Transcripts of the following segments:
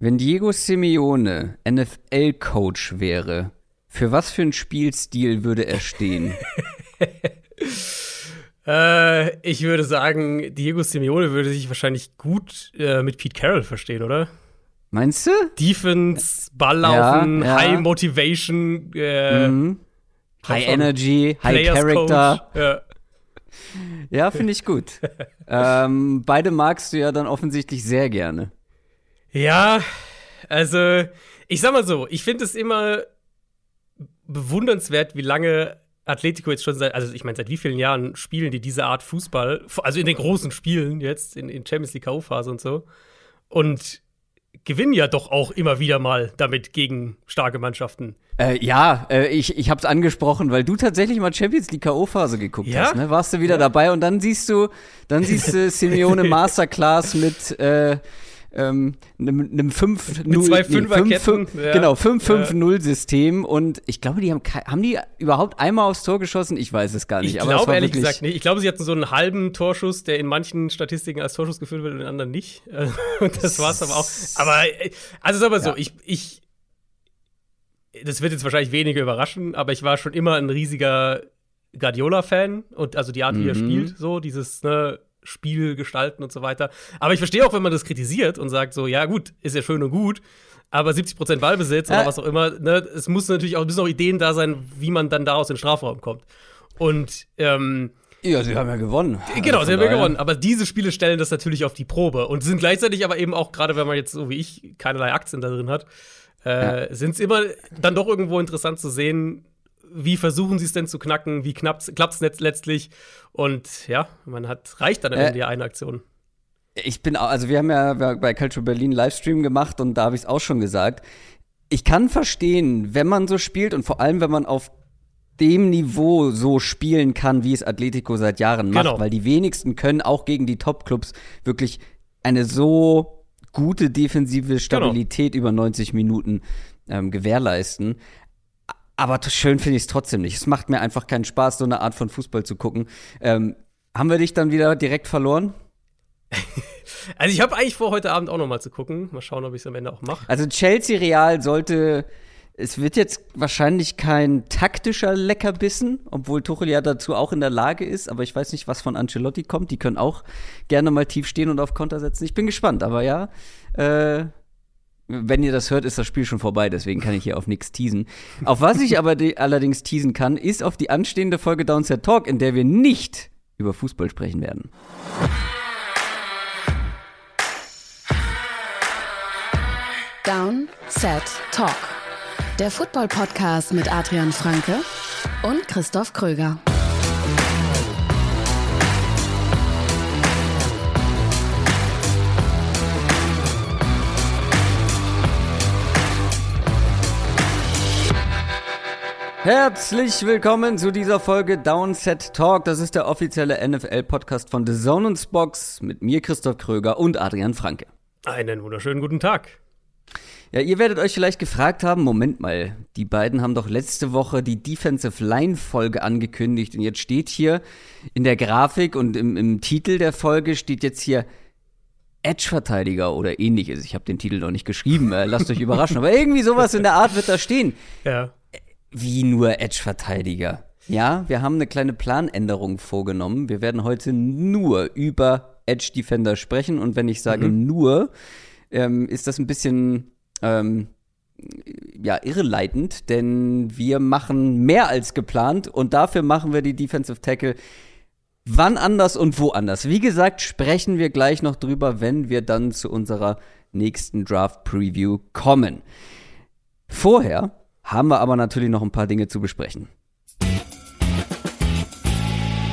Wenn Diego Simeone NFL-Coach wäre, für was für einen Spielstil würde er stehen? äh, ich würde sagen, Diego Simeone würde sich wahrscheinlich gut äh, mit Pete Carroll verstehen, oder? Meinst du? Defense, Balllaufen, ja, ja. High Motivation, äh, mhm. High Energy, High Character. Ja, ja finde ich gut. ähm, beide magst du ja dann offensichtlich sehr gerne. Ja, also ich sag mal so, ich finde es immer bewundernswert, wie lange Atletico jetzt schon seit, also ich meine, seit wie vielen Jahren spielen die diese Art Fußball, also in den großen Spielen jetzt, in, in Champions League K.O.-Phase und so. Und gewinnen ja doch auch immer wieder mal damit gegen starke Mannschaften. Äh, ja, äh, ich, ich habe es angesprochen, weil du tatsächlich mal Champions League K.O.-Phase geguckt ja? hast, ne? Warst du wieder ja. dabei und dann siehst du, dann siehst du Simeone Masterclass mit äh, ähm, einem, einem 5 0 zwei nee, 5, 5, ja. Genau, 5-5-0-System. Und ich glaube, die haben, haben die überhaupt einmal aufs Tor geschossen? Ich weiß es gar nicht. Ich glaube ehrlich gesagt nicht. Ich glaube, sie hatten so einen halben Torschuss, der in manchen Statistiken als Torschuss geführt wird und in anderen nicht. Und das war es aber auch. Aber, also sag mal so, ja. ich, ich, das wird jetzt wahrscheinlich weniger überraschen, aber ich war schon immer ein riesiger Guardiola-Fan und also die Art, wie er mhm. spielt, so dieses, ne, Spiel gestalten und so weiter. Aber ich verstehe auch, wenn man das kritisiert und sagt so, ja gut, ist ja schön und gut, aber 70% Ballbesitz oder was auch immer, ne, es muss natürlich auch, müssen auch Ideen da sein, wie man dann daraus in den Strafraum kommt. Und ähm, ja, sie haben ja gewonnen. Genau, sie haben ja gewonnen. Aber diese Spiele stellen das natürlich auf die Probe und sind gleichzeitig aber eben auch, gerade wenn man jetzt so wie ich keinerlei Aktien da drin hat, äh, ja. sind es immer dann doch irgendwo interessant zu sehen, wie versuchen sie es denn zu knacken, wie klappt es letztlich und ja, man hat, reicht dann am Ende äh, eine Aktion. Ich bin, also wir haben ja bei Culture Berlin Livestream gemacht und da habe ich es auch schon gesagt. Ich kann verstehen, wenn man so spielt und vor allem, wenn man auf dem Niveau so spielen kann, wie es Atletico seit Jahren macht, genau. weil die wenigsten können auch gegen die Top-Clubs wirklich eine so gute defensive genau. Stabilität genau. über 90 Minuten ähm, gewährleisten. Aber schön finde ich es trotzdem nicht. Es macht mir einfach keinen Spaß, so eine Art von Fußball zu gucken. Ähm, haben wir dich dann wieder direkt verloren? also ich habe eigentlich vor, heute Abend auch noch mal zu gucken. Mal schauen, ob ich es am Ende auch mache. Also Chelsea Real sollte es wird jetzt wahrscheinlich kein taktischer Leckerbissen, obwohl Tuchel ja dazu auch in der Lage ist, aber ich weiß nicht, was von Ancelotti kommt. Die können auch gerne mal tief stehen und auf Konter setzen. Ich bin gespannt, aber ja, äh, wenn ihr das hört, ist das Spiel schon vorbei, deswegen kann ich hier auf nichts teasen. Auf was ich aber allerdings teasen kann, ist auf die anstehende Folge Downset Talk, in der wir nicht über Fußball sprechen werden. Down, Set, Talk. Der Football-Podcast mit Adrian Franke und Christoph Kröger. Herzlich willkommen zu dieser Folge Downset Talk. Das ist der offizielle NFL-Podcast von The Zone und Box mit mir, Christoph Kröger und Adrian Franke. Einen wunderschönen guten Tag. Ja, ihr werdet euch vielleicht gefragt haben, Moment mal, die beiden haben doch letzte Woche die Defensive Line Folge angekündigt und jetzt steht hier in der Grafik und im, im Titel der Folge steht jetzt hier Edge-Verteidiger oder ähnliches. Ich habe den Titel noch nicht geschrieben, äh, lasst euch überraschen, aber irgendwie sowas in der Art wird da stehen. Ja. Wie nur Edge-Verteidiger? Ja, wir haben eine kleine Planänderung vorgenommen. Wir werden heute nur über Edge-Defender sprechen. Und wenn ich sage mhm. nur, ähm, ist das ein bisschen ähm, ja, irreleitend, denn wir machen mehr als geplant und dafür machen wir die Defensive Tackle wann anders und woanders. Wie gesagt, sprechen wir gleich noch drüber, wenn wir dann zu unserer nächsten Draft Preview kommen. Vorher haben wir aber natürlich noch ein paar Dinge zu besprechen.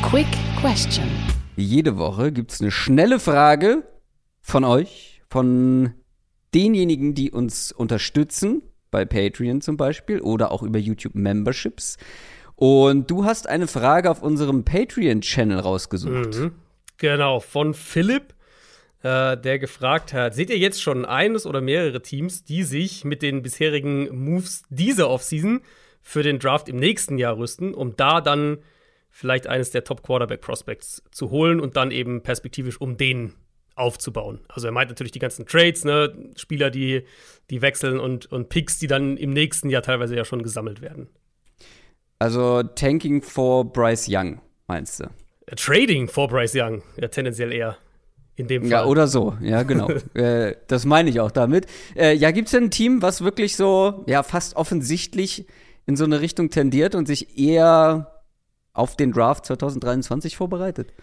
Quick Question. Jede Woche gibt es eine schnelle Frage von euch, von denjenigen, die uns unterstützen, bei Patreon zum Beispiel oder auch über YouTube Memberships. Und du hast eine Frage auf unserem Patreon-Channel rausgesucht. Mhm. Genau, von Philipp äh, der gefragt hat: Seht ihr jetzt schon eines oder mehrere Teams, die sich mit den bisherigen Moves dieser Offseason für den Draft im nächsten Jahr rüsten, um da dann vielleicht eines der Top Quarterback Prospects zu holen und dann eben perspektivisch um den aufzubauen. Also er meint natürlich die ganzen Trades, ne, Spieler, die, die wechseln und, und Picks, die dann im nächsten Jahr teilweise ja schon gesammelt werden. Also Tanking for Bryce Young, meinst du? Trading for Bryce Young, ja, tendenziell eher. In dem Fall. Ja, oder so, ja, genau. äh, das meine ich auch damit. Äh, ja, gibt es denn ein Team, was wirklich so, ja, fast offensichtlich in so eine Richtung tendiert und sich eher auf den Draft 2023 vorbereitet?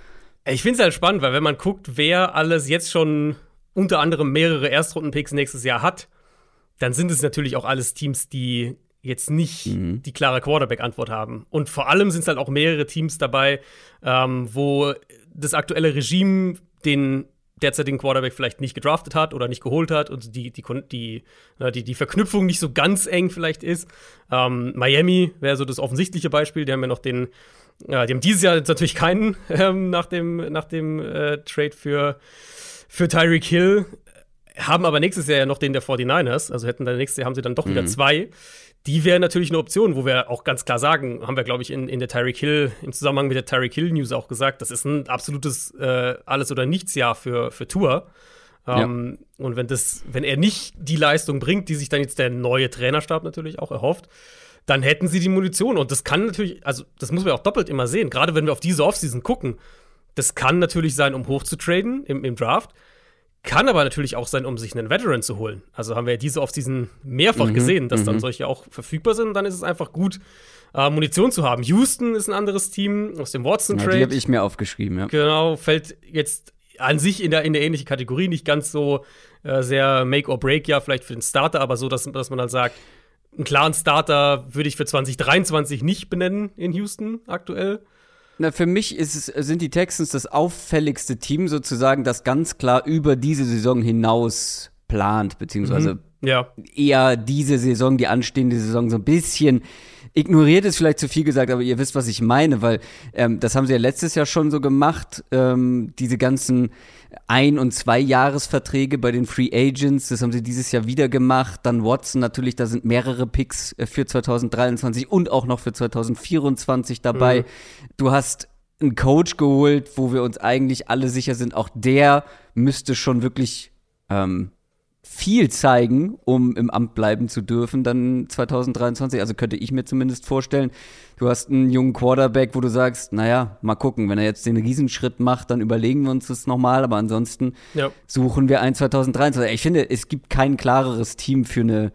Ich finde es halt spannend, weil wenn man guckt, wer alles jetzt schon unter anderem mehrere Erstrunden-Picks nächstes Jahr hat, dann sind es natürlich auch alles Teams, die jetzt nicht mhm. die klare Quarterback-Antwort haben. Und vor allem sind es halt auch mehrere Teams dabei, ähm, wo das aktuelle Regime den derzeitigen Quarterback vielleicht nicht gedraftet hat oder nicht geholt hat und die, die, die, die, die Verknüpfung nicht so ganz eng vielleicht ist. Ähm, Miami wäre so das offensichtliche Beispiel. Die haben ja noch den, ja, die haben dieses Jahr natürlich keinen ähm, nach dem, nach dem äh, Trade für, für Tyreek Hill, haben aber nächstes Jahr ja noch den der 49ers. Also hätten dann nächstes Jahr haben sie dann doch mhm. wieder zwei die wäre natürlich eine Option, wo wir auch ganz klar sagen, haben wir, glaube ich, in, in der Tyreek Hill, im Zusammenhang mit der Tyreek Hill News auch gesagt, das ist ein absolutes äh, Alles- oder Nichts-Jahr für, für Tour. Ähm, ja. Und wenn das, wenn er nicht die Leistung bringt, die sich dann jetzt der neue Trainerstab natürlich auch erhofft, dann hätten sie die Munition. Und das kann natürlich, also das muss man auch doppelt immer sehen, gerade wenn wir auf diese Offseason gucken. Das kann natürlich sein, um hoch zu traden im, im Draft. Kann aber natürlich auch sein, um sich einen Veteran zu holen. Also haben wir ja diese Offseason mehrfach mhm, gesehen, dass dann mhm. solche auch verfügbar sind. Dann ist es einfach gut, äh, Munition zu haben. Houston ist ein anderes Team aus dem Watson-Trade. Ja, die habe ich mir aufgeschrieben, ja. Genau, fällt jetzt an sich in der, in der ähnliche Kategorie, nicht ganz so äh, sehr Make or Break, ja, vielleicht für den Starter, aber so, dass, dass man halt sagt, einen klaren Starter würde ich für 2023 nicht benennen in Houston aktuell. Na, für mich ist sind die Texans das auffälligste Team sozusagen, das ganz klar über diese Saison hinaus plant, beziehungsweise mhm. ja. eher diese Saison, die anstehende Saison so ein bisschen ignoriert ist vielleicht zu viel gesagt, aber ihr wisst, was ich meine, weil ähm, das haben sie ja letztes Jahr schon so gemacht, ähm, diese ganzen ein- und zwei Jahresverträge bei den Free Agents, das haben sie dieses Jahr wieder gemacht. Dann Watson natürlich, da sind mehrere Picks äh, für 2023 und auch noch für 2024 dabei. Mhm. Du hast einen Coach geholt, wo wir uns eigentlich alle sicher sind, auch der müsste schon wirklich ähm, viel zeigen, um im Amt bleiben zu dürfen, dann 2023. Also könnte ich mir zumindest vorstellen, du hast einen jungen Quarterback, wo du sagst, naja, mal gucken, wenn er jetzt den Riesenschritt macht, dann überlegen wir uns das nochmal, aber ansonsten ja. suchen wir ein 2023. Ich finde, es gibt kein klareres Team für eine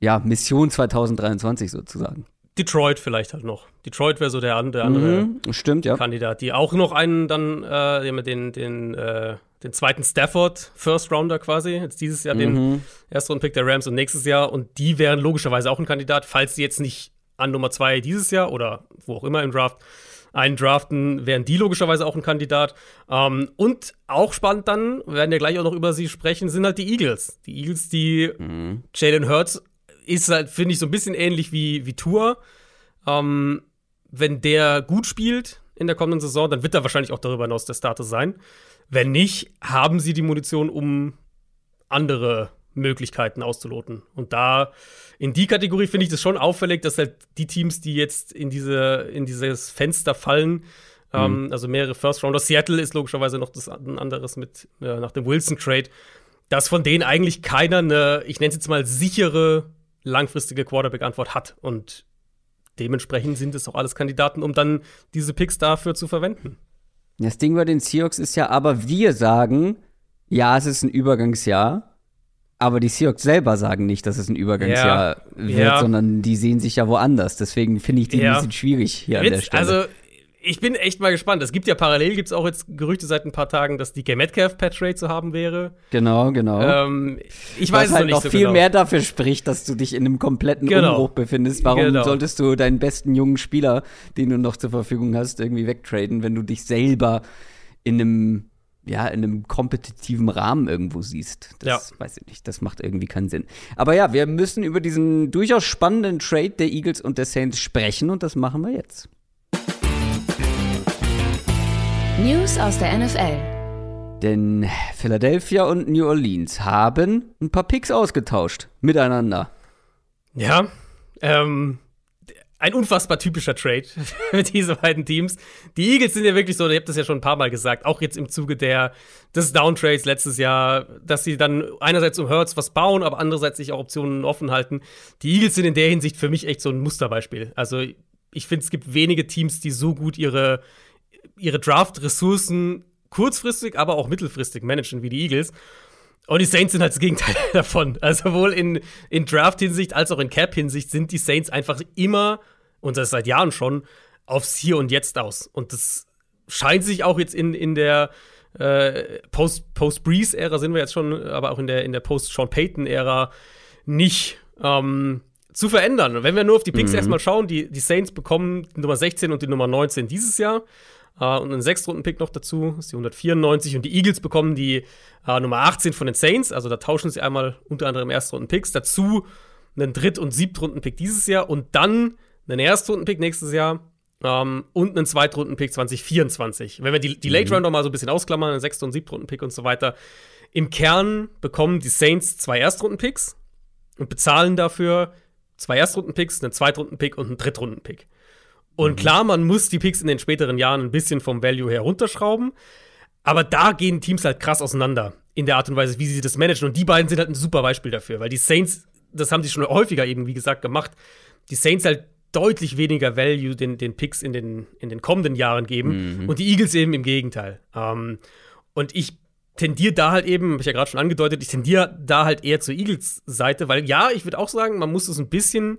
ja, Mission 2023 sozusagen. Detroit vielleicht halt noch. Detroit wäre so der, der andere mhm, stimmt, ja. Kandidat, die auch noch einen dann, äh, den, den, äh, den zweiten Stafford First Rounder quasi, jetzt dieses Jahr mhm. den ersten Pick der Rams und nächstes Jahr und die wären logischerweise auch ein Kandidat, falls sie jetzt nicht an Nummer zwei dieses Jahr oder wo auch immer im Draft einen draften, wären die logischerweise auch ein Kandidat. Ähm, und auch spannend dann, wir werden ja gleich auch noch über sie sprechen, sind halt die Eagles. Die Eagles, die mhm. Jalen Hurts ist halt, finde ich, so ein bisschen ähnlich wie, wie Tour. Ähm, wenn der gut spielt in der kommenden Saison, dann wird er wahrscheinlich auch darüber hinaus der Starter sein. Wenn nicht, haben sie die Munition, um andere Möglichkeiten auszuloten. Und da in die Kategorie finde ich das schon auffällig, dass halt die Teams, die jetzt in diese in dieses Fenster fallen, ähm, mhm. also mehrere First Rounder, Seattle ist logischerweise noch das ein anderes mit äh, nach dem Wilson Trade, dass von denen eigentlich keiner eine, ich nenne es jetzt mal sichere langfristige Quarterback-Antwort hat und dementsprechend sind es auch alles Kandidaten, um dann diese Picks dafür zu verwenden. Das Ding bei den Seahawks ist ja aber, wir sagen, ja, es ist ein Übergangsjahr. Aber die Seahawks selber sagen nicht, dass es ein Übergangsjahr ja, wird, ja. sondern die sehen sich ja woanders. Deswegen finde ich die ja. ein bisschen schwierig hier Witz, an der Stelle. Also, ich bin echt mal gespannt. Es gibt ja parallel, gibt es auch jetzt Gerüchte seit ein paar Tagen, dass die Gay Metcalf Patch Rate zu haben wäre. Genau, genau. Ähm, ich weiß Was halt noch, noch so viel genau. mehr dafür spricht, dass du dich in einem kompletten genau. Umbruch befindest. Warum genau. solltest du deinen besten jungen Spieler, den du noch zur Verfügung hast, irgendwie wegtraden, wenn du dich selber in einem ja, in einem kompetitiven Rahmen irgendwo siehst. Das ja. weiß ich nicht. Das macht irgendwie keinen Sinn. Aber ja, wir müssen über diesen durchaus spannenden Trade der Eagles und der Saints sprechen und das machen wir jetzt. News aus der NFL. Denn Philadelphia und New Orleans haben ein paar Picks ausgetauscht miteinander. Ja, ähm, ein unfassbar typischer Trade für diese beiden Teams. Die Eagles sind ja wirklich so, ihr habt das ja schon ein paar Mal gesagt, auch jetzt im Zuge der, des Downtrades letztes Jahr, dass sie dann einerseits um Hurts was bauen, aber andererseits sich auch Optionen offen halten. Die Eagles sind in der Hinsicht für mich echt so ein Musterbeispiel. Also ich finde, es gibt wenige Teams, die so gut ihre, ihre Draft-Ressourcen kurzfristig, aber auch mittelfristig managen wie die Eagles. Und die Saints sind halt das Gegenteil davon. Also sowohl in, in Draft-Hinsicht als auch in Cap-Hinsicht sind die Saints einfach immer, und das seit Jahren schon, aufs Hier und Jetzt aus. Und das scheint sich auch jetzt in, in der äh, Post-Breeze-Ära Post sind wir jetzt schon, aber auch in der, in der Post-Sean Payton-Ära nicht ähm, zu verändern. Und wenn wir nur auf die Picks mhm. erstmal schauen, die, die Saints bekommen die Nummer 16 und die Nummer 19 dieses Jahr. Uh, und einen Sechstrunden-Pick noch dazu, ist die 194. Und die Eagles bekommen die uh, Nummer 18 von den Saints. Also da tauschen sie einmal unter anderem Erstrunden-Picks. Dazu einen Dritt- und Siebtrunden-Pick dieses Jahr und dann einen Erstrunden-Pick nächstes Jahr um, ähm, und einen Zweitrunden-Pick 2024. Wenn wir die, die Late mhm. Round mal so ein bisschen ausklammern, einen Sechst- und Siebtrunden-Pick und so weiter. Im Kern bekommen die Saints zwei Erstrunden-Picks und bezahlen dafür zwei Erstrunden-Picks, einen Zweitrunden-Pick und einen Drittrunden-Pick. Und mhm. klar, man muss die Picks in den späteren Jahren ein bisschen vom Value her runterschrauben. Aber da gehen Teams halt krass auseinander in der Art und Weise, wie sie das managen. Und die beiden sind halt ein super Beispiel dafür, weil die Saints, das haben sie schon häufiger eben, wie gesagt, gemacht, die Saints halt deutlich weniger Value den, den Picks in den, in den kommenden Jahren geben mhm. und die Eagles eben im Gegenteil. Ähm, und ich tendiere da halt eben, habe ich ja gerade schon angedeutet, ich tendiere da halt eher zur Eagles-Seite, weil ja, ich würde auch sagen, man muss es ein bisschen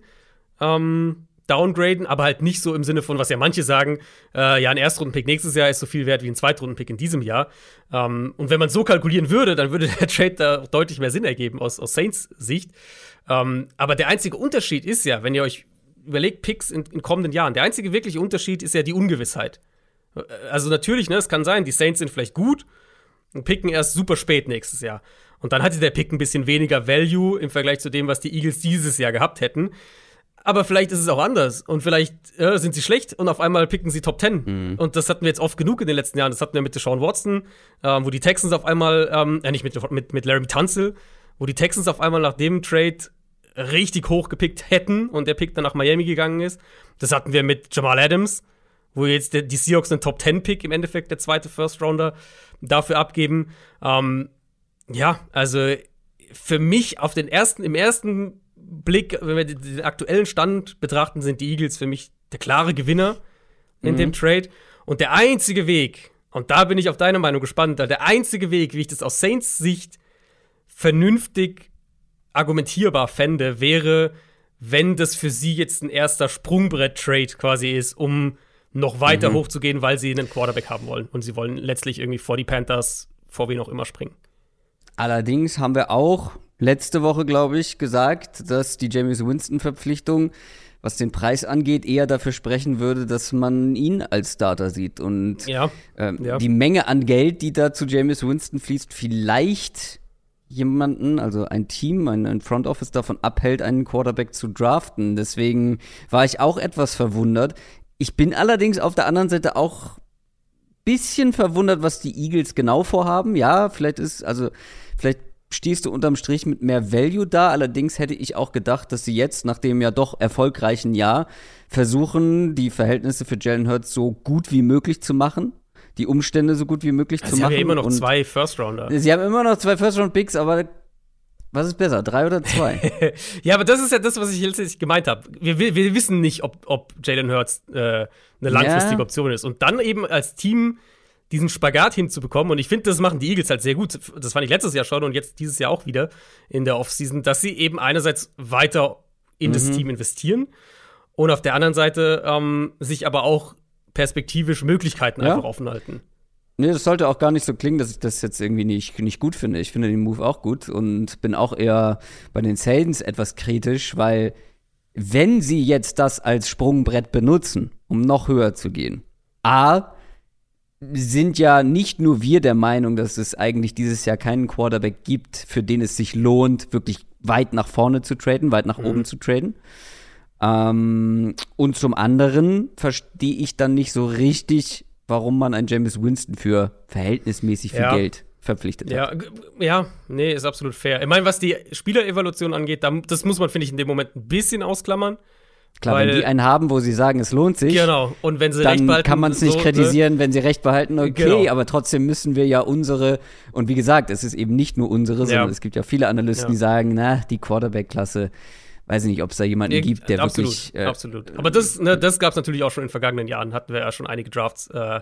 ähm, downgraden, aber halt nicht so im Sinne von, was ja manche sagen, äh, ja, ein Erstrundenpick nächstes Jahr ist so viel wert wie ein Zweitrundenpick in diesem Jahr. Ähm, und wenn man so kalkulieren würde, dann würde der Trade da deutlich mehr Sinn ergeben aus, aus Saints Sicht. Ähm, aber der einzige Unterschied ist ja, wenn ihr euch überlegt, Picks in, in kommenden Jahren, der einzige wirkliche Unterschied ist ja die Ungewissheit. Äh, also natürlich, ne, es kann sein, die Saints sind vielleicht gut und picken erst super spät nächstes Jahr. Und dann hatte der Pick ein bisschen weniger Value im Vergleich zu dem, was die Eagles dieses Jahr gehabt hätten aber vielleicht ist es auch anders und vielleicht äh, sind sie schlecht und auf einmal picken sie Top 10. Mhm. Und das hatten wir jetzt oft genug in den letzten Jahren. Das hatten wir mit Deshaun Watson, ähm, wo die Texans auf einmal, ähm, ja nicht mit, mit, mit Larry Tunzel, wo die Texans auf einmal nach dem Trade richtig hoch gepickt hätten und der Pick dann nach Miami gegangen ist. Das hatten wir mit Jamal Adams, wo jetzt der, die Seahawks einen Top 10 Pick im Endeffekt, der zweite First Rounder, dafür abgeben. Ähm, ja, also für mich auf den ersten, im ersten Blick, wenn wir den aktuellen Stand betrachten, sind die Eagles für mich der klare Gewinner in mhm. dem Trade. Und der einzige Weg, und da bin ich auf deine Meinung gespannt, der einzige Weg, wie ich das aus Saints Sicht vernünftig argumentierbar fände, wäre, wenn das für sie jetzt ein erster Sprungbrett-Trade quasi ist, um noch weiter mhm. hochzugehen, weil sie einen Quarterback haben wollen. Und sie wollen letztlich irgendwie vor die Panthers, vor wen auch immer springen. Allerdings haben wir auch letzte Woche, glaube ich, gesagt, dass die James Winston-Verpflichtung, was den Preis angeht, eher dafür sprechen würde, dass man ihn als Starter sieht. Und ja, ähm, ja. die Menge an Geld, die da zu James Winston fließt, vielleicht jemanden, also ein Team, ein, ein Front Office davon abhält, einen Quarterback zu draften. Deswegen war ich auch etwas verwundert. Ich bin allerdings auf der anderen Seite auch bisschen verwundert, was die Eagles genau vorhaben. Ja, vielleicht ist, also, vielleicht stehst du unterm Strich mit mehr Value da. Allerdings hätte ich auch gedacht, dass sie jetzt, nach dem ja doch erfolgreichen Jahr, versuchen, die Verhältnisse für Jalen Hurts so gut wie möglich zu machen. Die Umstände so gut wie möglich also zu sie machen. Sie haben ja immer noch zwei First-Rounder. Sie haben immer noch zwei First-Round-Picks, aber was ist besser, drei oder zwei? ja, aber das ist ja das, was ich letztlich gemeint habe. Wir, wir, wir, wissen nicht, ob, ob Jalen Hurts äh, eine langfristige ja. Option ist. Und dann eben als Team diesen Spagat hinzubekommen. Und ich finde, das machen die Eagles halt sehr gut. Das fand ich letztes Jahr schon und jetzt dieses Jahr auch wieder in der Offseason, dass sie eben einerseits weiter in mhm. das Team investieren und auf der anderen Seite ähm, sich aber auch perspektivisch Möglichkeiten ja. einfach offen halten. Nee, das sollte auch gar nicht so klingen, dass ich das jetzt irgendwie nicht, nicht gut finde. Ich finde den Move auch gut und bin auch eher bei den Saints etwas kritisch, weil wenn sie jetzt das als Sprungbrett benutzen, um noch höher zu gehen, A, sind ja nicht nur wir der Meinung, dass es eigentlich dieses Jahr keinen Quarterback gibt, für den es sich lohnt, wirklich weit nach vorne zu traden, weit nach mhm. oben zu traden. Ähm, und zum anderen verstehe ich dann nicht so richtig, warum man einen James Winston für verhältnismäßig viel ja. Geld verpflichtet ja, hat. Ja, nee, ist absolut fair. Ich meine, was die Spielerevolution angeht, das muss man, finde ich, in dem Moment ein bisschen ausklammern. Klar, Weil, wenn die einen haben, wo sie sagen, es lohnt sich, genau. Und wenn sie dann recht behalten, kann man es nicht so, ne? kritisieren, ne? wenn sie recht behalten, okay, genau. aber trotzdem müssen wir ja unsere, und wie gesagt, es ist eben nicht nur unsere, sondern ja. es gibt ja viele Analysten, ja. die sagen, na, die Quarterback-Klasse, weiß ich nicht, ob es da jemanden nee, gibt, der absolut, wirklich. Äh, absolut. Aber das, ne, das gab es natürlich auch schon in den vergangenen Jahren, hatten wir ja schon einige Drafts. Äh,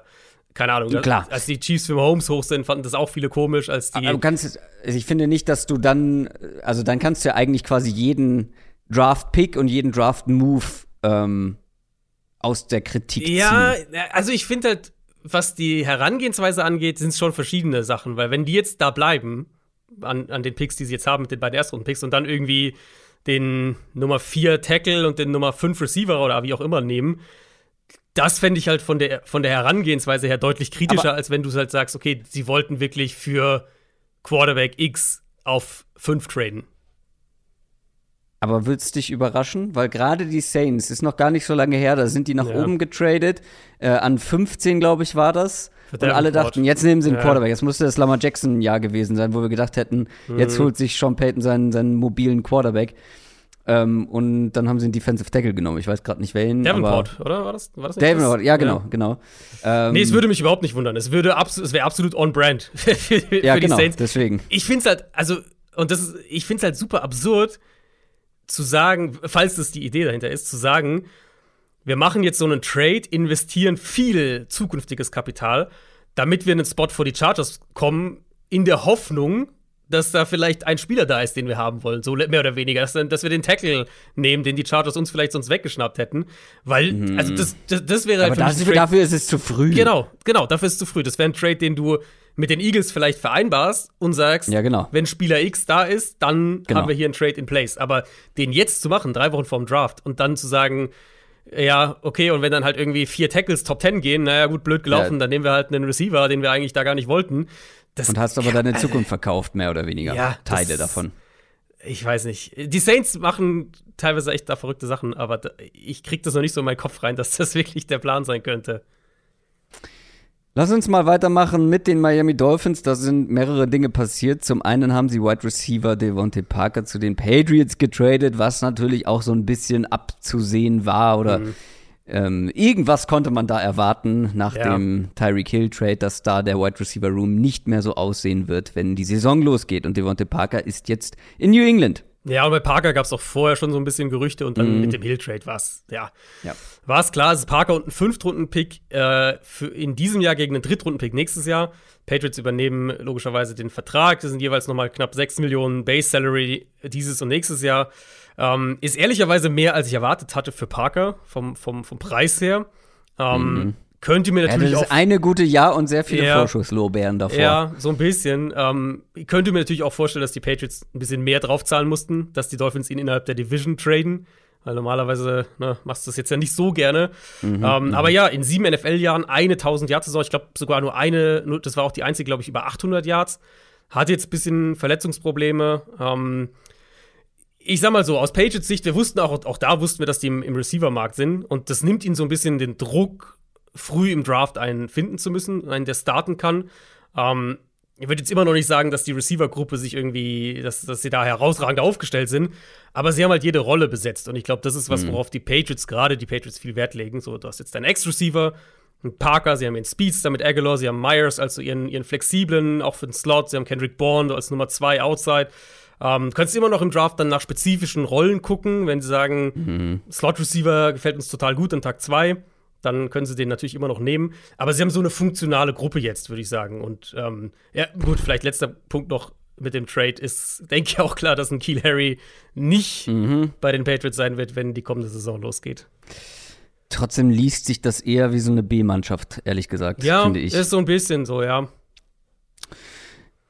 keine Ahnung, Klar. als die Chiefs für Holmes hoch sind, fanden das auch viele komisch, als die. Aber kannst, also ich finde nicht, dass du dann, also dann kannst du ja eigentlich quasi jeden Draft-Pick und jeden Draft-Move ähm, aus der Kritik ja, ziehen. Ja, also ich finde halt, was die Herangehensweise angeht, sind es schon verschiedene Sachen, weil wenn die jetzt da bleiben, an, an den Picks, die sie jetzt haben mit den beiden Erstrunden-Picks und dann irgendwie den Nummer 4 Tackle und den Nummer 5 Receiver oder wie auch immer nehmen, das fände ich halt von der, von der Herangehensweise her deutlich kritischer, Aber als wenn du halt sagst, okay, sie wollten wirklich für Quarterback X auf 5 traden. Aber es dich überraschen? Weil gerade die Saints, ist noch gar nicht so lange her, da sind die nach ja. oben getradet. Äh, an 15, glaube ich, war das. Und alle dachten, jetzt nehmen sie einen ja. Quarterback. Jetzt musste das Lamar Jackson-Jahr gewesen sein, wo wir gedacht hätten, mhm. jetzt holt sich Sean Payton seinen, seinen mobilen Quarterback. Ähm, und dann haben sie einen Defensive Tackle genommen. Ich weiß gerade nicht welchen. Davenport, oder? War das, war das nicht Davenport, ja, genau, ja. genau. Ähm, nee, es würde mich überhaupt nicht wundern. Es, würde es wäre absolut on-brand für, für, ja, genau, Saints. deswegen. Ich finde es halt, also, und das ist, ich finde es halt super absurd, zu sagen, falls das die Idee dahinter ist, zu sagen, wir machen jetzt so einen Trade, investieren viel zukünftiges Kapital, damit wir einen Spot vor die Chargers kommen, in der Hoffnung, dass da vielleicht ein Spieler da ist, den wir haben wollen, so mehr oder weniger, dass, dass wir den Tackle nehmen, den die Chargers uns vielleicht sonst weggeschnappt hätten, weil, mhm. also das, das, das wäre halt Aber das, dafür ist es zu früh. Genau, genau, dafür ist es zu früh. Das wäre ein Trade, den du mit den Eagles vielleicht vereinbarst und sagst, ja, genau. wenn Spieler X da ist, dann genau. haben wir hier einen Trade in place. Aber den jetzt zu machen, drei Wochen vorm Draft und dann zu sagen, ja, okay, und wenn dann halt irgendwie vier Tackles Top 10 gehen, naja, gut, blöd gelaufen, ja. dann nehmen wir halt einen Receiver, den wir eigentlich da gar nicht wollten. Das und hast aber deine Zukunft verkauft, mehr oder weniger. Ja, Teile davon. Ich weiß nicht. Die Saints machen teilweise echt da verrückte Sachen, aber ich krieg das noch nicht so in meinen Kopf rein, dass das wirklich der Plan sein könnte. Lass uns mal weitermachen mit den Miami Dolphins. Da sind mehrere Dinge passiert. Zum einen haben sie Wide Receiver Devontae Parker zu den Patriots getradet, was natürlich auch so ein bisschen abzusehen war oder mhm. ähm, irgendwas konnte man da erwarten nach ja. dem Tyreek Hill Trade, dass da der Wide Receiver Room nicht mehr so aussehen wird, wenn die Saison losgeht. Und Devontae Parker ist jetzt in New England. Ja, und bei Parker gab es auch vorher schon so ein bisschen Gerüchte und dann mhm. mit dem Hill-Trade war es, ja. ja. War es klar, es ist Parker und ein Fünftrunden-Pick äh, in diesem Jahr gegen einen Drittrunden-Pick nächstes Jahr. Patriots übernehmen logischerweise den Vertrag. Das sind jeweils nochmal knapp 6 Millionen Base-Salary dieses und nächstes Jahr. Ähm, ist ehrlicherweise mehr, als ich erwartet hatte für Parker, vom, vom, vom Preis her. Ähm, mhm. Könnte mir natürlich ja, das ist eine gute Jahr und sehr viele ja, Vorschusslorbeeren davor. Ja, so ein bisschen. Ähm, ich könnte mir natürlich auch vorstellen, dass die Patriots ein bisschen mehr draufzahlen mussten, dass die Dolphins ihn innerhalb der Division traden. Weil normalerweise ne, machst du das jetzt ja nicht so gerne. Mhm, ähm, mhm. aber ja, in sieben NFL-Jahren eine 1000 Yards Saison. Ich glaube sogar nur eine, nur, das war auch die einzige, glaube ich, über 800 Yards. Hat jetzt ein bisschen Verletzungsprobleme. Ähm, ich sag mal so, aus Patriots Sicht, wir wussten auch, auch da wussten wir, dass die im, im Receiver-Markt sind. Und das nimmt ihnen so ein bisschen den Druck früh im Draft einen finden zu müssen, einen, der starten kann. Ähm, ich würde jetzt immer noch nicht sagen, dass die Receiver-Gruppe sich irgendwie, dass, dass sie da herausragend aufgestellt sind, aber sie haben halt jede Rolle besetzt. Und ich glaube, das ist was, mhm. worauf die Patriots, gerade die Patriots, viel Wert legen. So, du hast jetzt deinen Ex-Receiver, Parker, sie haben ihren Speedster mit Aguilar, sie haben Myers, also ihren, ihren flexiblen, auch für den Slot, sie haben Kendrick Bourne als Nummer 2 Outside. Ähm, du kannst immer noch im Draft dann nach spezifischen Rollen gucken, wenn sie sagen, mhm. Slot-Receiver gefällt uns total gut an Tag 2 dann können sie den natürlich immer noch nehmen. Aber sie haben so eine funktionale Gruppe jetzt, würde ich sagen. Und ähm, ja, gut, vielleicht letzter Punkt noch mit dem Trade ist, denke ich, auch klar, dass ein Keel Harry nicht mhm. bei den Patriots sein wird, wenn die kommende Saison losgeht. Trotzdem liest sich das eher wie so eine B-Mannschaft, ehrlich gesagt, ja, finde ich. ist so ein bisschen so, ja.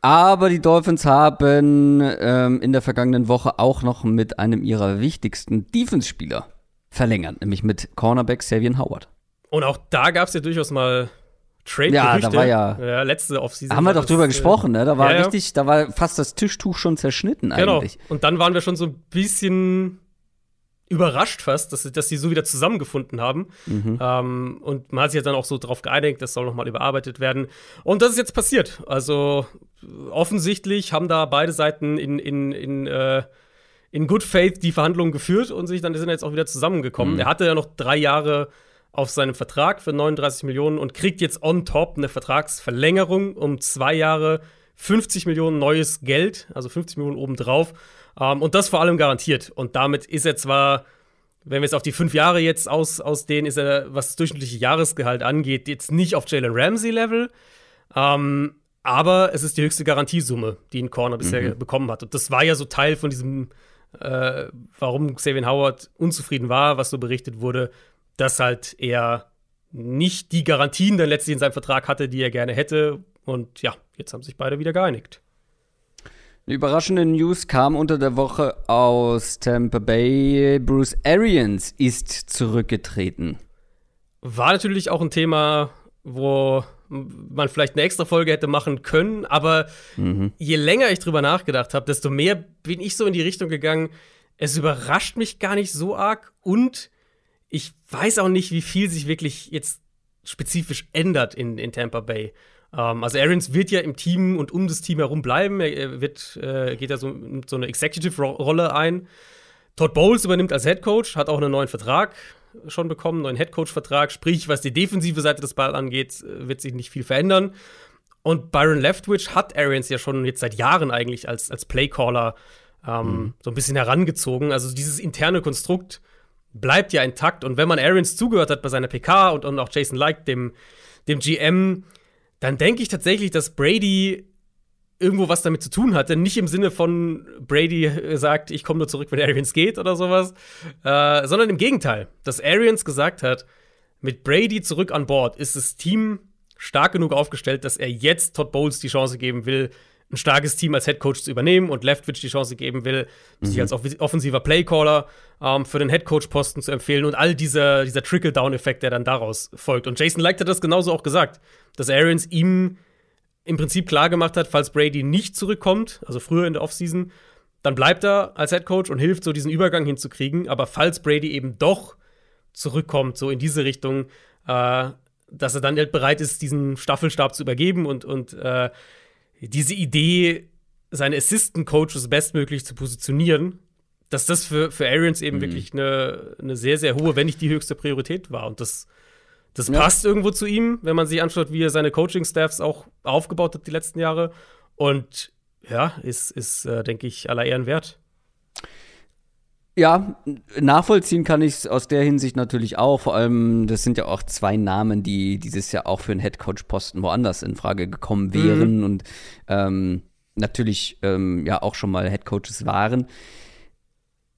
Aber die Dolphins haben ähm, in der vergangenen Woche auch noch mit einem ihrer wichtigsten Defense-Spieler verlängert, nämlich mit Cornerback Savian Howard. Und auch da gab es ja durchaus mal Trade Ja, da war ja, ja letzte Offseason. Haben wir doch drüber äh, gesprochen, ne? Da war ja, richtig, da war fast das Tischtuch schon zerschnitten genau. eigentlich. Und dann waren wir schon so ein bisschen überrascht fast, dass, dass sie so wieder zusammengefunden haben. Mhm. Ähm, und man hat sich ja dann auch so darauf geeinigt, das soll nochmal überarbeitet werden. Und das ist jetzt passiert. Also offensichtlich haben da beide Seiten in, in, in, äh, in Good Faith die Verhandlungen geführt und sich dann sind jetzt auch wieder zusammengekommen. Mhm. Er hatte ja noch drei Jahre auf seinem Vertrag für 39 Millionen und kriegt jetzt on top eine Vertragsverlängerung um zwei Jahre 50 Millionen neues Geld, also 50 Millionen obendrauf. Ähm, und das vor allem garantiert. Und damit ist er zwar, wenn wir es auf die fünf Jahre jetzt aus, ausdehnen, ist er, was das durchschnittliche Jahresgehalt angeht, jetzt nicht auf Jalen Ramsey-Level. Ähm, aber es ist die höchste Garantiesumme, die ein Corner bisher mhm. bekommen hat. Und das war ja so Teil von diesem, äh, warum Xavier Howard unzufrieden war, was so berichtet wurde, dass halt er nicht die Garantien dann letztlich in seinem Vertrag hatte, die er gerne hätte. Und ja, jetzt haben sich beide wieder geeinigt. Eine überraschende News kam unter der Woche aus Tampa Bay. Bruce Arians ist zurückgetreten. War natürlich auch ein Thema, wo man vielleicht eine extra Folge hätte machen können, aber mhm. je länger ich drüber nachgedacht habe, desto mehr bin ich so in die Richtung gegangen, es überrascht mich gar nicht so arg und ich weiß auch nicht, wie viel sich wirklich jetzt spezifisch ändert in, in Tampa Bay. Ähm, also Arians wird ja im Team und um das Team herum bleiben. Er, wird, äh, geht ja so, so eine Executive-Rolle ein. Todd Bowles übernimmt als Head Coach, hat auch einen neuen Vertrag schon bekommen, einen neuen Head Coach-Vertrag. Sprich, was die defensive Seite des Balls angeht, äh, wird sich nicht viel verändern. Und Byron Leftwich hat Arians ja schon jetzt seit Jahren eigentlich als, als Playcaller ähm, mhm. so ein bisschen herangezogen. Also dieses interne Konstrukt bleibt ja intakt. Und wenn man Arians zugehört hat bei seiner PK und, und auch Jason Like, dem, dem GM, dann denke ich tatsächlich, dass Brady irgendwo was damit zu tun hatte. Nicht im Sinne von Brady sagt, ich komme nur zurück, wenn Arians geht oder sowas, äh, sondern im Gegenteil, dass Arians gesagt hat, mit Brady zurück an Bord ist das Team stark genug aufgestellt, dass er jetzt Todd Bowles die Chance geben will, ein starkes Team als Head Coach zu übernehmen und Leftwich die Chance geben will, mhm. sich als offensiver Playcaller ähm, für den Head Coach Posten zu empfehlen und all dieser, dieser Trickle-Down-Effekt, der dann daraus folgt. Und Jason Licht hat das genauso auch gesagt, dass Arians ihm im Prinzip klar gemacht hat, falls Brady nicht zurückkommt, also früher in der Offseason, dann bleibt er als Head Coach und hilft so diesen Übergang hinzukriegen. Aber falls Brady eben doch zurückkommt, so in diese Richtung, äh, dass er dann halt bereit ist, diesen Staffelstab zu übergeben und, und äh, diese Idee, seine Assistant Coaches bestmöglich zu positionieren, dass das für, für Arians eben mhm. wirklich eine, eine sehr, sehr hohe, wenn nicht die höchste Priorität war. Und das, das ja. passt irgendwo zu ihm, wenn man sich anschaut, wie er seine Coaching-Staffs auch aufgebaut hat die letzten Jahre. Und ja, ist, ist äh, denke ich, aller Ehren wert. Ja, nachvollziehen kann ich es aus der Hinsicht natürlich auch. Vor allem, das sind ja auch zwei Namen, die dieses Jahr auch für einen Headcoach-Posten woanders in Frage gekommen wären mhm. und ähm, natürlich ähm, ja auch schon mal Headcoaches waren.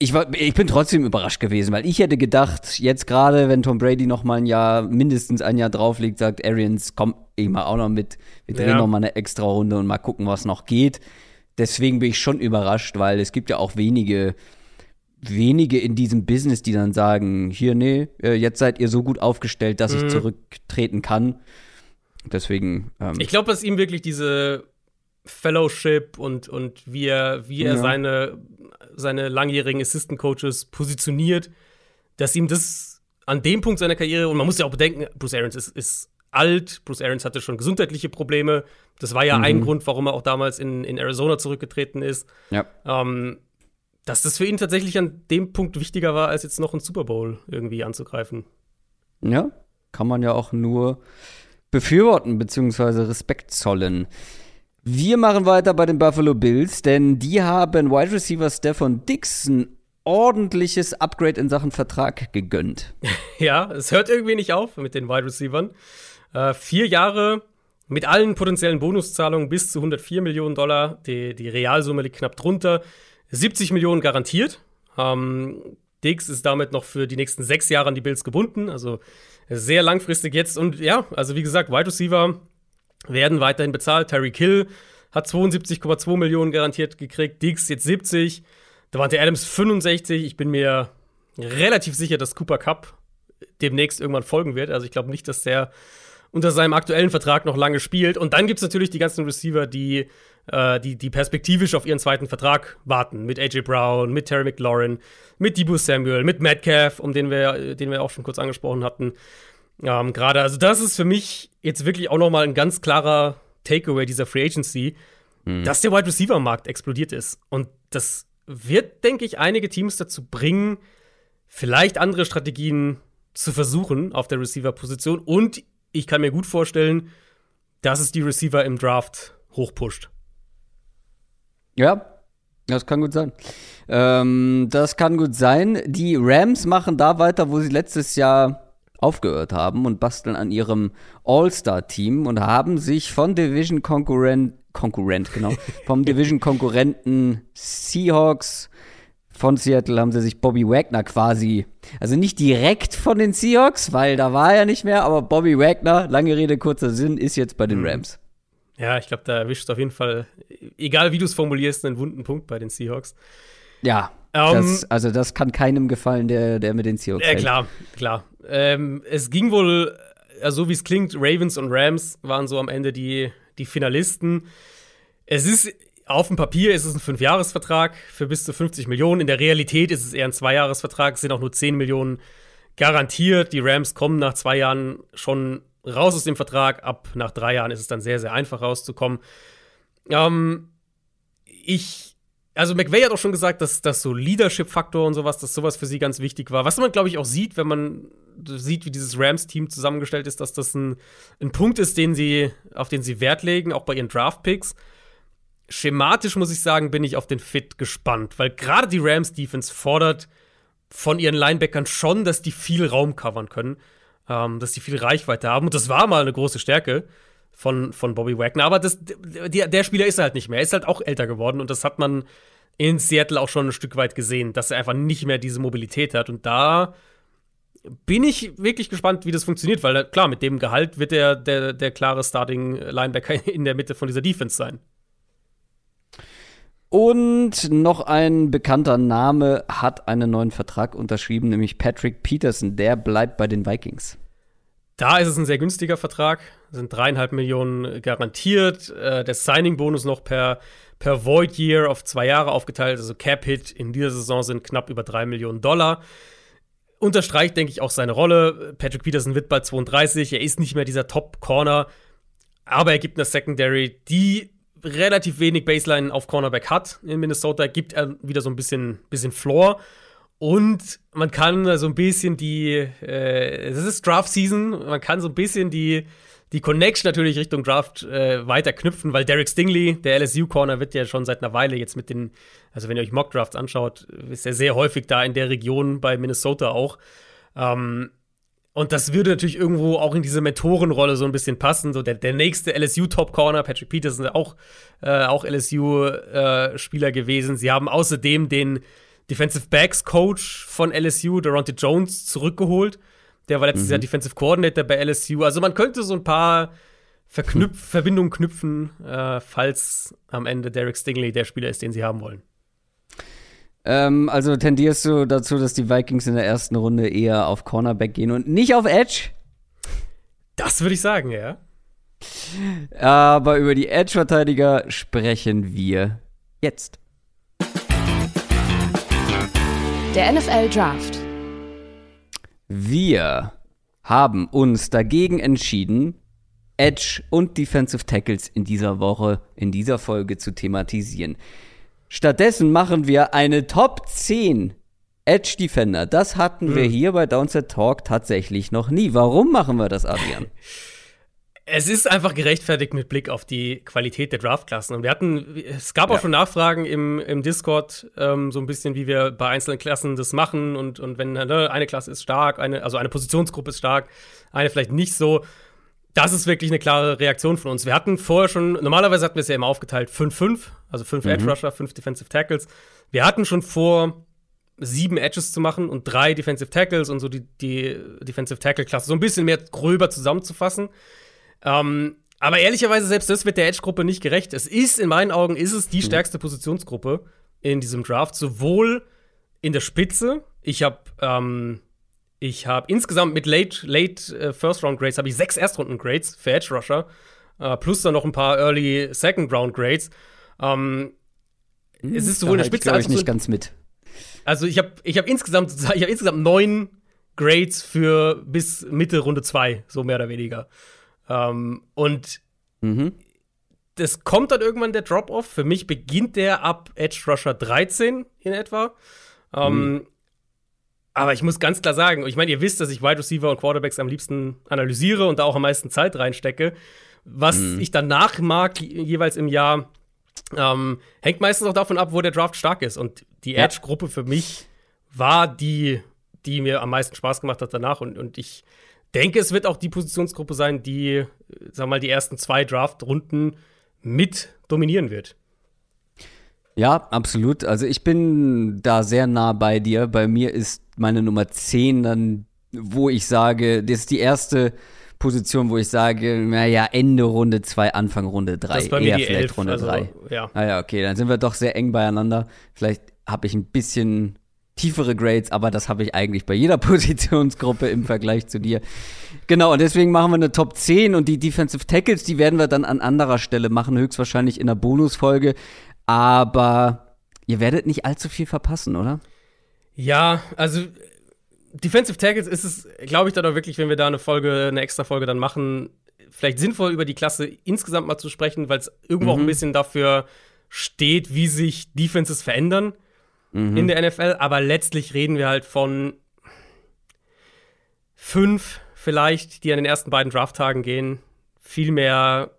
Ich, war, ich bin trotzdem überrascht gewesen, weil ich hätte gedacht, jetzt gerade, wenn Tom Brady noch mal ein Jahr, mindestens ein Jahr drauflegt, sagt Arians, komm, ich mal auch noch mit, wir drehen ja. noch mal eine extra Runde und mal gucken, was noch geht. Deswegen bin ich schon überrascht, weil es gibt ja auch wenige wenige in diesem Business, die dann sagen, hier, nee, äh, jetzt seid ihr so gut aufgestellt, dass mhm. ich zurücktreten kann. Deswegen. Ähm, ich glaube, dass ihm wirklich diese Fellowship und, und wie er, wie er ja. seine, seine langjährigen Assistant Coaches positioniert, dass ihm das an dem Punkt seiner Karriere, und man muss ja auch bedenken, Bruce Arians ist, ist alt, Bruce Arians hatte schon gesundheitliche Probleme. Das war ja mhm. ein Grund, warum er auch damals in, in Arizona zurückgetreten ist. Ja. Ähm, dass das für ihn tatsächlich an dem Punkt wichtiger war, als jetzt noch einen Super Bowl irgendwie anzugreifen. Ja, kann man ja auch nur befürworten bzw. Respekt zollen. Wir machen weiter bei den Buffalo Bills, denn die haben Wide Receiver Stefan Dixon ordentliches Upgrade in Sachen Vertrag gegönnt. Ja, es hört irgendwie nicht auf mit den Wide Receivern. Äh, vier Jahre mit allen potenziellen Bonuszahlungen bis zu 104 Millionen Dollar. Die, die Realsumme liegt knapp drunter. 70 Millionen garantiert. Ähm, Diggs ist damit noch für die nächsten sechs Jahre an die Bills gebunden, also sehr langfristig jetzt. Und ja, also wie gesagt, Wide Receiver werden weiterhin bezahlt. Terry Kill hat 72,2 Millionen garantiert gekriegt, Diggs jetzt 70, Davante Adams 65. Ich bin mir relativ sicher, dass Cooper Cup demnächst irgendwann folgen wird. Also ich glaube nicht, dass der unter seinem aktuellen Vertrag noch lange spielt. Und dann gibt es natürlich die ganzen Receiver, die äh, die, die perspektivisch auf ihren zweiten Vertrag warten. Mit AJ Brown, mit Terry McLaurin, mit Debo Samuel, mit Metcalf, um den wir, den wir auch schon kurz angesprochen hatten. Ähm, Gerade, also das ist für mich jetzt wirklich auch noch mal ein ganz klarer Takeaway dieser Free Agency, mhm. dass der Wide Receiver Markt explodiert ist. Und das wird, denke ich, einige Teams dazu bringen, vielleicht andere Strategien zu versuchen auf der Receiver-Position. Und ich kann mir gut vorstellen, dass es die Receiver im Draft hochpusht. Ja, das kann gut sein. Ähm, das kann gut sein. Die Rams machen da weiter, wo sie letztes Jahr aufgehört haben und basteln an ihrem All-Star-Team und haben sich von Division-Konkurrent, Konkurrent, genau, vom Division-Konkurrenten Seahawks von Seattle haben sie sich Bobby Wagner quasi, also nicht direkt von den Seahawks, weil da war er nicht mehr, aber Bobby Wagner, lange Rede, kurzer Sinn, ist jetzt bei den mhm. Rams. Ja, ich glaube, da erwischt auf jeden Fall, egal wie du es formulierst, einen wunden Punkt bei den Seahawks. Ja, um, das, ähm, also das kann keinem gefallen, der, der mit den Seahawks Ja, äh, klar, klar. Ähm, es ging wohl, also so wie es klingt, Ravens und Rams waren so am Ende die, die Finalisten. Es ist auf dem Papier ist es ein Fünfjahresvertrag für bis zu 50 Millionen. In der Realität ist es eher ein Zweijahresvertrag. Es sind auch nur 10 Millionen garantiert. Die Rams kommen nach zwei Jahren schon raus aus dem Vertrag. Ab nach drei Jahren ist es dann sehr, sehr einfach rauszukommen. Ähm, ich, also McVay hat auch schon gesagt, dass, dass so Leadership-Faktor und sowas, dass sowas für sie ganz wichtig war. Was man, glaube ich, auch sieht, wenn man sieht, wie dieses Rams-Team zusammengestellt ist, dass das ein, ein Punkt ist, den sie, auf den sie Wert legen, auch bei ihren Draft-Picks schematisch muss ich sagen, bin ich auf den Fit gespannt, weil gerade die Rams Defense fordert von ihren Linebackern schon, dass die viel Raum covern können, ähm, dass die viel Reichweite haben. Und das war mal eine große Stärke von, von Bobby Wagner. Aber das, der, der Spieler ist halt nicht mehr. Er ist halt auch älter geworden und das hat man in Seattle auch schon ein Stück weit gesehen, dass er einfach nicht mehr diese Mobilität hat. Und da bin ich wirklich gespannt, wie das funktioniert, weil klar, mit dem Gehalt wird er der, der klare Starting Linebacker in der Mitte von dieser Defense sein. Und noch ein bekannter Name hat einen neuen Vertrag unterschrieben, nämlich Patrick Peterson. Der bleibt bei den Vikings. Da ist es ein sehr günstiger Vertrag, sind dreieinhalb Millionen garantiert. Äh, der Signing-Bonus noch per, per Void Year auf zwei Jahre aufgeteilt, also Cap-Hit in dieser Saison sind knapp über drei Millionen Dollar. Unterstreicht, denke ich, auch seine Rolle. Patrick Peterson wird bald 32, er ist nicht mehr dieser Top-Corner, aber er gibt eine Secondary, die relativ wenig Baseline auf Cornerback hat in Minnesota, gibt er wieder so ein bisschen, bisschen Floor. Und man kann so ein bisschen die, äh, es ist Draft-Season, man kann so ein bisschen die, die Connection natürlich Richtung Draft äh, weiter knüpfen, weil Derek Stingley, der LSU-Corner, wird ja schon seit einer Weile jetzt mit den, also wenn ihr euch Mock-Drafts anschaut, ist er sehr häufig da in der Region bei Minnesota auch. Ähm, und das würde natürlich irgendwo auch in diese Mentorenrolle so ein bisschen passen. So der, der nächste LSU-Top-Corner, Patrick Peterson, auch, äh, auch LSU-Spieler äh, gewesen. Sie haben außerdem den Defensive Backs Coach von LSU, Deronte Jones, zurückgeholt. Der war letztes mhm. Jahr Defensive Coordinator bei LSU. Also man könnte so ein paar Verknüpf hm. Verbindungen knüpfen, äh, falls am Ende Derek Stingley der Spieler ist, den sie haben wollen. Ähm, also tendierst du dazu, dass die Vikings in der ersten Runde eher auf Cornerback gehen und nicht auf Edge? Das würde ich sagen, ja. Aber über die Edge-Verteidiger sprechen wir jetzt. Der NFL Draft. Wir haben uns dagegen entschieden, Edge und Defensive Tackles in dieser Woche, in dieser Folge zu thematisieren. Stattdessen machen wir eine Top 10 Edge Defender. Das hatten hm. wir hier bei Downset Talk tatsächlich noch nie. Warum machen wir das, Adrian? Es ist einfach gerechtfertigt mit Blick auf die Qualität der Draftklassen. Und wir hatten, es gab auch ja. schon Nachfragen im, im Discord, ähm, so ein bisschen, wie wir bei einzelnen Klassen das machen. Und, und wenn ne, eine Klasse ist stark, eine, also eine Positionsgruppe ist stark, eine vielleicht nicht so das ist wirklich eine klare Reaktion von uns. Wir hatten vorher schon, normalerweise hatten wir es ja immer aufgeteilt 5-5, also 5 mhm. Edge Rusher, 5 Defensive Tackles. Wir hatten schon vor, sieben Edges zu machen und drei Defensive Tackles und so die, die Defensive Tackle-Klasse so ein bisschen mehr gröber zusammenzufassen. Ähm, aber ehrlicherweise, selbst das wird der Edge-Gruppe nicht gerecht. Es ist, in meinen Augen, ist es die mhm. stärkste Positionsgruppe in diesem Draft, sowohl in der Spitze. Ich habe ähm, ich habe insgesamt mit Late, Late uh, First Round Grades habe ich sechs Erstrunden Grades für Edge Rusher, uh, plus dann noch ein paar Early Second Round Grades. Ähm, hm, es ist sowohl in der Spitze als auch nicht ganz mit. Also ich habe ich habe insgesamt ich habe insgesamt neun Grades für bis Mitte Runde zwei, so mehr oder weniger. Ähm, und mhm. das kommt dann irgendwann der Drop-Off. Für mich beginnt der ab Edge Rusher 13 in etwa. Ähm, mhm. Aber ich muss ganz klar sagen, ich meine, ihr wisst, dass ich Wide Receiver und Quarterbacks am liebsten analysiere und da auch am meisten Zeit reinstecke. Was mhm. ich danach mag, jeweils im Jahr, ähm, hängt meistens auch davon ab, wo der Draft stark ist. Und die Edge-Gruppe für mich war die, die mir am meisten Spaß gemacht hat danach. Und, und ich denke, es wird auch die Positionsgruppe sein, die, sag mal, die ersten zwei Draft-Runden mit dominieren wird. Ja, absolut. Also ich bin da sehr nah bei dir. Bei mir ist meine Nummer 10 dann, wo ich sage, das ist die erste Position, wo ich sage, naja, Ende Runde 2, Anfang Runde 3. Das ist bei mir Eher vielleicht Elf, Runde 3. Also, ja. Naja, okay, dann sind wir doch sehr eng beieinander. Vielleicht habe ich ein bisschen tiefere Grades, aber das habe ich eigentlich bei jeder Positionsgruppe im Vergleich zu dir. Genau, und deswegen machen wir eine Top 10 und die Defensive Tackles, die werden wir dann an anderer Stelle machen, höchstwahrscheinlich in der Bonusfolge. Aber ihr werdet nicht allzu viel verpassen, oder? Ja, also Defensive Tackles ist es, glaube ich, dann auch wirklich, wenn wir da eine Folge, eine extra Folge dann machen, vielleicht sinnvoll über die Klasse insgesamt mal zu sprechen, weil es irgendwo mhm. auch ein mhm. bisschen dafür steht, wie sich Defenses verändern mhm. in der NFL. Aber letztlich reden wir halt von fünf vielleicht, die an den ersten beiden Drafttagen gehen. Viel mehr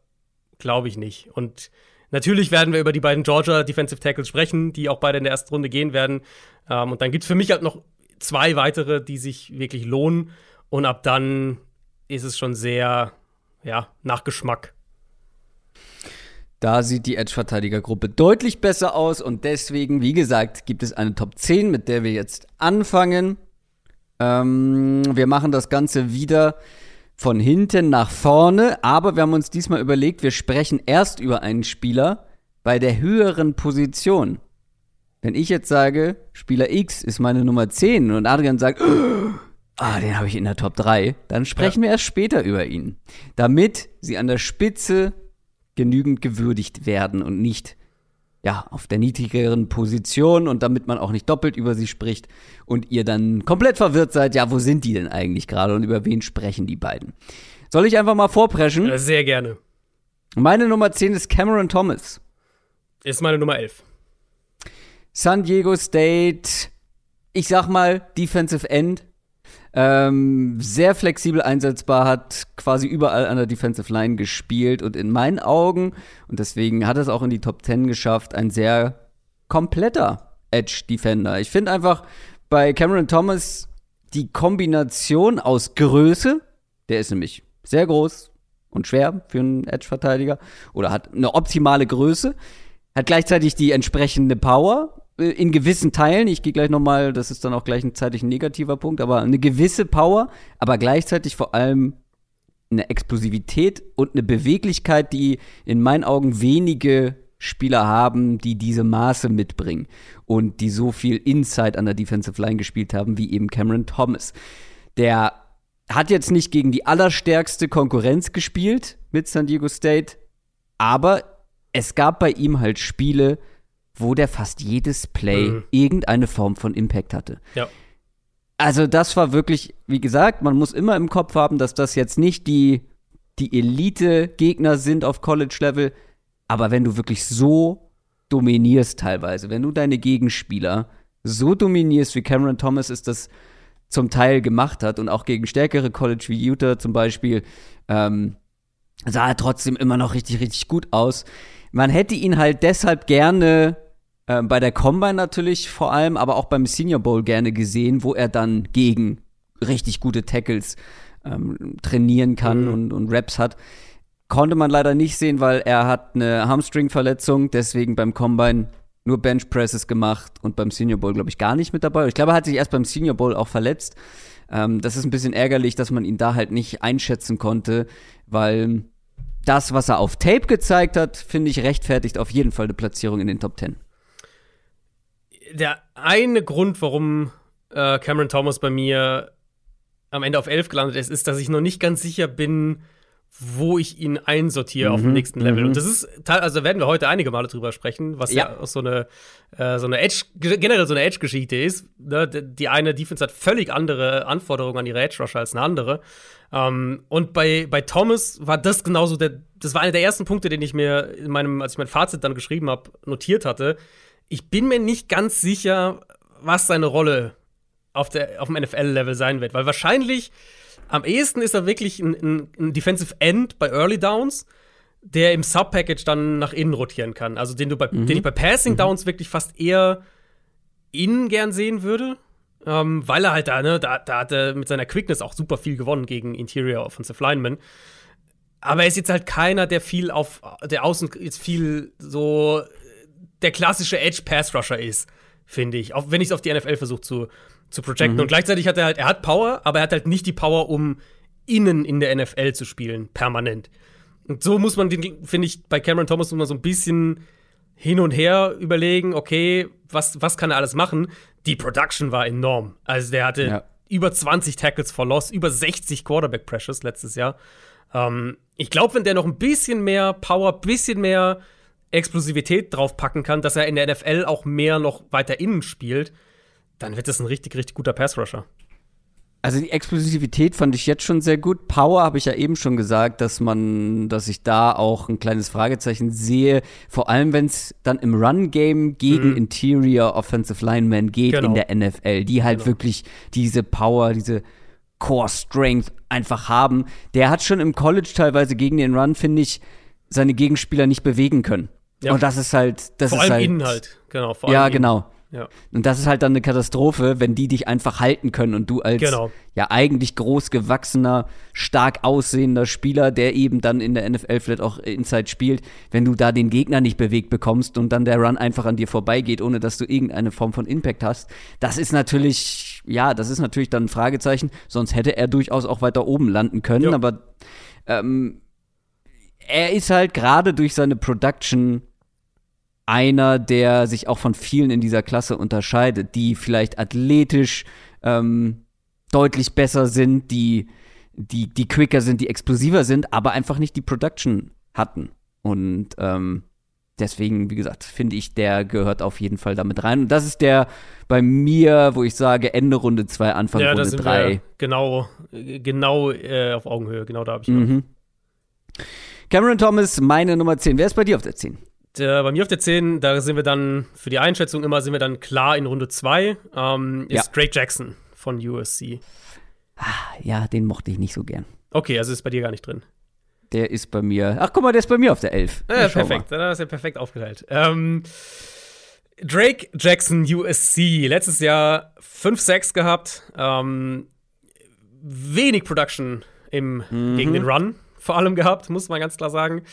glaube ich nicht. Und natürlich werden wir über die beiden Georgia Defensive Tackles sprechen, die auch beide in der ersten Runde gehen werden. Ähm, und dann gibt es für mich halt noch zwei weitere, die sich wirklich lohnen. Und ab dann ist es schon sehr, ja, nach Geschmack. Da sieht die Edge-Verteidigergruppe deutlich besser aus und deswegen, wie gesagt, gibt es eine Top 10, mit der wir jetzt anfangen. Ähm, wir machen das Ganze wieder von hinten nach vorne, aber wir haben uns diesmal überlegt, wir sprechen erst über einen Spieler bei der höheren Position. Wenn ich jetzt sage, Spieler X ist meine Nummer 10 und Adrian sagt, ah, den habe ich in der Top 3, dann sprechen ja. wir erst später über ihn. Damit sie an der Spitze genügend gewürdigt werden und nicht ja, auf der niedrigeren Position und damit man auch nicht doppelt über sie spricht und ihr dann komplett verwirrt seid, ja, wo sind die denn eigentlich gerade und über wen sprechen die beiden? Soll ich einfach mal vorpreschen? Sehr gerne. Meine Nummer 10 ist Cameron Thomas. Ist meine Nummer 11. San Diego State, ich sag mal, Defensive End. Ähm, sehr flexibel einsetzbar, hat quasi überall an der Defensive Line gespielt und in meinen Augen, und deswegen hat es auch in die Top 10 geschafft, ein sehr kompletter Edge Defender. Ich finde einfach bei Cameron Thomas die Kombination aus Größe, der ist nämlich sehr groß und schwer für einen Edge-Verteidiger oder hat eine optimale Größe, hat gleichzeitig die entsprechende Power in gewissen Teilen, ich gehe gleich nochmal, das ist dann auch gleichzeitig ein negativer Punkt, aber eine gewisse Power, aber gleichzeitig vor allem eine Explosivität und eine Beweglichkeit, die in meinen Augen wenige Spieler haben, die diese Maße mitbringen und die so viel Inside an der Defensive Line gespielt haben, wie eben Cameron Thomas. Der hat jetzt nicht gegen die allerstärkste Konkurrenz gespielt mit San Diego State, aber es gab bei ihm halt Spiele, wo der fast jedes Play mhm. irgendeine Form von Impact hatte. Ja. Also das war wirklich, wie gesagt, man muss immer im Kopf haben, dass das jetzt nicht die, die Elite-Gegner sind auf College-Level, aber wenn du wirklich so dominierst teilweise, wenn du deine Gegenspieler so dominierst, wie Cameron Thomas es das zum Teil gemacht hat und auch gegen stärkere College wie Utah zum Beispiel, ähm, sah er trotzdem immer noch richtig, richtig gut aus. Man hätte ihn halt deshalb gerne äh, bei der Combine natürlich vor allem, aber auch beim Senior Bowl gerne gesehen, wo er dann gegen richtig gute Tackles ähm, trainieren kann mhm. und, und Raps hat. Konnte man leider nicht sehen, weil er hat eine Hamstring-Verletzung, deswegen beim Combine nur Bench Presses gemacht und beim Senior Bowl, glaube ich, gar nicht mit dabei. Ich glaube, er hat sich erst beim Senior Bowl auch verletzt. Ähm, das ist ein bisschen ärgerlich, dass man ihn da halt nicht einschätzen konnte, weil das, was er auf Tape gezeigt hat, finde ich rechtfertigt auf jeden Fall eine Platzierung in den Top 10 der eine Grund, warum äh, Cameron Thomas bei mir am Ende auf 11 gelandet ist, ist, dass ich noch nicht ganz sicher bin, wo ich ihn einsortiere mhm, auf dem mhm, nächsten Level. Und mhm. das ist, also werden wir heute einige Male drüber sprechen, was ja, ja auch so eine, äh, so eine Edge, generell so eine Edge-Geschichte ist. Ne? Die eine Defense hat völlig andere Anforderungen an ihre Edge-Rusher als eine andere. Ähm, und bei, bei Thomas war das genauso der, das war einer der ersten Punkte, den ich mir in meinem, als ich mein Fazit dann geschrieben habe, notiert hatte. Ich bin mir nicht ganz sicher, was seine Rolle auf, der, auf dem NFL-Level sein wird, weil wahrscheinlich am ehesten ist er wirklich ein, ein, ein Defensive End bei Early Downs, der im Sub-Package dann nach innen rotieren kann. Also den, du bei, mhm. den ich bei Passing mhm. Downs mhm. wirklich fast eher innen gern sehen würde. Ähm, weil er halt da, ne, da, da hat er mit seiner Quickness auch super viel gewonnen gegen Interior Offensive Linemen. Aber er ist jetzt halt keiner, der viel auf, der außen jetzt viel so der klassische Edge-Pass-Rusher ist, finde ich. Auch wenn ich es auf die NFL versuche zu, zu projecten. Mhm. Und gleichzeitig hat er halt, er hat Power, aber er hat halt nicht die Power, um innen in der NFL zu spielen, permanent. Und so muss man den, finde ich, bei Cameron Thomas immer so ein bisschen hin und her überlegen, okay, was, was kann er alles machen? Die Production war enorm. Also der hatte ja. über 20 Tackles for Loss, über 60 Quarterback Pressures letztes Jahr. Ähm, ich glaube, wenn der noch ein bisschen mehr Power, bisschen mehr Explosivität draufpacken kann, dass er in der NFL auch mehr noch weiter innen spielt, dann wird das ein richtig, richtig guter Pass-Rusher. Also die Explosivität fand ich jetzt schon sehr gut. Power habe ich ja eben schon gesagt, dass man, dass ich da auch ein kleines Fragezeichen sehe. Vor allem, wenn es dann im Run-Game gegen mhm. Interior Offensive Linemen geht genau. in der NFL, die halt genau. wirklich diese Power, diese Core Strength einfach haben. Der hat schon im College teilweise gegen den Run, finde ich, seine Gegenspieler nicht bewegen können. Ja. Und das ist halt, das vor ist allem halt, innen halt, genau. Vor ja, genau. Ja. Und das ist halt dann eine Katastrophe, wenn die dich einfach halten können und du als genau. ja eigentlich groß gewachsener, stark aussehender Spieler, der eben dann in der NFL vielleicht auch Inside spielt, wenn du da den Gegner nicht bewegt bekommst und dann der Run einfach an dir vorbeigeht, ohne dass du irgendeine Form von Impact hast, das ist natürlich, ja, das ist natürlich dann ein Fragezeichen. Sonst hätte er durchaus auch weiter oben landen können, ja. aber ähm, er ist halt gerade durch seine Production einer, der sich auch von vielen in dieser Klasse unterscheidet, die vielleicht athletisch ähm, deutlich besser sind, die, die, die quicker sind, die explosiver sind, aber einfach nicht die Production hatten. Und ähm, deswegen, wie gesagt, finde ich, der gehört auf jeden Fall damit rein. Und das ist der bei mir, wo ich sage, Ende Runde 2, Anfang ja, Runde 3. Genau, genau äh, auf Augenhöhe, genau da habe ich. Mhm. Cameron Thomas, meine Nummer 10. Wer ist bei dir auf der 10? Der, bei mir auf der 10, da sind wir dann, für die Einschätzung immer, sind wir dann klar in Runde 2, ähm, ist ja. Drake Jackson von USC. Ah, ja, den mochte ich nicht so gern. Okay, also ist bei dir gar nicht drin. Der ist bei mir, ach guck mal, der ist bei mir auf der 11. Ja, ja perfekt, dann ist er perfekt aufgeteilt. Ähm, Drake Jackson USC, letztes Jahr 5 6 gehabt, ähm, wenig Production im, mhm. gegen den Run vor allem gehabt, muss man ganz klar sagen.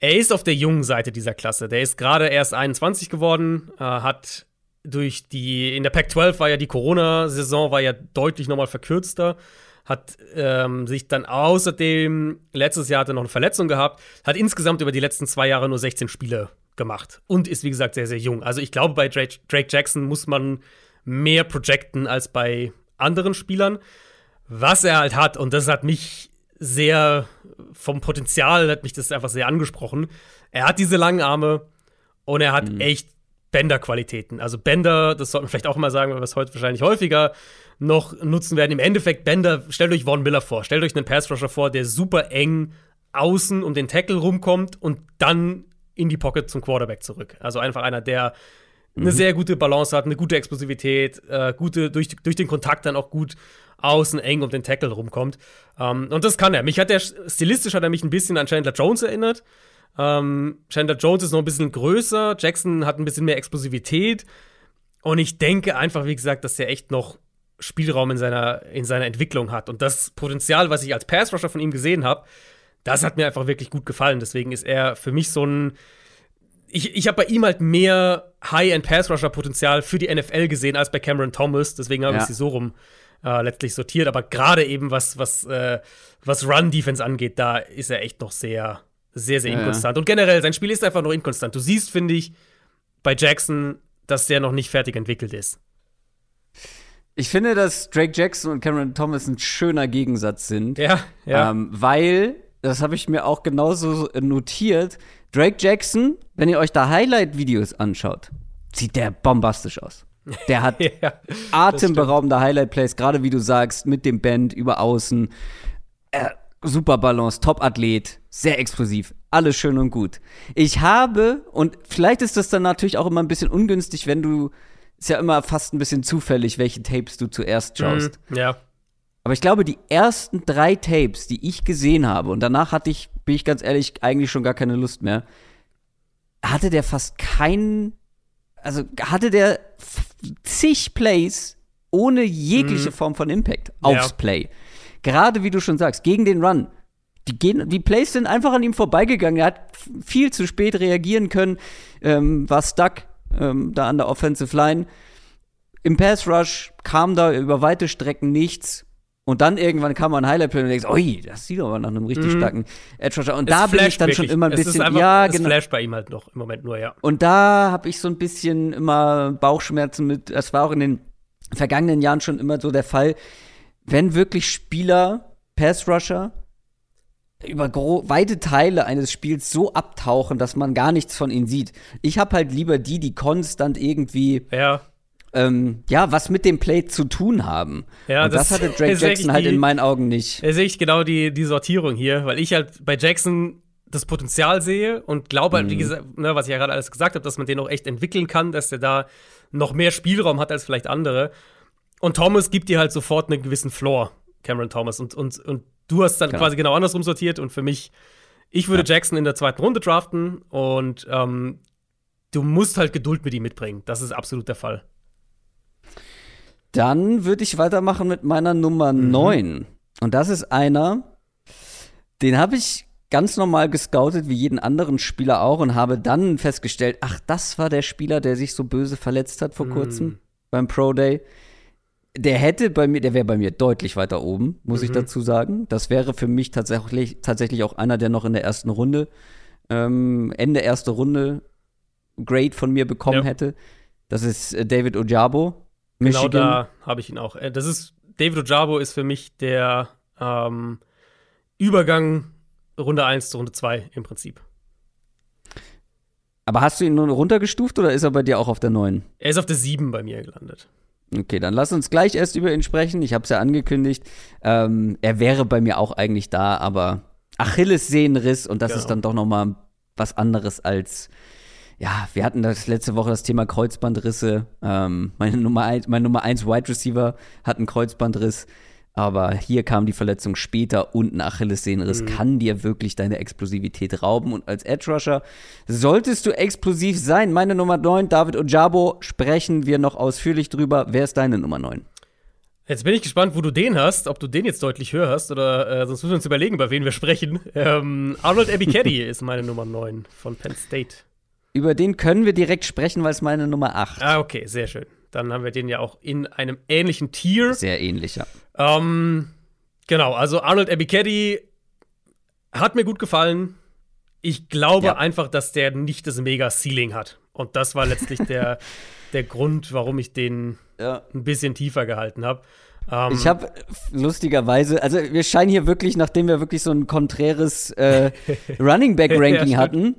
Er ist auf der jungen Seite dieser Klasse. Der ist gerade erst 21 geworden, äh, hat durch die, in der Pac-12 war ja die Corona-Saison, war ja deutlich nochmal verkürzter, hat ähm, sich dann außerdem, letztes Jahr hat er noch eine Verletzung gehabt, hat insgesamt über die letzten zwei Jahre nur 16 Spiele gemacht und ist, wie gesagt, sehr, sehr jung. Also ich glaube, bei Drake, Drake Jackson muss man mehr projecten als bei anderen Spielern. Was er halt hat, und das hat mich sehr vom Potenzial hat mich das einfach sehr angesprochen. Er hat diese langen Arme und er hat mhm. echt Bänder-Qualitäten. Also Bänder, das sollte man vielleicht auch mal sagen, weil wir es heute wahrscheinlich häufiger noch nutzen werden. Im Endeffekt Bänder, stellt euch Von Miller vor, stellt euch einen Pass-Rusher vor, der super eng außen um den Tackle rumkommt und dann in die Pocket zum Quarterback zurück. Also einfach einer, der eine mhm. sehr gute Balance hat, eine gute Explosivität, äh, gute, durch, durch den Kontakt dann auch gut außen eng um den Tackle rumkommt. Ähm, und das kann er. Mich hat er, stilistisch hat er mich ein bisschen an Chandler Jones erinnert. Ähm, Chandler Jones ist noch ein bisschen größer, Jackson hat ein bisschen mehr Explosivität. Und ich denke einfach, wie gesagt, dass er echt noch Spielraum in seiner, in seiner Entwicklung hat. Und das Potenzial, was ich als Pass-Rusher von ihm gesehen habe, das hat mir einfach wirklich gut gefallen. Deswegen ist er für mich so ein. Ich, ich habe bei ihm halt mehr High-End-Pass-Rusher-Potenzial für die NFL gesehen als bei Cameron Thomas. Deswegen habe ja. ich sie so rum äh, letztlich sortiert. Aber gerade eben, was, was, äh, was Run-Defense angeht, da ist er echt noch sehr, sehr, sehr inkonstant. Ja. Und generell, sein Spiel ist einfach noch inkonstant. Du siehst, finde ich, bei Jackson, dass der noch nicht fertig entwickelt ist. Ich finde, dass Drake Jackson und Cameron Thomas ein schöner Gegensatz sind. Ja, ja. Ähm, weil, das habe ich mir auch genauso notiert, Drake Jackson, wenn ihr euch da Highlight-Videos anschaut, sieht der bombastisch aus. Der hat ja, atemberaubende Highlight-Plays, gerade wie du sagst, mit dem Band über außen. Äh, super Balance, Top-Athlet, sehr explosiv. alles schön und gut. Ich habe, und vielleicht ist das dann natürlich auch immer ein bisschen ungünstig, wenn du, ist ja immer fast ein bisschen zufällig, welche Tapes du zuerst schaust. Mhm, ja. Aber ich glaube, die ersten drei Tapes, die ich gesehen habe, und danach hatte ich, bin ich ganz ehrlich, eigentlich schon gar keine Lust mehr, hatte der fast keinen, also hatte der zig Plays ohne jegliche mhm. Form von Impact aufs ja. Play. Gerade wie du schon sagst, gegen den Run. Die, gehen, die Plays sind einfach an ihm vorbeigegangen. Er hat viel zu spät reagieren können, ähm, war stuck ähm, da an der Offensive Line. Im Pass Rush kam da über weite Strecken nichts. Und dann irgendwann kam man ein Highlight und denkst, ui, das sieht aber nach einem richtig mhm. starken Edge Rusher. Und es da bin ich dann wirklich. schon immer ein bisschen, einfach, ja, es genau. flasht bei ihm halt noch im Moment nur, ja. Und da habe ich so ein bisschen immer Bauchschmerzen mit. Das war auch in den vergangenen Jahren schon immer so der Fall, wenn wirklich Spieler, Pass Rusher, über weite Teile eines Spiels so abtauchen, dass man gar nichts von ihnen sieht. Ich habe halt lieber die, die konstant irgendwie ja. Ähm, ja, was mit dem Play zu tun haben. Ja, Und das, das hatte Drake Jackson halt die, in meinen Augen nicht. Da sehe ich genau die, die Sortierung hier, weil ich halt bei Jackson das Potenzial sehe und glaube halt, mhm. wie gesagt, ne, was ich ja gerade alles gesagt habe, dass man den auch echt entwickeln kann, dass der da noch mehr Spielraum hat als vielleicht andere. Und Thomas gibt dir halt sofort einen gewissen Floor, Cameron Thomas. Und, und, und du hast dann genau. quasi genau andersrum sortiert. Und für mich, ich würde ja. Jackson in der zweiten Runde draften und ähm, du musst halt Geduld mit ihm mitbringen. Das ist absolut der Fall. Dann würde ich weitermachen mit meiner Nummer mhm. 9. Und das ist einer, den habe ich ganz normal gescoutet, wie jeden anderen Spieler auch, und habe dann festgestellt, ach, das war der Spieler, der sich so böse verletzt hat vor mhm. kurzem beim Pro Day der hätte bei mir, der wäre bei mir deutlich weiter oben, muss mhm. ich dazu sagen. Das wäre für mich tatsächlich, tatsächlich auch einer, der noch in der ersten Runde, ähm, Ende erste Runde Grade von mir bekommen ja. hätte. Das ist äh, David Ojabo. Michigan. Genau da habe ich ihn auch. Äh, das ist, David Ojabo ist für mich der ähm, Übergang Runde 1 zu Runde 2 im Prinzip. Aber hast du ihn nur runtergestuft oder ist er bei dir auch auf der 9? Er ist auf der 7 bei mir gelandet. Okay, dann lass uns gleich erst über ihn sprechen. Ich habe es ja angekündigt. Ähm, er wäre bei mir auch eigentlich da, aber Achillessehnenriss und das genau. ist dann doch noch mal was anderes als ja, wir hatten das letzte Woche das Thema Kreuzbandrisse. Ähm, meine Nummer eins, mein Nummer eins Wide Receiver hat einen Kreuzbandriss. Aber hier kam die Verletzung später und ein Achillessehnenriss mhm. kann dir wirklich deine Explosivität rauben. Und als Edge Rusher solltest du explosiv sein. Meine Nummer 9, David Ojabo, sprechen wir noch ausführlich drüber. Wer ist deine Nummer 9? Jetzt bin ich gespannt, wo du den hast, ob du den jetzt deutlich höher hast oder äh, sonst müssen wir uns überlegen, über wen wir sprechen. Ähm, Arnold Abicaddy ist meine Nummer 9 von Penn State. Über den können wir direkt sprechen, weil es meine Nummer 8. Ah, okay, sehr schön. Dann haben wir den ja auch in einem ähnlichen Tier. Sehr ähnlich, ja. Ähm, genau, also Arnold Abicaddy hat mir gut gefallen. Ich glaube ja. einfach, dass der nicht das Mega-Ceiling hat. Und das war letztlich der, der Grund, warum ich den ja. ein bisschen tiefer gehalten habe. Um, ich habe lustigerweise, also wir scheinen hier wirklich, nachdem wir wirklich so ein konträres äh, Running Back Ranking ja, hatten,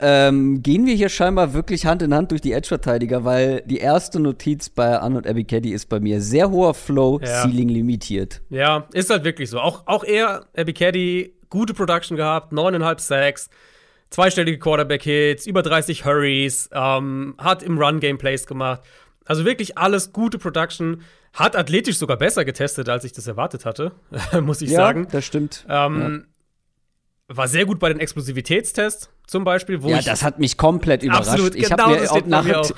ähm, gehen wir hier scheinbar wirklich Hand in Hand durch die Edge-Verteidiger, weil die erste Notiz bei Arnold Abicaddy ist bei mir sehr hoher Flow, ja. Ceiling limitiert. Ja, ist halt wirklich so. Auch, auch er, Abicaddy, gute Production gehabt, neuneinhalb Sacks, zweistellige Quarterback-Hits, über 30 Hurries, ähm, hat im Run-Game Plays gemacht. Also wirklich alles gute Production. Hat athletisch sogar besser getestet, als ich das erwartet hatte, muss ich ja, sagen. Das stimmt. Ähm, ja. War sehr gut bei den Explosivitätstests zum Beispiel. Wo ja, das hat mich komplett überrascht. Absolut, ich genau mir auch nach, auch.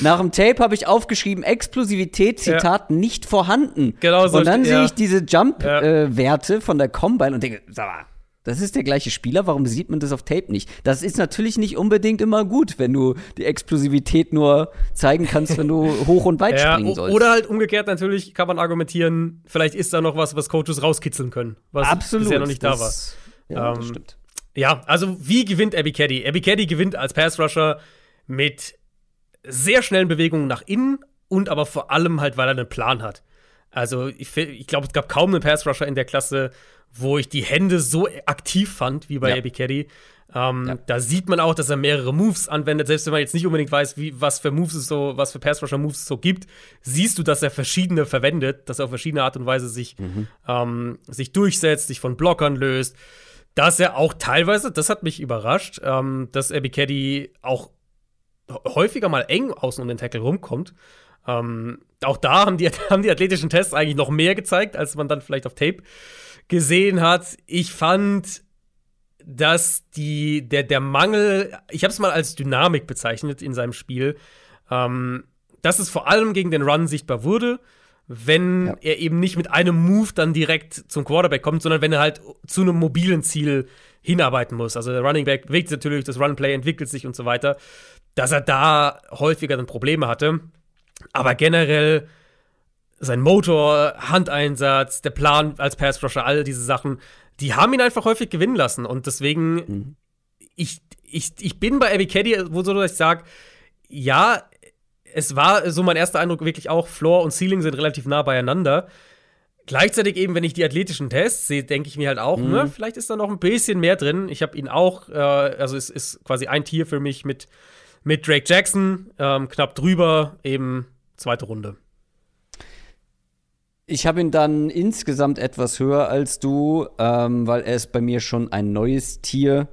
nach dem Tape habe ich aufgeschrieben, Explosivität, Zitat, ja. nicht vorhanden. Genau so. Und dann sehe ich diese Jump-Werte äh, von der Combine und denke, sag mal, das ist der gleiche Spieler, warum sieht man das auf Tape nicht? Das ist natürlich nicht unbedingt immer gut, wenn du die Explosivität nur zeigen kannst, wenn du hoch und weit ja, springen sollst. Oder halt umgekehrt natürlich kann man argumentieren, vielleicht ist da noch was, was Coaches rauskitzeln können, was Absolut, bisher noch nicht das, da war. Ja, ähm, das stimmt. Ja, also wie gewinnt Abby Caddy? Abby Caddy gewinnt als Pass-Rusher mit sehr schnellen Bewegungen nach innen und aber vor allem halt, weil er einen Plan hat. Also ich, ich glaube, es gab kaum einen Pass-Rusher in der Klasse, wo ich die Hände so aktiv fand wie bei ja. Abby Caddy. Ähm, ja. Da sieht man auch, dass er mehrere Moves anwendet. Selbst wenn man jetzt nicht unbedingt weiß, wie, was für Moves es so, was für Pass-Rusher-Moves es so gibt, siehst du, dass er verschiedene verwendet, dass er auf verschiedene Art und Weise sich, mhm. ähm, sich durchsetzt, sich von Blockern löst. dass er auch teilweise, das hat mich überrascht, ähm, dass Abby auch häufiger mal eng außen um den Tackle rumkommt. Ähm, auch da haben die, haben die athletischen Tests eigentlich noch mehr gezeigt, als man dann vielleicht auf Tape gesehen hat. Ich fand, dass die, der, der Mangel, ich habe es mal als Dynamik bezeichnet in seinem Spiel, ähm, dass es vor allem gegen den Run sichtbar wurde, wenn ja. er eben nicht mit einem Move dann direkt zum Quarterback kommt, sondern wenn er halt zu einem mobilen Ziel hinarbeiten muss. Also der Running Back bewegt sich natürlich, das Runplay entwickelt sich und so weiter, dass er da häufiger dann Probleme hatte. Aber generell sein Motor, Handeinsatz, der Plan als Pass Rusher, all diese Sachen, die haben ihn einfach häufig gewinnen lassen. Und deswegen, mhm. ich, ich, ich bin bei Abby Caddy, wo so, ich sage, ja, es war so mein erster Eindruck wirklich auch, Floor und Ceiling sind relativ nah beieinander. Gleichzeitig eben, wenn ich die athletischen Tests sehe, denke ich mir halt auch, ne, mhm. ne, vielleicht ist da noch ein bisschen mehr drin. Ich habe ihn auch, äh, also es ist quasi ein Tier für mich mit, mit Drake Jackson, ähm, knapp drüber, eben zweite Runde. Ich habe ihn dann insgesamt etwas höher als du, ähm, weil er ist bei mir schon ein neues Tier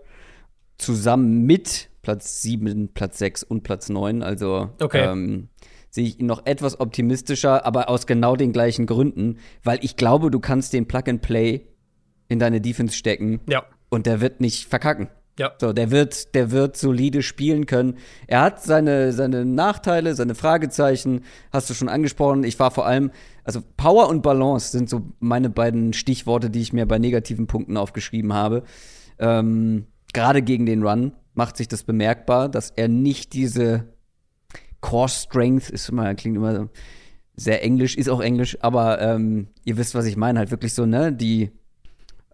zusammen mit Platz 7, Platz 6 und Platz 9. Also okay. ähm, sehe ich ihn noch etwas optimistischer, aber aus genau den gleichen Gründen, weil ich glaube, du kannst den Plug and Play in deine Defense stecken ja. und der wird nicht verkacken. Ja. So, der wird, der wird solide spielen können. Er hat seine, seine Nachteile, seine Fragezeichen, hast du schon angesprochen. Ich war vor allem, also Power und Balance sind so meine beiden Stichworte, die ich mir bei negativen Punkten aufgeschrieben habe. Ähm, Gerade gegen den Run macht sich das bemerkbar, dass er nicht diese Core Strength ist immer, klingt immer sehr englisch, ist auch englisch, aber ähm, ihr wisst, was ich meine, halt wirklich so, ne, die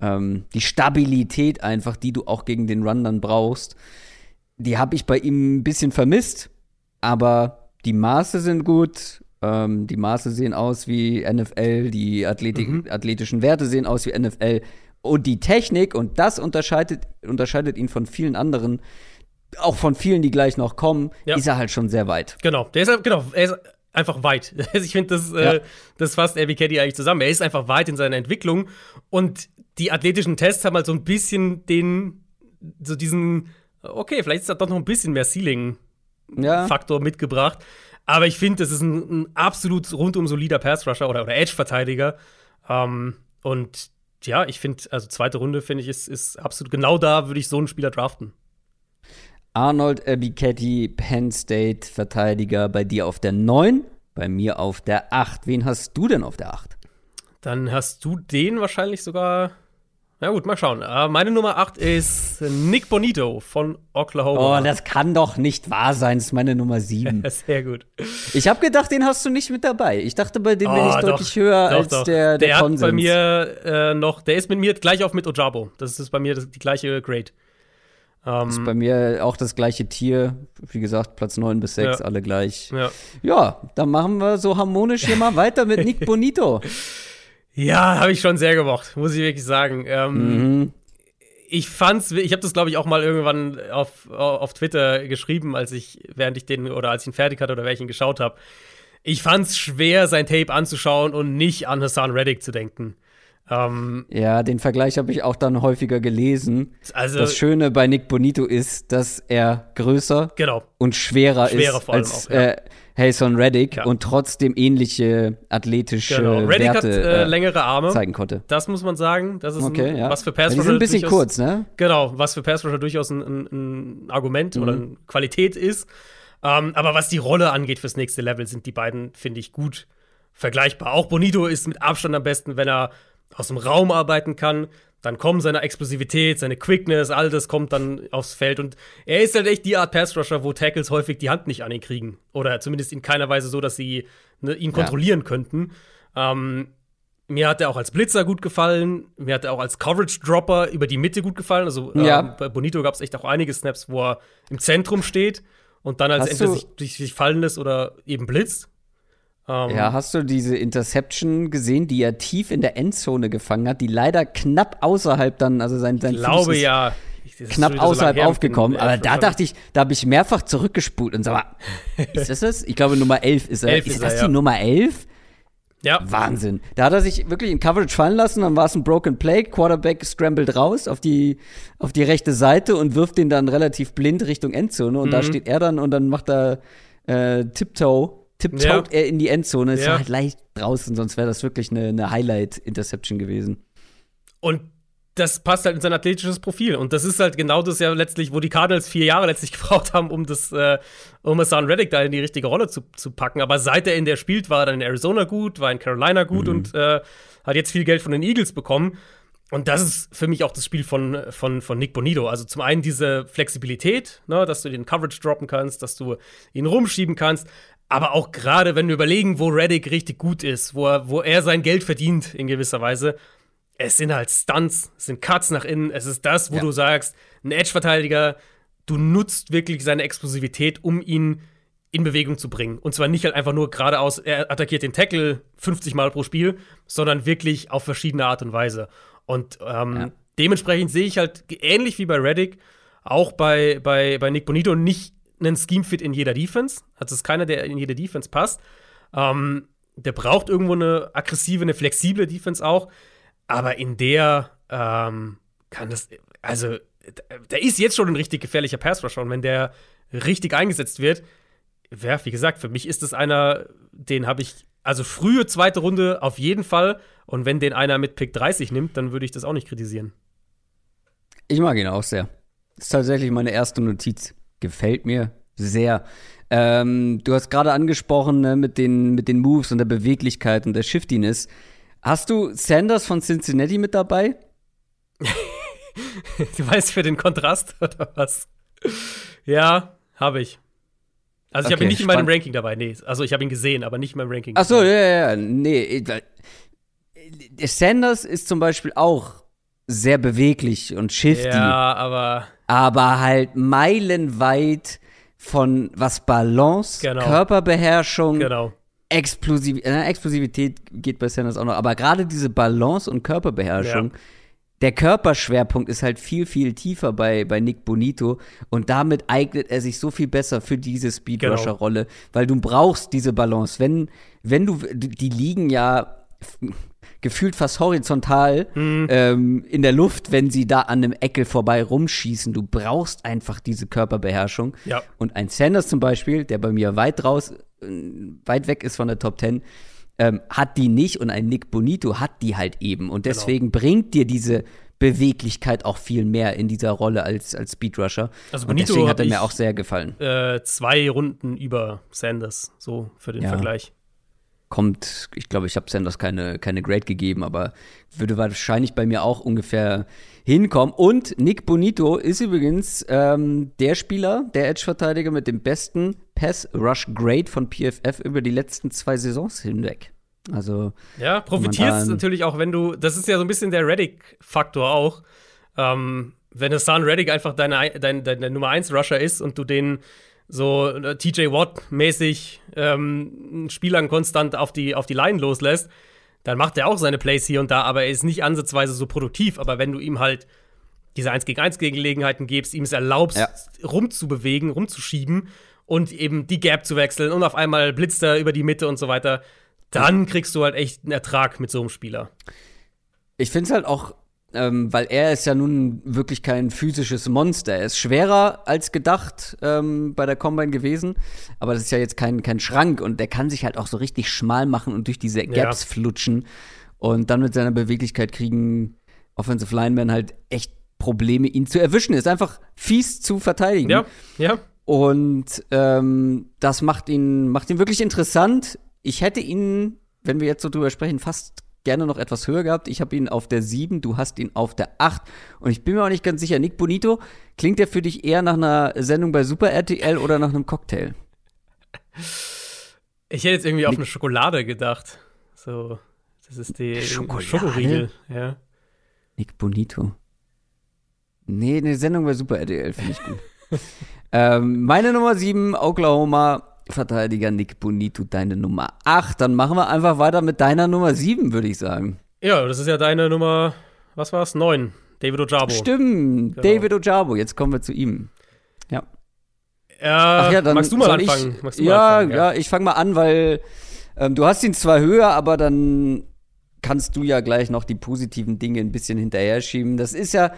ähm, die Stabilität einfach, die du auch gegen den Run dann brauchst, die habe ich bei ihm ein bisschen vermisst. Aber die Maße sind gut. Ähm, die Maße sehen aus wie NFL, die Athletik, mhm. athletischen Werte sehen aus wie NFL. Und die Technik, und das unterscheidet, unterscheidet ihn von vielen anderen, auch von vielen, die gleich noch kommen, ja. ist er halt schon sehr weit. Genau, der ist, genau, er ist einfach weit. ich finde, das, äh, ja. äh, das fasst Abby Caddy eigentlich zusammen. Er ist einfach weit in seiner Entwicklung. Und die athletischen Tests haben halt so ein bisschen den, so diesen, okay, vielleicht ist da doch noch ein bisschen mehr Ceiling-Faktor ja. mitgebracht. Aber ich finde, das ist ein, ein, absolut rundum solider Pass-Rusher oder, oder Edge-Verteidiger. Ähm, und ja, ich finde, also zweite Runde, finde ich, ist, ist absolut genau da, würde ich so einen Spieler draften. Arnold Abiketty, Penn State Verteidiger, bei dir auf der 9, bei mir auf der 8. Wen hast du denn auf der 8? Dann hast du den wahrscheinlich sogar na gut, mal schauen. Uh, meine Nummer 8 ist Nick Bonito von Oklahoma. Oh, das kann doch nicht wahr sein. Das ist meine Nummer 7. Sehr gut. Ich habe gedacht, den hast du nicht mit dabei. Ich dachte, bei dem oh, bin ich doch, deutlich höher doch, als doch. der, der, der Konsens. Bei mir äh, noch, der ist mit mir gleich auf mit Ojabo. Das ist bei mir das, die gleiche Grade. Um, ist bei mir auch das gleiche Tier. Wie gesagt, Platz 9 bis 6, ja. alle gleich. Ja. ja, dann machen wir so harmonisch hier mal weiter mit Nick Bonito. Ja, habe ich schon sehr gemocht, muss ich wirklich sagen. Ähm, mhm. Ich fand's, ich habe das glaube ich auch mal irgendwann auf, auf Twitter geschrieben, als ich während ich den oder als ich ihn fertig hatte oder ihn geschaut habe. Ich fand's schwer, sein Tape anzuschauen und nicht an Hassan Reddick zu denken. Ähm, ja, den Vergleich habe ich auch dann häufiger gelesen. Also, das Schöne bei Nick Bonito ist, dass er größer genau. und schwerer, schwerer ist als auch, ja. äh, Hayson Reddick ja. und trotzdem ähnliche athletische genau. Reddick Werte hat äh, längere Arme zeigen konnte. Das muss man sagen. Das ist okay, ein, ja. was für Pass Die sind ein bisschen kurz, ne? Genau, was für Pass durchaus ein, ein, ein Argument mhm. oder eine Qualität ist. Ähm, aber was die Rolle angeht fürs nächste Level, sind die beiden, finde ich, gut vergleichbar. Auch Bonito ist mit Abstand am besten, wenn er aus dem Raum arbeiten kann. Dann kommen seine Explosivität, seine Quickness, all das kommt dann aufs Feld. Und er ist halt echt die Art Pass-Rusher, wo Tackles häufig die Hand nicht an ihn kriegen. Oder zumindest in keiner Weise so, dass sie ne, ihn kontrollieren ja. könnten. Ähm, mir hat er auch als Blitzer gut gefallen. Mir hat er auch als Coverage-Dropper über die Mitte gut gefallen. Also ähm, ja. bei Bonito gab es echt auch einige Snaps, wo er im Zentrum steht und dann als entweder sich, sich fallen lässt oder eben blitzt. Ähm, ja, hast du diese Interception gesehen, die er tief in der Endzone gefangen hat, die leider knapp außerhalb dann, also sein, sein ich glaube ja. knapp außerhalb so aufgekommen. Aber da dachte ich, da habe ich mehrfach zurückgespult und sag mal, ist das das? Ich glaube, Nummer 11 ist er. 11 ist, ist das er, die ja. Nummer 11? Ja. Wahnsinn. Da hat er sich wirklich in Coverage fallen lassen, dann war es ein Broken Play, Quarterback scrambled raus auf die, auf die rechte Seite und wirft den dann relativ blind Richtung Endzone und mhm. da steht er dann und dann macht er äh, Tiptoe, tiptoed ja. er in die Endzone, ist ja. halt leicht draußen, sonst wäre das wirklich eine, eine Highlight-Interception gewesen. Und das passt halt in sein athletisches Profil. Und das ist halt genau das ja letztlich, wo die Cardinals vier Jahre letztlich gebraucht haben, um das, äh, um Hassan Reddick da in die richtige Rolle zu, zu packen. Aber seit er in der spielt, war er dann in Arizona gut, war in Carolina gut mhm. und äh, hat jetzt viel Geld von den Eagles bekommen. Und das ist für mich auch das Spiel von, von, von Nick Bonito. Also zum einen diese Flexibilität, ne, dass du den Coverage droppen kannst, dass du ihn rumschieben kannst. Aber auch gerade, wenn wir überlegen, wo Reddick richtig gut ist, wo er, wo er sein Geld verdient in gewisser Weise, es sind halt Stunts, es sind Cuts nach innen, es ist das, wo ja. du sagst, ein Edge-Verteidiger, du nutzt wirklich seine Explosivität, um ihn in Bewegung zu bringen. Und zwar nicht halt einfach nur geradeaus, er attackiert den Tackle 50 Mal pro Spiel, sondern wirklich auf verschiedene Art und Weise. Und ähm, ja. dementsprechend sehe ich halt ähnlich wie bei Reddick, auch bei, bei, bei Nick Bonito, nicht einen Scheme-Fit in jeder Defense. Also es ist keiner, der in jede Defense passt. Ähm, der braucht irgendwo eine aggressive, eine flexible Defense auch. Aber in der ähm, kann das, also, der ist jetzt schon ein richtig gefährlicher Pass-Rusher. Und wenn der richtig eingesetzt wird, ja, wie gesagt, für mich ist es einer, den habe ich, also frühe zweite Runde auf jeden Fall. Und wenn den einer mit Pick 30 nimmt, dann würde ich das auch nicht kritisieren. Ich mag ihn auch sehr. Das ist tatsächlich meine erste Notiz. Gefällt mir sehr. Ähm, du hast gerade angesprochen ne, mit, den, mit den Moves und der Beweglichkeit und der Shiftiness. Hast du Sanders von Cincinnati mit dabei? du weißt für den Kontrast oder was? Ja, habe ich. Also ich okay, habe ihn nicht in meinem Ranking dabei, nee. Also ich habe ihn gesehen, aber nicht in meinem Ranking. Ach so, ja, ja, ja, nee. Sanders ist zum Beispiel auch sehr beweglich und shifty. Ja, aber. Aber halt meilenweit von was Balance, genau. Körperbeherrschung, genau. Explosiv äh, Explosivität geht bei Sanders auch noch, aber gerade diese Balance und Körperbeherrschung, ja. der Körperschwerpunkt ist halt viel, viel tiefer bei, bei Nick Bonito und damit eignet er sich so viel besser für diese Speedrusher-Rolle, genau. weil du brauchst diese Balance. Wenn, wenn du, die liegen ja gefühlt fast horizontal mhm. ähm, in der Luft, wenn sie da an einem Eckel vorbei rumschießen. Du brauchst einfach diese Körperbeherrschung. Ja. Und ein Sanders zum Beispiel, der bei mir weit raus, äh, weit weg ist von der Top 10, ähm, hat die nicht und ein Nick Bonito hat die halt eben. Und genau. deswegen genau. bringt dir diese Beweglichkeit auch viel mehr in dieser Rolle als, als Speedrusher. Also Bonito und deswegen hat er mir auch sehr gefallen. Äh, zwei Runden über Sanders, so für den ja. Vergleich kommt, ich glaube, ich habe Sanders keine, keine Grade gegeben, aber würde wahrscheinlich bei mir auch ungefähr hinkommen. Und Nick Bonito ist übrigens ähm, der Spieler, der Edge-Verteidiger mit dem besten Pass-Rush-Grade von PFF über die letzten zwei Saisons hinweg. Also. Ja, profitierst natürlich auch, wenn du, das ist ja so ein bisschen der Reddick-Faktor auch. Ähm, wenn Hassan Reddick einfach deine, deine, deine Nummer 1 Rusher ist und du den so äh, TJ Watt-mäßig ähm, Spielern konstant auf die, auf die Line loslässt, dann macht er auch seine Plays hier und da, aber er ist nicht ansatzweise so produktiv. Aber wenn du ihm halt diese 1 gegen 1 Gelegenheiten gibst, ihm es erlaubst, ja. rumzubewegen, rumzuschieben und eben die Gap zu wechseln und auf einmal blitzt er über die Mitte und so weiter, dann kriegst du halt echt einen Ertrag mit so einem Spieler. Ich finde es halt auch ähm, weil er ist ja nun wirklich kein physisches Monster. Er ist schwerer als gedacht ähm, bei der Combine gewesen, aber das ist ja jetzt kein, kein Schrank und der kann sich halt auch so richtig schmal machen und durch diese Gaps ja. flutschen und dann mit seiner Beweglichkeit kriegen Offensive Linemen halt echt Probleme, ihn zu erwischen. Ist einfach fies zu verteidigen. Ja, ja. Und ähm, das macht ihn, macht ihn wirklich interessant. Ich hätte ihn, wenn wir jetzt so drüber sprechen, fast gerne noch etwas höher gehabt. Ich habe ihn auf der 7, du hast ihn auf der 8. Und ich bin mir auch nicht ganz sicher, Nick Bonito, klingt der für dich eher nach einer Sendung bei Super RTL oder nach einem Cocktail? Ich hätte jetzt irgendwie Nick auf eine Schokolade gedacht. So, das ist die Schokolade? Schokoriegel, ja. Nick Bonito. Nee, eine Sendung bei Super RTL finde ich gut. ähm, meine Nummer 7, Oklahoma Verteidiger Nick Bonito deine Nummer 8. Dann machen wir einfach weiter mit deiner Nummer 7, würde ich sagen. Ja, das ist ja deine Nummer, was war es? 9. David Ojabo. Stimmt, genau. David Ojabo. Jetzt kommen wir zu ihm. Ja. Ja, ja dann magst du mal anfangen? Ich, mal ja, anfangen, ja, ja, ich fange mal an, weil Ähm, du hast ihn zwar höher, aber dann kannst du ja gleich noch die positiven Dinge ein bisschen hinterher schieben. Das ist ja.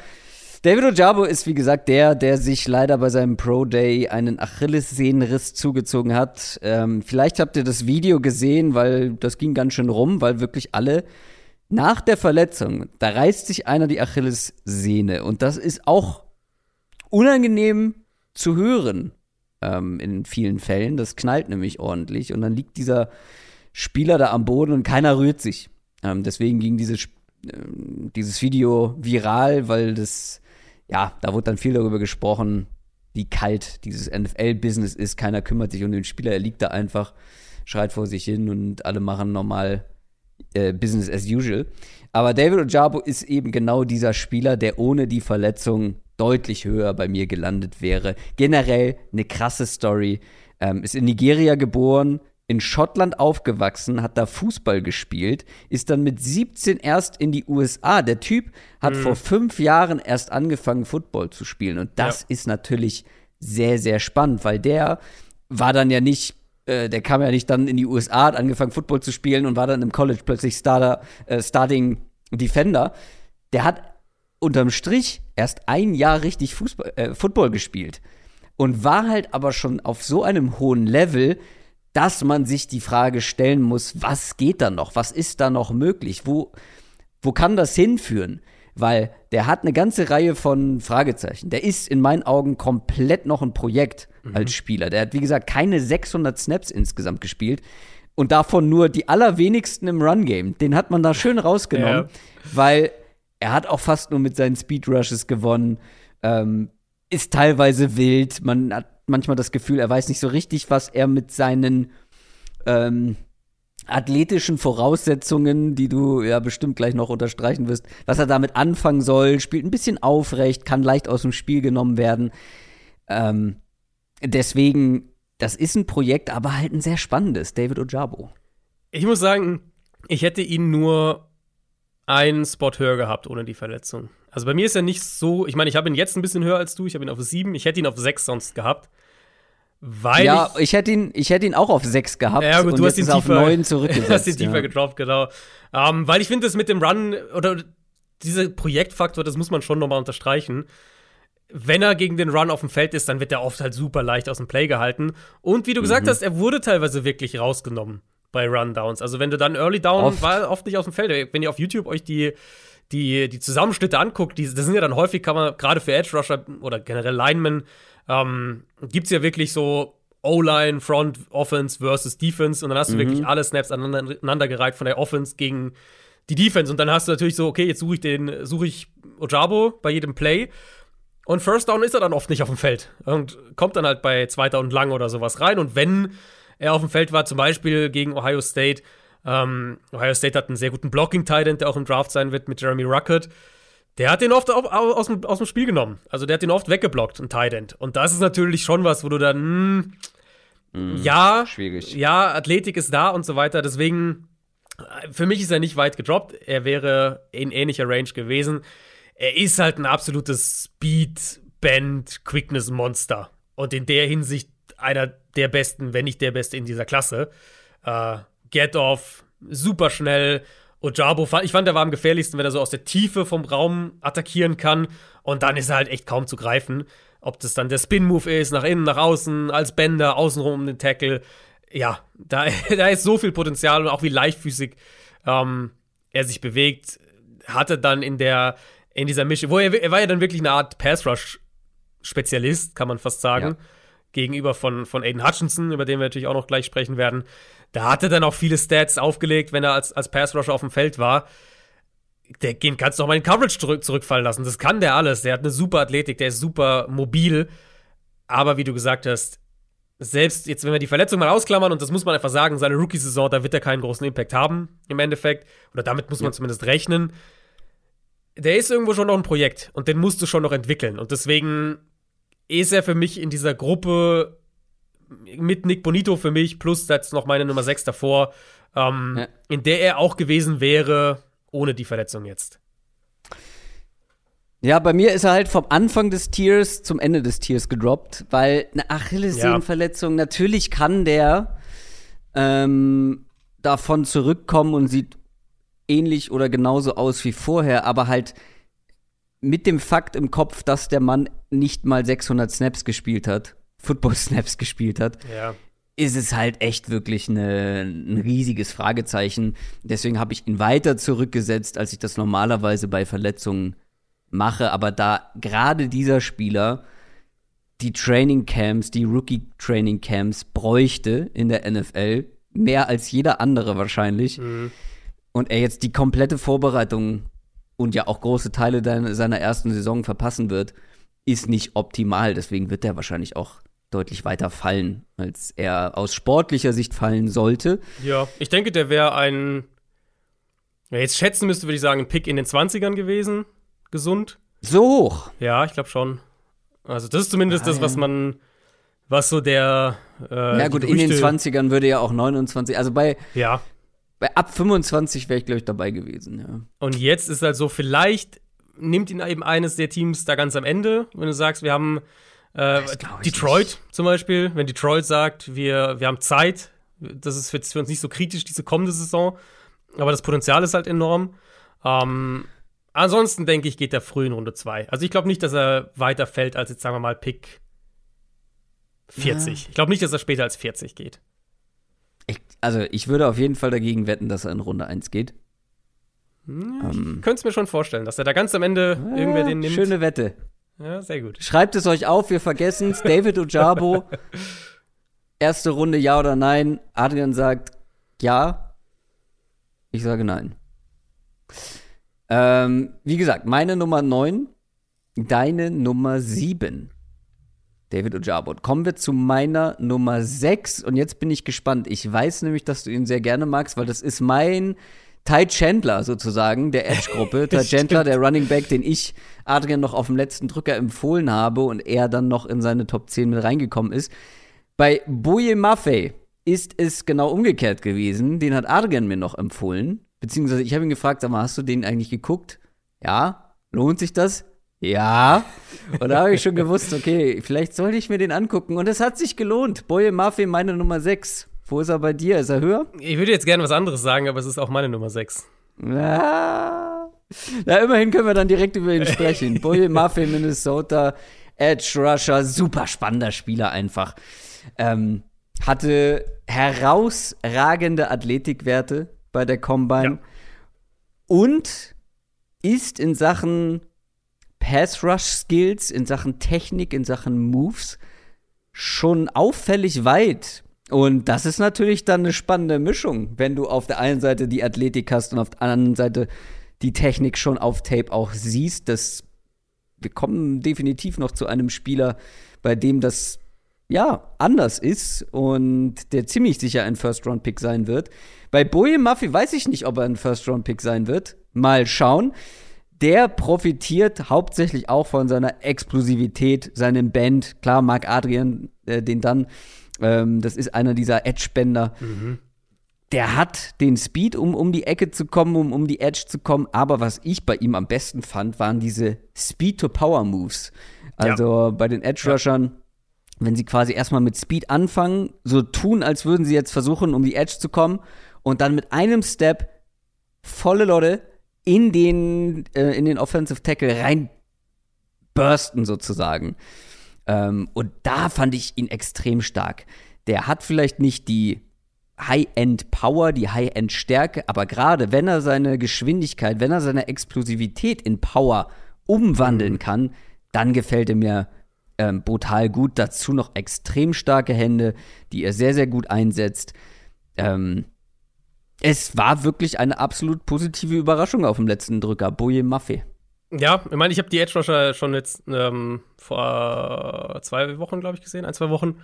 David Ojabo ist, wie gesagt, der, der sich leider bei seinem Pro Day einen Achillessehnenriss zugezogen hat. Ähm, vielleicht habt ihr das Video gesehen, weil das ging ganz schön rum, weil wirklich alle nach der Verletzung, da reißt sich einer die Achillessehne. Und das ist auch unangenehm zu hören ähm, in vielen Fällen. Das knallt nämlich ordentlich. Und dann liegt dieser Spieler da am Boden und keiner rührt sich. Ähm, deswegen ging dieses, äh, dieses Video viral, weil das, ja, da wurde dann viel darüber gesprochen, wie kalt dieses NFL-Business ist. Keiner kümmert sich um den Spieler, er liegt da einfach, schreit vor sich hin und alle machen normal äh, Business as usual. Aber David Ojabo ist eben genau dieser Spieler, der ohne die Verletzung deutlich höher bei mir gelandet wäre. Generell eine krasse Story. Ähm, ist in Nigeria geboren, in Schottland aufgewachsen, hat da Fußball gespielt, ist dann mit 17 erst in die USA. Der Typ hat mhm. vor fünf Jahren erst angefangen, Football zu spielen. Und das ja. ist natürlich sehr, sehr spannend, weil der war dann ja nicht, äh, der kam ja nicht dann in die USA, hat angefangen, Football zu spielen und war dann im College plötzlich Starter, äh, Starting Defender. Der hat unterm Strich erst ein Jahr richtig Fußball, äh, Football gespielt und war halt aber schon auf so einem hohen Level, dass man sich die Frage stellen muss, was geht da noch? Was ist da noch möglich? Wo, wo kann das hinführen? Weil der hat eine ganze Reihe von Fragezeichen. Der ist in meinen Augen komplett noch ein Projekt mhm. als Spieler. Der hat, wie gesagt, keine 600 Snaps insgesamt gespielt und davon nur die allerwenigsten im Run-Game. Den hat man da schön rausgenommen, ja. weil er hat auch fast nur mit seinen Speed Rushes gewonnen. Ähm, ist teilweise wild. Man hat manchmal das Gefühl, er weiß nicht so richtig, was er mit seinen ähm, athletischen Voraussetzungen, die du ja bestimmt gleich noch unterstreichen wirst, was er damit anfangen soll, spielt ein bisschen aufrecht, kann leicht aus dem Spiel genommen werden. Ähm, deswegen, das ist ein Projekt, aber halt ein sehr spannendes, David Ojabo. Ich muss sagen, ich hätte ihn nur einen Spot höher gehabt ohne die Verletzung. Also bei mir ist er nicht so, ich meine, ich habe ihn jetzt ein bisschen höher als du, ich habe ihn auf 7, ich hätte ihn auf 6 sonst gehabt. Weil ja, ich, ich, hätte ihn, ich hätte ihn auch auf 6 gehabt. Ja, gut, du hast ihn tiefer, auf 9 zurückgesetzt. Du hast ihn tiefer ja. gedroppt, genau. Um, ähm, weil ich finde, das mit dem Run oder dieser Projektfaktor, das muss man schon nochmal unterstreichen. Wenn er gegen den Run auf dem Feld ist, dann wird er oft halt super leicht aus dem Play gehalten. Und wie du gesagt mhm. hast, er wurde teilweise wirklich rausgenommen bei Rundowns. Also wenn du dann Early Down oft. war oft nicht aus dem Feld. Wenn ihr auf YouTube euch die die, die Zusammenschnitte anguckt, die, das sind ja dann häufig, kann man gerade für Edge Rusher oder generell Linemen, ähm, gibt es ja wirklich so O-Line, Front, Offense versus Defense und dann hast du mhm. wirklich alle Snaps aneinandergereiht von der Offense gegen die Defense und dann hast du natürlich so, okay, jetzt suche ich den, suche ich Ojabo bei jedem Play und First Down ist er dann oft nicht auf dem Feld und kommt dann halt bei zweiter und lang oder sowas rein und wenn er auf dem Feld war, zum Beispiel gegen Ohio State, ähm, Ohio State hat einen sehr guten Blocking-Titan, der auch im Draft sein wird mit Jeremy Ruckert. Der hat den oft aus, dem, aus dem Spiel genommen. Also der hat den oft weggeblockt, ein Titan. Und das ist natürlich schon was, wo du dann, mh, mm, ja, schwierig. Ja, Athletik ist da und so weiter. Deswegen, für mich ist er nicht weit gedroppt. Er wäre in ähnlicher Range gewesen. Er ist halt ein absolutes Speed, Bend, Quickness-Monster. Und in der Hinsicht einer der besten, wenn nicht der beste in dieser Klasse. Äh, Get-Off, super schnell. Ojabo, ich fand, der war am gefährlichsten, wenn er so aus der Tiefe vom Raum attackieren kann. Und dann ist er halt echt kaum zu greifen. Ob das dann der Spin-Move ist, nach innen, nach außen, als Bänder, außenrum um den Tackle. Ja, da, da ist so viel Potenzial und auch wie leichtfüßig ähm, er sich bewegt. Hatte dann in der, in dieser Mischung, wo er, er war ja dann wirklich eine Art Pass-Rush-Spezialist, kann man fast sagen. Ja. Gegenüber von, von Aiden Hutchinson, über den wir natürlich auch noch gleich sprechen werden. Da hat er dann auch viele Stats aufgelegt, wenn er als, als Pass-Rusher auf dem Feld war. Der den kannst du auch mal in Coverage zurück, zurückfallen lassen. Das kann der alles. Der hat eine super Athletik, der ist super mobil. Aber wie du gesagt hast, selbst jetzt, wenn wir die Verletzung mal ausklammern, und das muss man einfach sagen, seine Rookie-Saison, da wird er keinen großen Impact haben, im Endeffekt. Oder damit muss man ja. zumindest rechnen. Der ist irgendwo schon noch ein Projekt und den musst du schon noch entwickeln. Und deswegen ist er für mich in dieser Gruppe mit Nick Bonito für mich, plus jetzt noch meine Nummer 6 davor, ähm, ja. in der er auch gewesen wäre, ohne die Verletzung jetzt. Ja, bei mir ist er halt vom Anfang des Tiers zum Ende des Tiers gedroppt, weil eine Achillessehnenverletzung, ja. natürlich kann der ähm, davon zurückkommen und sieht ähnlich oder genauso aus wie vorher, aber halt mit dem Fakt im Kopf, dass der Mann nicht mal 600 Snaps gespielt hat, Football-Snaps gespielt hat, ja. ist es halt echt wirklich eine, ein riesiges Fragezeichen. Deswegen habe ich ihn weiter zurückgesetzt, als ich das normalerweise bei Verletzungen mache. Aber da gerade dieser Spieler die Training Camps, die Rookie Training Camps bräuchte in der NFL, mehr als jeder andere wahrscheinlich. Mhm. Und er jetzt die komplette Vorbereitung und ja auch große Teile seiner ersten Saison verpassen wird, ist nicht optimal. Deswegen wird er wahrscheinlich auch deutlich weiter fallen, als er aus sportlicher Sicht fallen sollte. Ja, ich denke, der wäre ein, ja, jetzt schätzen müsste, würde ich sagen, ein Pick in den 20ern gewesen. Gesund. So hoch? Ja, ich glaube schon. Also, das ist zumindest ah, das, was man, was so der. Äh, ja, gut, in den 20ern würde ja auch 29, also bei. Ja. Bei ab 25 wäre ich, glaube ich, dabei gewesen, ja. Und jetzt ist halt so, vielleicht nimmt ihn eben eines der Teams da ganz am Ende, wenn du sagst, wir haben äh, Detroit zum Beispiel, wenn Detroit sagt, wir, wir haben Zeit, das ist jetzt für uns nicht so kritisch, diese kommende Saison, aber das Potenzial ist halt enorm. Ähm, ansonsten denke ich, geht er früh in Runde 2. Also ich glaube nicht, dass er weiter fällt als jetzt, sagen wir mal, Pick 40. Ja. Ich glaube nicht, dass er später als 40 geht. Ich, also ich würde auf jeden Fall dagegen wetten, dass er in Runde 1 geht. Hm, ich ähm, könnte es mir schon vorstellen, dass er da ganz am Ende ja, irgendwer den nimmt. Schöne Wette. Ja, sehr gut. Schreibt es euch auf, wir vergessen es. David Ojabo, erste Runde ja oder nein. Adrian sagt ja. Ich sage nein. Ähm, wie gesagt, meine Nummer 9, deine Nummer 7. David Ojabo. Kommen wir zu meiner Nummer 6 und jetzt bin ich gespannt. Ich weiß nämlich, dass du ihn sehr gerne magst, weil das ist mein Ty Chandler sozusagen, der Edge-Gruppe. Ty Chandler, der Running Back, den ich Adrian noch auf dem letzten Drücker empfohlen habe und er dann noch in seine Top 10 mit reingekommen ist. Bei Boye Maffei ist es genau umgekehrt gewesen. Den hat Adrian mir noch empfohlen. Beziehungsweise ich habe ihn gefragt, sag mal, hast du den eigentlich geguckt? Ja. Lohnt sich das? Ja. Und da habe ich schon gewusst, okay, vielleicht sollte ich mir den angucken. Und es hat sich gelohnt. Boye Maffei, meine Nummer 6. Wo ist er bei dir? Ist er höher? Ich würde jetzt gerne was anderes sagen, aber es ist auch meine Nummer 6. Ja. Na, immerhin können wir dann direkt über ihn sprechen. Boye Maffei, Minnesota, Edge Rusher, super spannender Spieler einfach. Ähm, hatte herausragende Athletikwerte bei der Combine ja. und ist in Sachen Pass Rush Skills, in Sachen Technik, in Sachen Moves schon auffällig weit und das ist natürlich dann eine spannende Mischung, wenn du auf der einen Seite die Athletik hast und auf der anderen Seite die Technik schon auf Tape auch siehst. Das, wir kommen definitiv noch zu einem Spieler, bei dem das ja anders ist und der ziemlich sicher ein First-Round-Pick sein wird. Bei Boye Muffy weiß ich nicht, ob er ein First-Round-Pick sein wird. Mal schauen. Der profitiert hauptsächlich auch von seiner Explosivität, seinem Band. Klar, Marc Adrian äh, den dann ähm, das ist einer dieser Edge-Bänder. Mhm. Der hat den Speed, um um die Ecke zu kommen, um um die Edge zu kommen. Aber was ich bei ihm am besten fand, waren diese Speed-to-Power-Moves. Also ja. bei den Edge-Rushern, ja. wenn sie quasi erstmal mit Speed anfangen, so tun, als würden sie jetzt versuchen, um die Edge zu kommen. Und dann mit einem Step volle Lotte in den, äh, in den Offensive Tackle rein bursten sozusagen. Ähm, und da fand ich ihn extrem stark. Der hat vielleicht nicht die High-End-Power, die High-End-Stärke, aber gerade wenn er seine Geschwindigkeit, wenn er seine Explosivität in Power umwandeln mhm. kann, dann gefällt er mir ähm, brutal gut. Dazu noch extrem starke Hände, die er sehr, sehr gut einsetzt. Ähm, es war wirklich eine absolut positive Überraschung auf dem letzten Drücker. Boje Maffei. Ja, ich meine, ich habe die Edge Rusher schon jetzt ähm, vor zwei Wochen, glaube ich, gesehen, ein, zwei Wochen.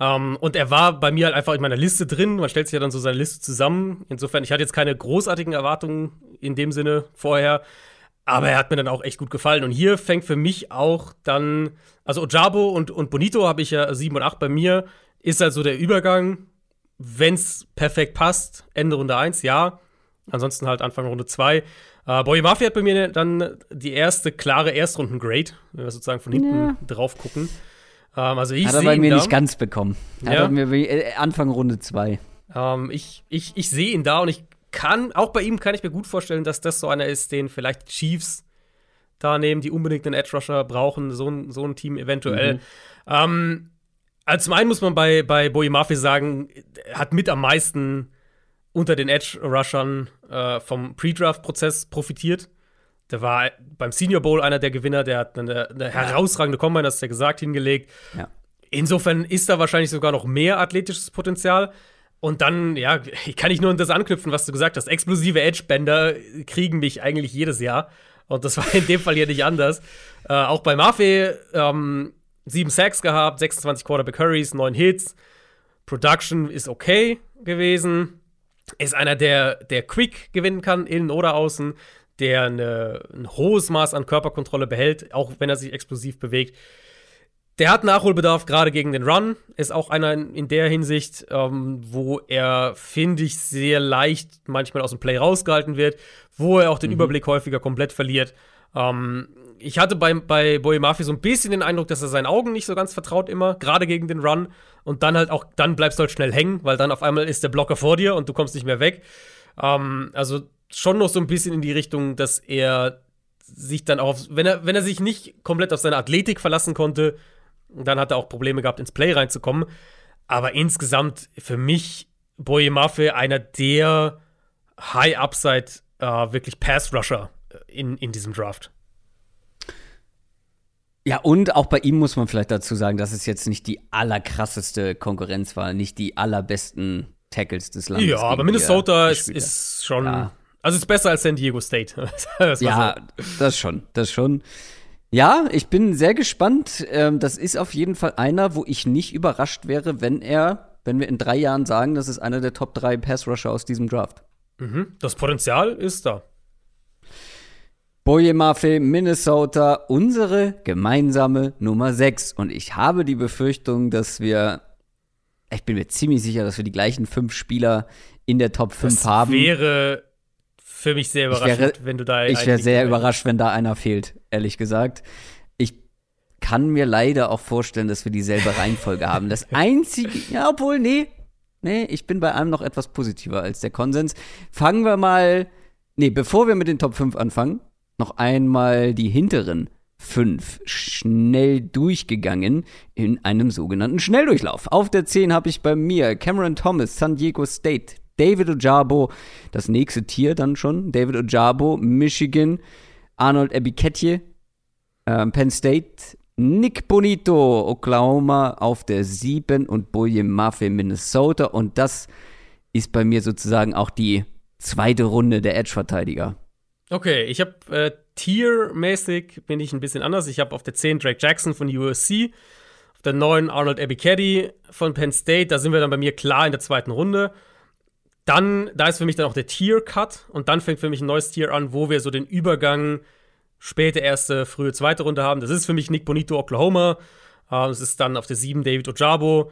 Ähm, und er war bei mir halt einfach in meiner Liste drin. Man stellt sich ja dann so seine Liste zusammen. Insofern, ich hatte jetzt keine großartigen Erwartungen in dem Sinne vorher. Aber er hat mir dann auch echt gut gefallen. Und hier fängt für mich auch dann, also Ojabo und, und Bonito habe ich ja 7 und 8 bei mir. Ist also der Übergang, wenn es perfekt passt, Ende Runde 1, ja. Ansonsten halt Anfang Runde 2. Uh, Boy Mafia hat bei mir dann die erste klare Erstrunden-Grade, wenn wir sozusagen von hinten ja. drauf gucken. Ähm, also ich hat er bei mir nicht ganz bekommen. Hat ja. er mir äh, Anfang Runde 2. Ähm, ich ich, ich sehe ihn da und ich kann, auch bei ihm kann ich mir gut vorstellen, dass das so einer ist, den vielleicht Chiefs da nehmen, die unbedingt einen Edge Rusher brauchen, so ein, so ein Team eventuell. Mhm. Ähm, also zum einen muss man bei, bei Bowie Murphy sagen, er hat mit am meisten unter den Edge-Rushern äh, vom Pre-Draft-Prozess profitiert. Der war beim Senior Bowl einer der Gewinner, der hat eine, eine herausragende Combine, das ist ja gesagt, hingelegt. Ja. Insofern ist da wahrscheinlich sogar noch mehr athletisches Potenzial. Und dann, ja, kann ich nur an das anknüpfen, was du gesagt hast. Explosive Edge-Bänder kriegen mich eigentlich jedes Jahr. Und das war in dem Fall hier nicht anders. Äh, auch bei Mafe ähm, sieben Sacks gehabt, 26 Quarterback Hurries, neun Hits. Production ist okay gewesen. Ist einer, der, der quick gewinnen kann, innen oder außen, der eine, ein hohes Maß an Körperkontrolle behält, auch wenn er sich explosiv bewegt. Der hat Nachholbedarf gerade gegen den Run. Ist auch einer in, in der Hinsicht, ähm, wo er, finde ich, sehr leicht manchmal aus dem Play rausgehalten wird, wo er auch den mhm. Überblick häufiger komplett verliert. Ähm, ich hatte bei, bei Boy Murphy so ein bisschen den Eindruck, dass er seinen Augen nicht so ganz vertraut immer, gerade gegen den Run. Und dann halt auch, dann bleibst du halt schnell hängen, weil dann auf einmal ist der Blocker vor dir und du kommst nicht mehr weg. Ähm, also schon noch so ein bisschen in die Richtung, dass er sich dann auch, wenn er, wenn er sich nicht komplett auf seine Athletik verlassen konnte, dann hat er auch Probleme gehabt, ins Play reinzukommen. Aber insgesamt für mich Boye Mafe einer der High-Upside, äh, wirklich Pass-Rusher in, in diesem Draft. Ja, und auch bei ihm muss man vielleicht dazu sagen, dass es jetzt nicht die allerkrasseste Konkurrenz war, nicht die allerbesten Tackles des Landes. Ja, aber Minnesota ist, ist, schon. Ja. Also ist besser als San Diego State. ja, so. das schon, das schon. Ja, ich bin sehr gespannt. Ähm, das ist auf jeden Fall einer, wo ich nicht überrascht wäre, wenn er, wenn wir in drei Jahren sagen, das ist einer der Top 3 Pass-Rusher aus diesem Draft. Mhm. Das Potenzial ist da. Boyemafe, Minnesota, unsere gemeinsame Nummer 6. Und ich habe die Befürchtung, dass wir, ich bin mir ziemlich sicher, dass wir die gleichen fünf Spieler in der Top 5 das haben. wäre für mich sehr überraschend, wäre, wenn du da. Ich wäre sehr überrascht, wenn da einer fehlt, ehrlich gesagt. Ich kann mir leider auch vorstellen, dass wir dieselbe Reihenfolge haben. Das einzige, ja, obwohl, nee, nee, ich bin bei einem noch etwas positiver als der Konsens. Fangen wir mal, nee, bevor wir mit den Top 5 anfangen, noch einmal die hinteren fünf schnell durchgegangen in einem sogenannten Schnelldurchlauf. Auf der 10 habe ich bei mir Cameron Thomas, San Diego State, David Ojabo, das nächste Tier dann schon, David Ojabo, Michigan, Arnold Ebiketje, äh, Penn State, Nick Bonito, Oklahoma auf der 7 und William Maffei, Minnesota. Und das ist bei mir sozusagen auch die zweite Runde der Edge-Verteidiger. Okay, ich habe äh, Tier-mäßig bin ich ein bisschen anders. Ich habe auf der 10 Drake Jackson von USC, auf der 9 Arnold Ebiketti von Penn State. Da sind wir dann bei mir klar in der zweiten Runde. Dann, da ist für mich dann auch der Tier-Cut und dann fängt für mich ein neues Tier an, wo wir so den Übergang späte erste, frühe zweite Runde haben. Das ist für mich Nick Bonito, Oklahoma. Uh, das ist dann auf der 7 David Ojabo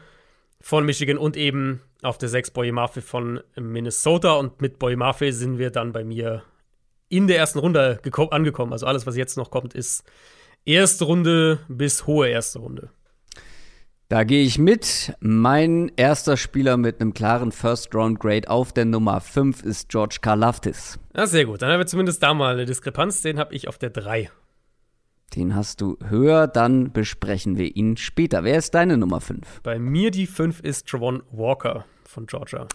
von Michigan und eben auf der 6 Boye Mafe von Minnesota. Und mit Boye Mafe sind wir dann bei mir in der ersten Runde angekommen. Also alles, was jetzt noch kommt, ist erste Runde bis hohe erste Runde. Da gehe ich mit. Mein erster Spieler mit einem klaren First-Round-Grade auf der Nummer 5 ist George Karlaftis. Ja, sehr gut. Dann haben wir zumindest da mal eine Diskrepanz. Den habe ich auf der 3. Den hast du höher, dann besprechen wir ihn später. Wer ist deine Nummer 5? Bei mir die 5 ist Travon Walker von Georgia.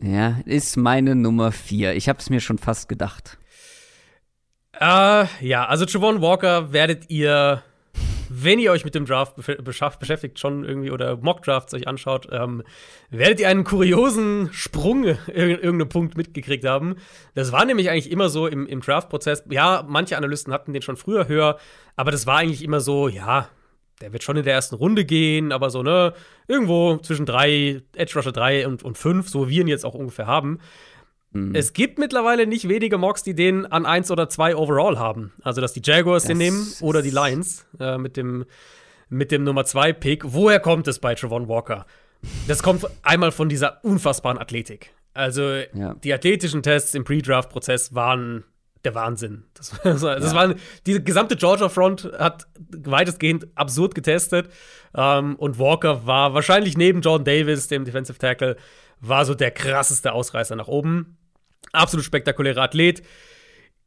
Ja, ist meine Nummer 4. Ich habe es mir schon fast gedacht. Äh, ja, also Travon Walker werdet ihr wenn ihr euch mit dem Draft beschäftigt, schon irgendwie oder Mock-Drafts euch anschaut, ähm, werdet ihr einen kuriosen Sprung in irgendeinem Punkt mitgekriegt haben. Das war nämlich eigentlich immer so im, im Draft-Prozess. Ja, manche Analysten hatten den schon früher höher, aber das war eigentlich immer so, ja, der wird schon in der ersten Runde gehen, aber so, ne, irgendwo zwischen drei, Edge Rusher 3 und, und 5, so wie wir ihn jetzt auch ungefähr haben. Mhm. Es gibt mittlerweile nicht wenige Mocks, die den an 1 oder 2 overall haben. Also, dass die Jaguars das den nehmen oder die Lions äh, mit, dem, mit dem Nummer 2 Pick. Woher kommt es bei Travon Walker? Das kommt einmal von dieser unfassbaren Athletik. Also, ja. die athletischen Tests im Pre-Draft-Prozess waren der Wahnsinn. Das, das, das ja. war, diese gesamte Georgia Front hat weitestgehend absurd getestet. Ähm, und Walker war wahrscheinlich neben Jordan Davis, dem Defensive Tackle, war so der krasseste Ausreißer nach oben. Absolut spektakulärer Athlet,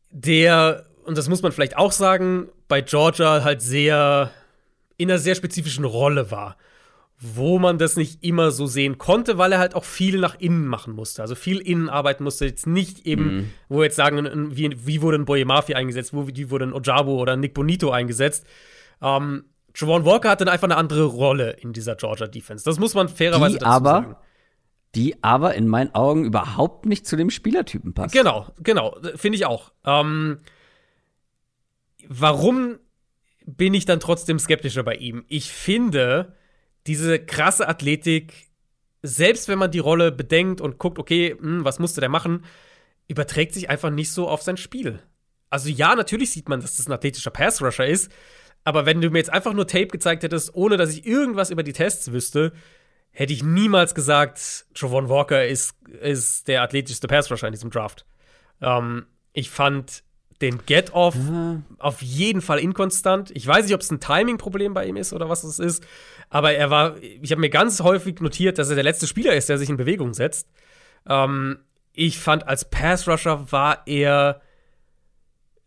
der, und das muss man vielleicht auch sagen, bei Georgia halt sehr in einer sehr spezifischen Rolle war wo man das nicht immer so sehen konnte, weil er halt auch viel nach innen machen musste. Also viel innen arbeiten musste. Jetzt nicht eben, mhm. wo wir jetzt sagen, wie, wie wurde ein Boye Mafia eingesetzt, wo, wie wurde ein Ojabo oder ein Nick Bonito eingesetzt. Ähm, Javon Walker hatte einfach eine andere Rolle in dieser Georgia Defense. Das muss man fairerweise die dazu aber, sagen. Die aber in meinen Augen überhaupt nicht zu dem Spielertypen passt. Genau, genau, finde ich auch. Ähm, warum bin ich dann trotzdem skeptischer bei ihm? Ich finde, diese krasse Athletik, selbst wenn man die Rolle bedenkt und guckt, okay, hm, was musste der machen, überträgt sich einfach nicht so auf sein Spiel. Also ja, natürlich sieht man, dass das ein athletischer Pass-Rusher ist, aber wenn du mir jetzt einfach nur Tape gezeigt hättest, ohne dass ich irgendwas über die Tests wüsste, hätte ich niemals gesagt, Travon Walker ist, ist der athletischste Pass-Rusher in diesem Draft. Ähm, ich fand den Get-Off mhm. auf jeden Fall inkonstant. Ich weiß nicht, ob es ein Timing-Problem bei ihm ist oder was es ist, aber er war, ich habe mir ganz häufig notiert, dass er der letzte Spieler ist, der sich in Bewegung setzt. Ähm, ich fand, als Pass-Rusher war er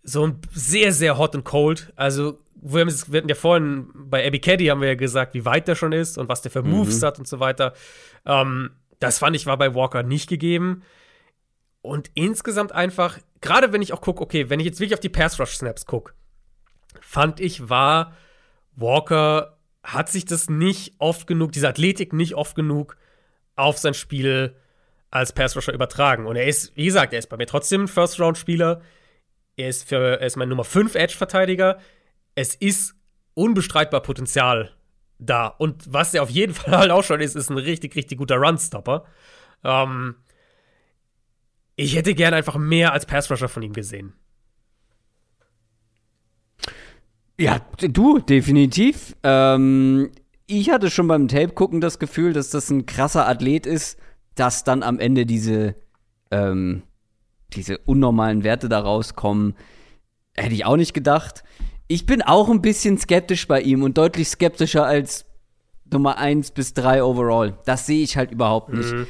so ein sehr, sehr hot and cold. Also, wir, haben, wir hatten ja vorhin bei Abby Caddy haben wir ja gesagt, wie weit der schon ist und was der für Moves mhm. hat und so weiter. Ähm, das fand ich war bei Walker nicht gegeben. Und insgesamt einfach, gerade wenn ich auch gucke, okay, wenn ich jetzt wirklich auf die Pass-Rush-Snaps gucke, fand ich, war Walker, hat sich das nicht oft genug, diese Athletik nicht oft genug auf sein Spiel als Pass-Rusher übertragen. Und er ist, wie gesagt, er ist bei mir trotzdem ein First-Round-Spieler. Er ist, für, er ist mein Nummer 5 Edge-Verteidiger. Es ist unbestreitbar Potenzial da. Und was er auf jeden Fall halt auch schon ist, ist ein richtig, richtig guter Run-Stopper. Ähm, ich hätte gern einfach mehr als Pass-Rusher von ihm gesehen. Ja, du, definitiv. Ähm, ich hatte schon beim Tape gucken das Gefühl, dass das ein krasser Athlet ist, dass dann am Ende diese, ähm, diese unnormalen Werte da rauskommen. Hätte ich auch nicht gedacht. Ich bin auch ein bisschen skeptisch bei ihm und deutlich skeptischer als Nummer 1 bis 3 overall. Das sehe ich halt überhaupt nicht. Mhm.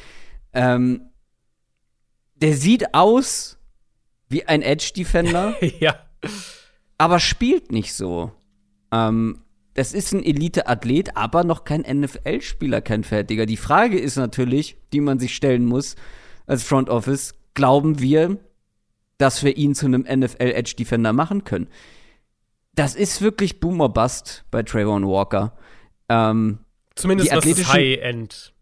Ähm, der sieht aus wie ein Edge-Defender. ja. Aber spielt nicht so. Ähm, das ist ein Elite-Athlet, aber noch kein NFL-Spieler, kein Fertiger. Die Frage ist natürlich, die man sich stellen muss als Front Office, glauben wir, dass wir ihn zu einem NFL-Edge-Defender machen können? Das ist wirklich Boomer Bust bei Trayvon Walker. Ähm, Zumindest was das High-End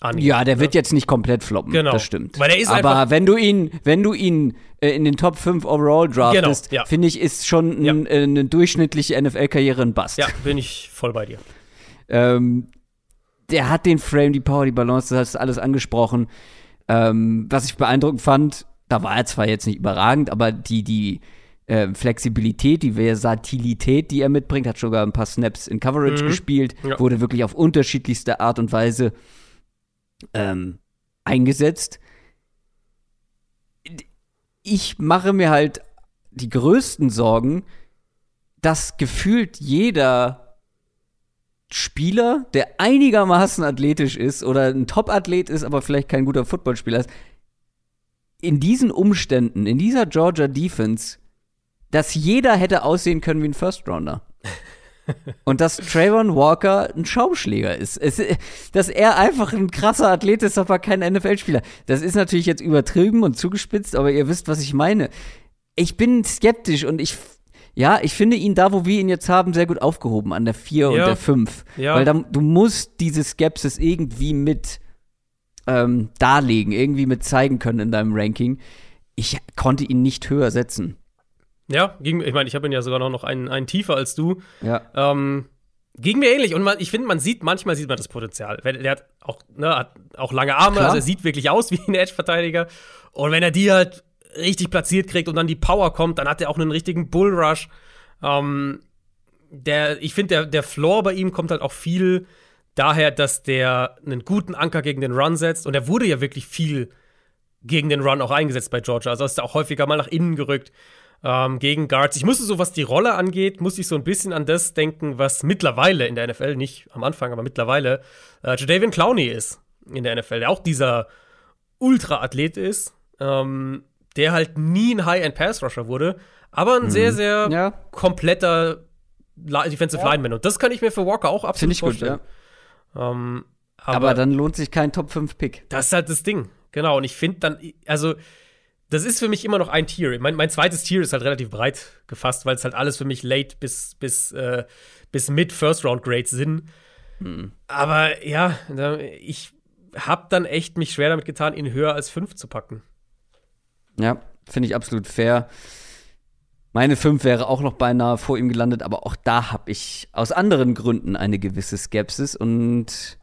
angeht. Ja, der ne? wird jetzt nicht komplett floppen. Genau. Das stimmt. Weil er ist Aber wenn du ihn, wenn du ihn äh, in den Top 5 overall draftest, genau, ja. finde ich, ist schon ja. äh, eine durchschnittliche NFL-Karriere ein Bust. Ja, bin ich voll bei dir. Ähm, der hat den Frame, die Power, die Balance, das hast du alles angesprochen. Ähm, was ich beeindruckend fand, da war er zwar jetzt nicht überragend, aber die, die äh, Flexibilität, die Versatilität, die er mitbringt, hat sogar ein paar Snaps in Coverage mhm. gespielt, ja. wurde wirklich auf unterschiedlichste Art und Weise ähm, eingesetzt. Ich mache mir halt die größten Sorgen, dass gefühlt jeder Spieler, der einigermaßen athletisch ist oder ein Top-Athlet ist, aber vielleicht kein guter Footballspieler ist, in diesen Umständen, in dieser Georgia Defense, dass jeder hätte aussehen können wie ein First Rounder. Und dass Trayvon Walker ein Schaumschläger ist. Es, dass er einfach ein krasser Athlet ist, aber kein NFL-Spieler. Das ist natürlich jetzt übertrieben und zugespitzt, aber ihr wisst, was ich meine. Ich bin skeptisch und ich, ja, ich finde ihn da, wo wir ihn jetzt haben, sehr gut aufgehoben, an der 4 ja. und der 5. Ja. Weil da, du musst diese Skepsis irgendwie mit ähm, darlegen, irgendwie mit zeigen können in deinem Ranking. Ich konnte ihn nicht höher setzen. Ja, ging, ich meine, ich habe ihn ja sogar noch einen, einen tiefer als du. Ja. Ähm, ging mir ähnlich. Und man, ich finde, man sieht, manchmal sieht man das Potenzial. Der hat auch, ne, hat auch lange Arme, Klar. also er sieht wirklich aus wie ein Edge-Verteidiger. Und wenn er die halt richtig platziert kriegt und dann die Power kommt, dann hat er auch einen richtigen Bullrush. Ähm, der, ich finde, der, der Floor bei ihm kommt halt auch viel daher, dass der einen guten Anker gegen den Run setzt. Und er wurde ja wirklich viel gegen den Run auch eingesetzt bei Georgia. Also ist er auch häufiger mal nach innen gerückt ähm, gegen Guards. Ich musste so, was die Rolle angeht, musste ich so ein bisschen an das denken, was mittlerweile in der NFL, nicht am Anfang, aber mittlerweile, äh, Jadavian Clowney ist in der NFL, der auch dieser Ultra-Athlet ist, ähm, der halt nie ein High-End-Pass-Rusher wurde, aber ein mhm. sehr, sehr ja. kompletter Defensive ja. Lineman. Und das kann ich mir für Walker auch absolut ich vorstellen. Gut, ja. ähm, aber, aber, dann lohnt sich kein Top-5-Pick. Das ist halt das Ding. Genau. Und ich finde dann, also, das ist für mich immer noch ein Tier. Mein, mein zweites Tier ist halt relativ breit gefasst, weil es halt alles für mich late bis, bis, äh, bis mid First Round Grades sind. Mhm. Aber ja, ich habe dann echt mich schwer damit getan, ihn höher als 5 zu packen. Ja, finde ich absolut fair. Meine 5 wäre auch noch beinahe vor ihm gelandet, aber auch da habe ich aus anderen Gründen eine gewisse Skepsis. Und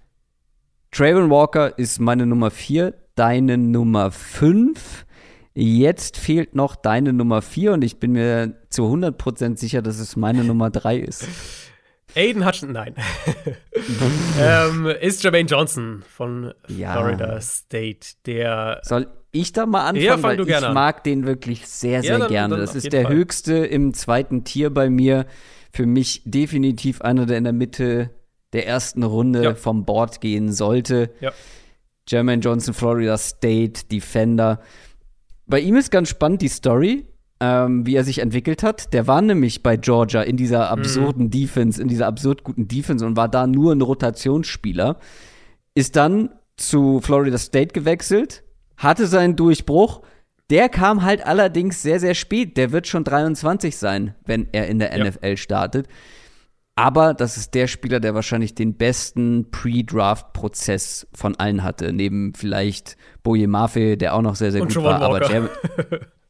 Trayvon Walker ist meine Nummer 4, deine Nummer 5. Jetzt fehlt noch deine Nummer 4 und ich bin mir zu 100% sicher, dass es meine Nummer 3 ist. Aiden Hutchinson, nein. ähm, ist Jermaine Johnson von ja. Florida State, der. Soll ich da mal anfangen? Ja, fang du gerne ich mag den wirklich sehr, sehr ja, dann, gerne. Das ist der Fall. höchste im zweiten Tier bei mir. Für mich definitiv einer, der in der Mitte der ersten Runde ja. vom Board gehen sollte. Ja. Jermaine Johnson, Florida State, Defender. Bei ihm ist ganz spannend die Story ähm, wie er sich entwickelt hat. Der war nämlich bei Georgia in dieser absurden mhm. Defense, in dieser absurd guten Defense und war da nur ein Rotationsspieler. Ist dann zu Florida State gewechselt, hatte seinen Durchbruch. Der kam halt allerdings sehr, sehr spät. Der wird schon 23 sein, wenn er in der ja. NFL startet. Aber das ist der Spieler, der wahrscheinlich den besten Pre-Draft-Prozess von allen hatte. Neben vielleicht Boje Mafe, der auch noch sehr, sehr Und gut war. Aber der,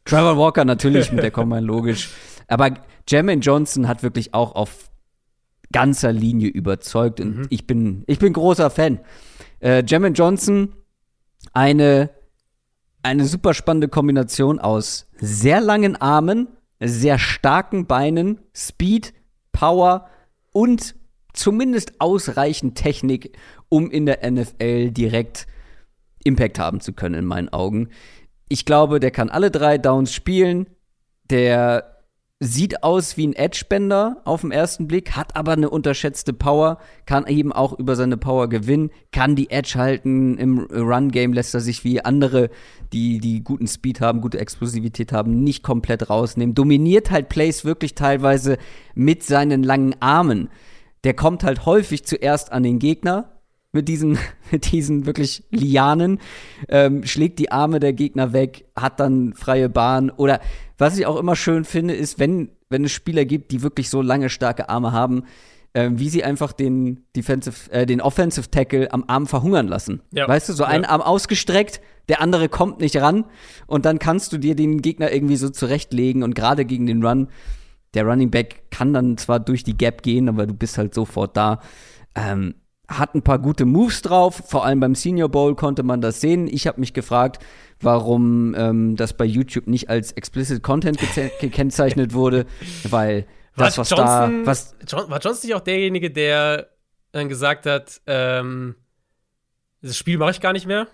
Trevor Walker natürlich mit der Combine, logisch. Aber Jermaine Johnson hat wirklich auch auf ganzer Linie überzeugt und mhm. ich, bin, ich bin großer Fan. Äh, Jermaine Johnson, eine, eine super spannende Kombination aus sehr langen Armen, sehr starken Beinen, Speed, Power und zumindest ausreichend Technik, um in der NFL direkt Impact haben zu können, in meinen Augen ich glaube, der kann alle drei Downs spielen. Der sieht aus wie ein Edge-Bender auf den ersten Blick, hat aber eine unterschätzte Power, kann eben auch über seine Power gewinnen, kann die Edge halten. Im Run-Game lässt er sich wie andere, die, die guten Speed haben, gute Explosivität haben, nicht komplett rausnehmen. Dominiert halt Plays wirklich teilweise mit seinen langen Armen. Der kommt halt häufig zuerst an den Gegner, mit diesen, mit diesen wirklich Lianen, ähm, schlägt die Arme der Gegner weg, hat dann freie Bahn. Oder was ich auch immer schön finde, ist, wenn, wenn es Spieler gibt, die wirklich so lange starke Arme haben, äh, wie sie einfach den Defensive, äh, den Offensive Tackle am Arm verhungern lassen. Ja. Weißt du, so ja. ein Arm ausgestreckt, der andere kommt nicht ran und dann kannst du dir den Gegner irgendwie so zurechtlegen und gerade gegen den Run, der Running Back kann dann zwar durch die Gap gehen, aber du bist halt sofort da. Ähm, hat ein paar gute Moves drauf. Vor allem beim Senior Bowl konnte man das sehen. Ich habe mich gefragt, warum ähm, das bei YouTube nicht als explicit Content gekennzeichnet wurde, weil das, was Johnson, da. Was John, war Johnson nicht auch derjenige, der dann gesagt hat, ähm, das Spiel mache ich gar nicht mehr?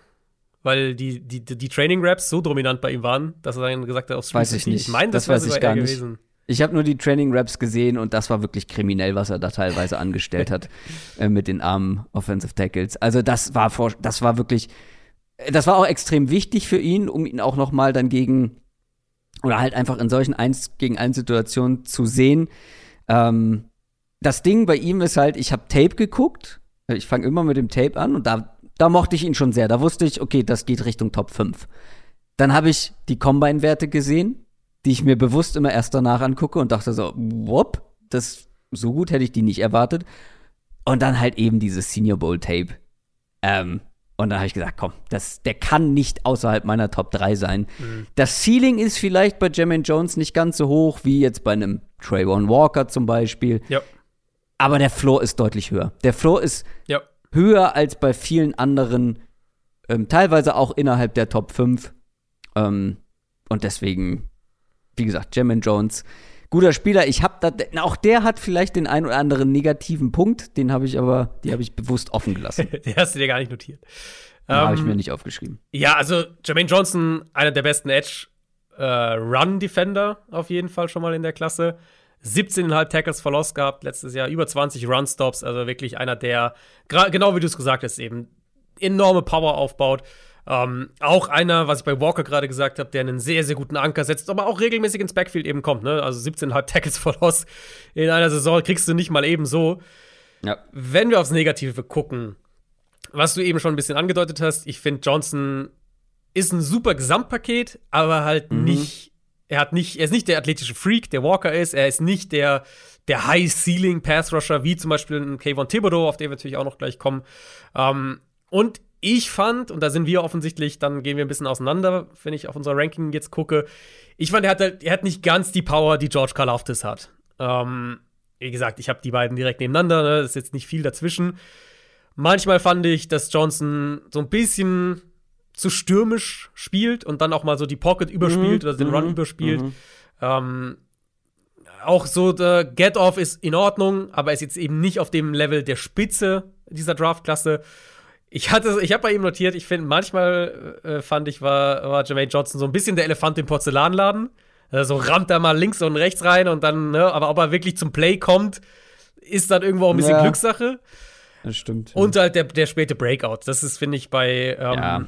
Weil die, die, die Training-Raps so dominant bei ihm waren, dass er dann gesagt hat, aufs Weiß ich nicht. Ich meine, das, das weiß ich gar nicht. Ich habe nur die Training Raps gesehen und das war wirklich kriminell, was er da teilweise angestellt hat äh, mit den armen Offensive Tackles. Also das war vor, das war wirklich, das war auch extrem wichtig für ihn, um ihn auch noch mal dann gegen oder halt einfach in solchen eins gegen eins Situationen zu sehen. Ähm, das Ding bei ihm ist halt, ich habe Tape geguckt. Ich fange immer mit dem Tape an und da, da mochte ich ihn schon sehr. Da wusste ich, okay, das geht Richtung Top 5. Dann habe ich die Combine-Werte gesehen die ich mir bewusst immer erst danach angucke und dachte so, whoop, das so gut hätte ich die nicht erwartet. Und dann halt eben dieses Senior Bowl Tape. Ähm, und dann habe ich gesagt, komm, das, der kann nicht außerhalb meiner Top 3 sein. Mhm. Das Ceiling ist vielleicht bei Jermaine Jones nicht ganz so hoch wie jetzt bei einem Trayvon Walker zum Beispiel. Ja. Aber der Floor ist deutlich höher. Der Floor ist ja. höher als bei vielen anderen, ähm, teilweise auch innerhalb der Top 5. Ähm, und deswegen wie gesagt, Jermaine Jones, guter Spieler. Ich habe da, auch der hat vielleicht den einen oder anderen negativen Punkt, den habe ich aber, die habe ich bewusst offen gelassen. den hast du dir gar nicht notiert. Ähm, Habe ich mir nicht aufgeschrieben. Ja, also Jermaine Johnson, einer der besten Edge äh, Run Defender auf jeden Fall schon mal in der Klasse. 17,5 Tackles for Loss gehabt letztes Jahr, über 20 Run Stops, also wirklich einer, der, genau wie du es gesagt hast, eben enorme Power aufbaut. Ähm, auch einer, was ich bei Walker gerade gesagt habe, der einen sehr, sehr guten Anker setzt, aber auch regelmäßig ins Backfield eben kommt. Ne? Also 17,5 Tackles for Loss in einer Saison kriegst du nicht mal eben so. Ja. Wenn wir aufs Negative gucken, was du eben schon ein bisschen angedeutet hast, ich finde, Johnson ist ein super Gesamtpaket, aber halt mhm. nicht, er hat nicht, er ist nicht der athletische Freak, der Walker ist, er ist nicht der, der High-Ceiling-Pass-Rusher, wie zum Beispiel ein Kayvon Thibodeau, auf den wir natürlich auch noch gleich kommen. Ähm, und ich fand, und da sind wir offensichtlich, dann gehen wir ein bisschen auseinander, wenn ich auf unser Ranking jetzt gucke. Ich fand, er hat, halt, er hat nicht ganz die Power, die George Karlaftis hat. Ähm, wie gesagt, ich habe die beiden direkt nebeneinander, ne? ist jetzt nicht viel dazwischen. Manchmal fand ich, dass Johnson so ein bisschen zu stürmisch spielt und dann auch mal so die Pocket überspielt mhm, oder den Run mhm, überspielt. Mhm. Ähm, auch so der Get-Off ist in Ordnung, aber ist jetzt eben nicht auf dem Level der Spitze dieser Draftklasse. Ich hatte, ich habe bei ihm notiert, ich finde, manchmal äh, fand ich, war, war Jermaine Johnson so ein bisschen der Elefant im Porzellanladen. Also rammt er mal links und rechts rein und dann, ne, aber ob er wirklich zum Play kommt, ist dann irgendwo auch ein bisschen ja, Glückssache. Das stimmt. Ja. Und halt der, der späte Breakout. Das ist, finde ich, bei, ähm, ja.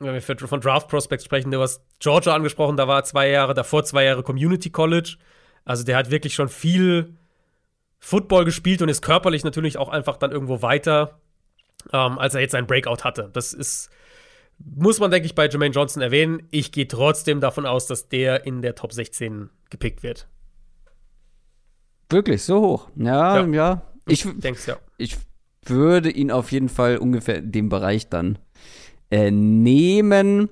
wenn wir für, von Draft Prospects sprechen, du hast Georgia angesprochen, da war zwei Jahre, davor zwei Jahre Community College. Also der hat wirklich schon viel Football gespielt und ist körperlich natürlich auch einfach dann irgendwo weiter ähm, als er jetzt einen Breakout hatte. Das ist, muss man, denke ich, bei Jermaine Johnson erwähnen. Ich gehe trotzdem davon aus, dass der in der Top 16 gepickt wird. Wirklich, so hoch? Ja, ja. ja. Ich, ich denk's, ja. Ich würde ihn auf jeden Fall ungefähr in dem Bereich dann äh, nehmen.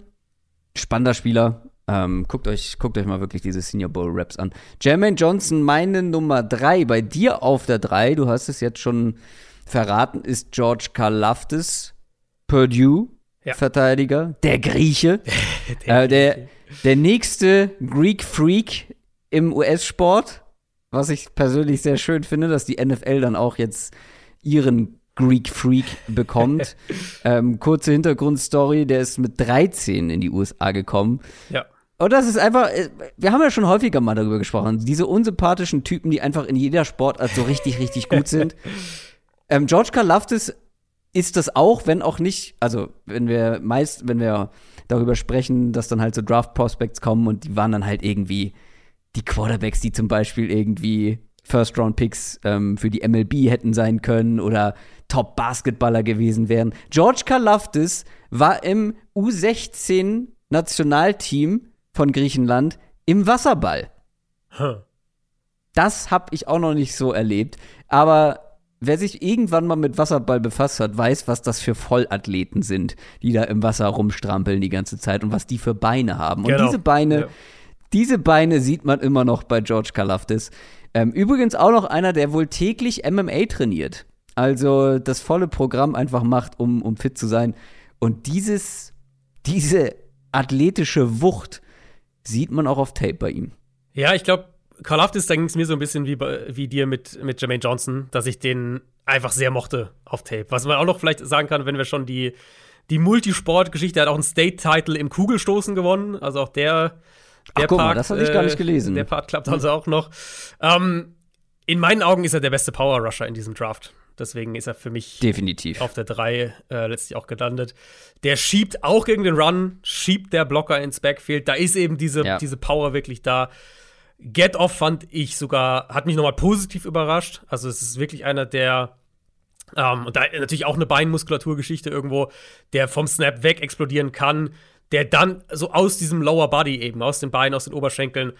Spannender Spieler. Ähm, guckt, euch, guckt euch mal wirklich diese Senior Bowl Raps an. Jermaine Johnson, meine Nummer 3. Bei dir auf der 3. Du hast es jetzt schon verraten, ist George Karlaftis, Purdue, ja. Verteidiger, der Grieche. der, äh, der, der nächste Greek Freak im US-Sport, was ich persönlich sehr schön finde, dass die NFL dann auch jetzt ihren Greek Freak bekommt. ähm, kurze Hintergrundstory, der ist mit 13 in die USA gekommen. Ja. Und das ist einfach, äh, wir haben ja schon häufiger mal darüber gesprochen, diese unsympathischen Typen, die einfach in jeder Sportart so richtig, richtig gut sind. Ähm, George Karlaftis ist das auch, wenn auch nicht, also wenn wir meist, wenn wir darüber sprechen, dass dann halt so Draft Prospects kommen und die waren dann halt irgendwie die Quarterbacks, die zum Beispiel irgendwie First Round Picks ähm, für die MLB hätten sein können oder Top Basketballer gewesen wären. George Karlaftis war im U16 Nationalteam von Griechenland im Wasserball. Huh. Das habe ich auch noch nicht so erlebt, aber wer sich irgendwann mal mit Wasserball befasst hat, weiß, was das für Vollathleten sind, die da im Wasser rumstrampeln die ganze Zeit und was die für Beine haben. Genau. Und diese Beine, ja. diese Beine sieht man immer noch bei George Kalafdis. Ähm, übrigens auch noch einer, der wohl täglich MMA trainiert. Also das volle Programm einfach macht, um, um fit zu sein. Und dieses, diese athletische Wucht sieht man auch auf Tape bei ihm. Ja, ich glaube, Call of Duty, da ging es mir so ein bisschen wie, wie dir mit, mit Jermaine Johnson, dass ich den einfach sehr mochte auf Tape. Was man auch noch vielleicht sagen kann, wenn wir schon die, die Multisport-Geschichte, hat auch einen State-Title im Kugelstoßen gewonnen. Also auch der, der Ach, guck Part, mal, das hatte ich gar nicht äh, gelesen. Der Part klappt also auch noch. Ähm, in meinen Augen ist er der beste Power Rusher in diesem Draft. Deswegen ist er für mich definitiv auf der 3 äh, letztlich auch gelandet. Der schiebt auch gegen den Run, schiebt der Blocker ins Backfield. Da ist eben diese, ja. diese Power wirklich da. Get Off fand ich sogar, hat mich nochmal positiv überrascht. Also es ist wirklich einer der, ähm, und da natürlich auch eine Beinmuskulaturgeschichte irgendwo, der vom Snap weg explodieren kann, der dann so aus diesem Lower Body eben, aus den Beinen, aus den Oberschenkeln,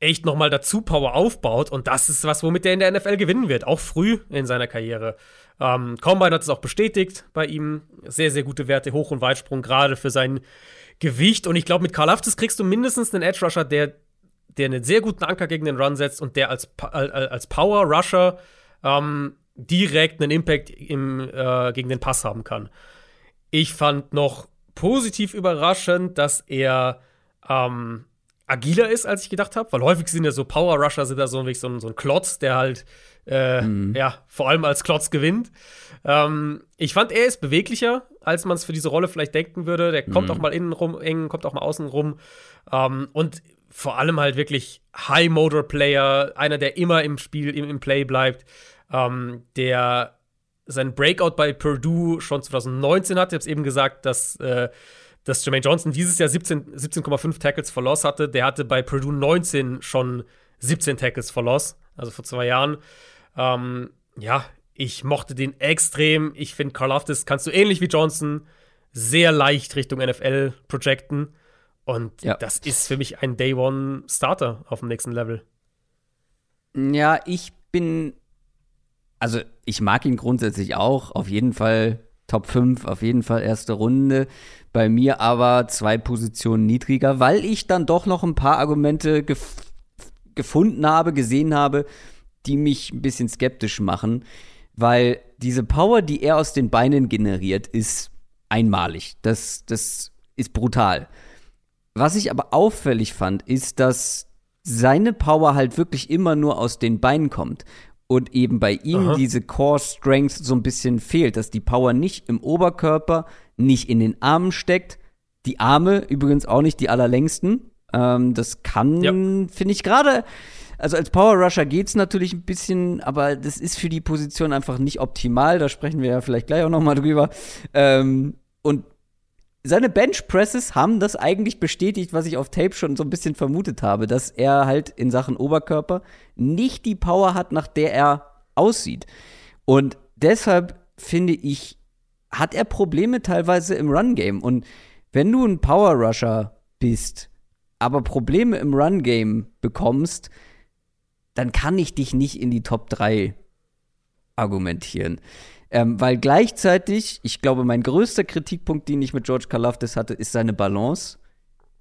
echt nochmal dazu Power aufbaut. Und das ist was, womit der in der NFL gewinnen wird, auch früh in seiner Karriere. Ähm, Combine hat es auch bestätigt bei ihm. Sehr, sehr gute Werte, Hoch- und Weitsprung, gerade für sein Gewicht. Und ich glaube, mit Karl Aftis kriegst du mindestens einen Edge Rusher, der der einen sehr guten Anker gegen den Run setzt und der als, als Power Rusher ähm, direkt einen Impact im, äh, gegen den Pass haben kann. Ich fand noch positiv überraschend, dass er ähm, agiler ist, als ich gedacht habe, weil häufig sind ja so Power Rusher sind da so, so, ein, so ein Klotz, der halt äh, mhm. ja vor allem als Klotz gewinnt. Ähm, ich fand, er ist beweglicher als man es für diese Rolle vielleicht denken würde. Der kommt mhm. auch mal innen rum eng, kommt auch mal außen rum. Ähm, und vor allem halt wirklich High-Motor-Player, einer, der immer im Spiel, im, im Play bleibt, ähm, der sein Breakout bei Purdue schon 2019 hatte. Ich habe es eben gesagt, dass, äh, dass Jermaine Johnson dieses Jahr 17,5 17 Tackles for Loss hatte. Der hatte bei Purdue 19 schon 17 Tackles for Loss, also vor zwei Jahren. Ähm, ja, ich mochte den extrem. Ich finde, Carl Loftus kannst du ähnlich wie Johnson sehr leicht Richtung NFL projecten. Und ja. das ist für mich ein Day One Starter auf dem nächsten Level. Ja, ich bin also ich mag ihn grundsätzlich auch, auf jeden Fall Top 5, auf jeden Fall erste Runde. Bei mir aber zwei Positionen niedriger, weil ich dann doch noch ein paar Argumente gef gefunden habe, gesehen habe, die mich ein bisschen skeptisch machen, weil diese Power, die er aus den Beinen generiert, ist einmalig. Das, das ist brutal. Was ich aber auffällig fand, ist, dass seine Power halt wirklich immer nur aus den Beinen kommt und eben bei ihm Aha. diese Core Strength so ein bisschen fehlt, dass die Power nicht im Oberkörper, nicht in den Armen steckt. Die Arme übrigens auch nicht die allerlängsten. Ähm, das kann, ja. finde ich gerade. Also als Power Rusher geht's natürlich ein bisschen, aber das ist für die Position einfach nicht optimal. Da sprechen wir ja vielleicht gleich auch noch mal drüber. Ähm, und seine Bench Presses haben das eigentlich bestätigt, was ich auf Tape schon so ein bisschen vermutet habe, dass er halt in Sachen Oberkörper nicht die Power hat, nach der er aussieht. Und deshalb finde ich, hat er Probleme teilweise im Run Game. Und wenn du ein Power Rusher bist, aber Probleme im Run Game bekommst, dann kann ich dich nicht in die Top 3 argumentieren. Ähm, weil gleichzeitig, ich glaube, mein größter Kritikpunkt, den ich mit George Kalafdis hatte, ist seine Balance.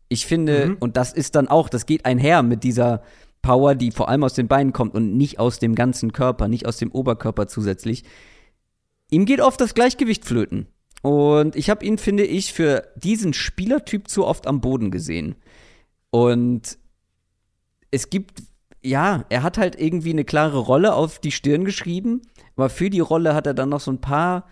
Ich finde, mhm. und das ist dann auch, das geht einher mit dieser Power, die vor allem aus den Beinen kommt und nicht aus dem ganzen Körper, nicht aus dem Oberkörper zusätzlich. Ihm geht oft das Gleichgewicht flöten. Und ich habe ihn, finde ich, für diesen Spielertyp zu oft am Boden gesehen. Und es gibt, ja, er hat halt irgendwie eine klare Rolle auf die Stirn geschrieben. Aber für die Rolle hat er dann noch so ein paar,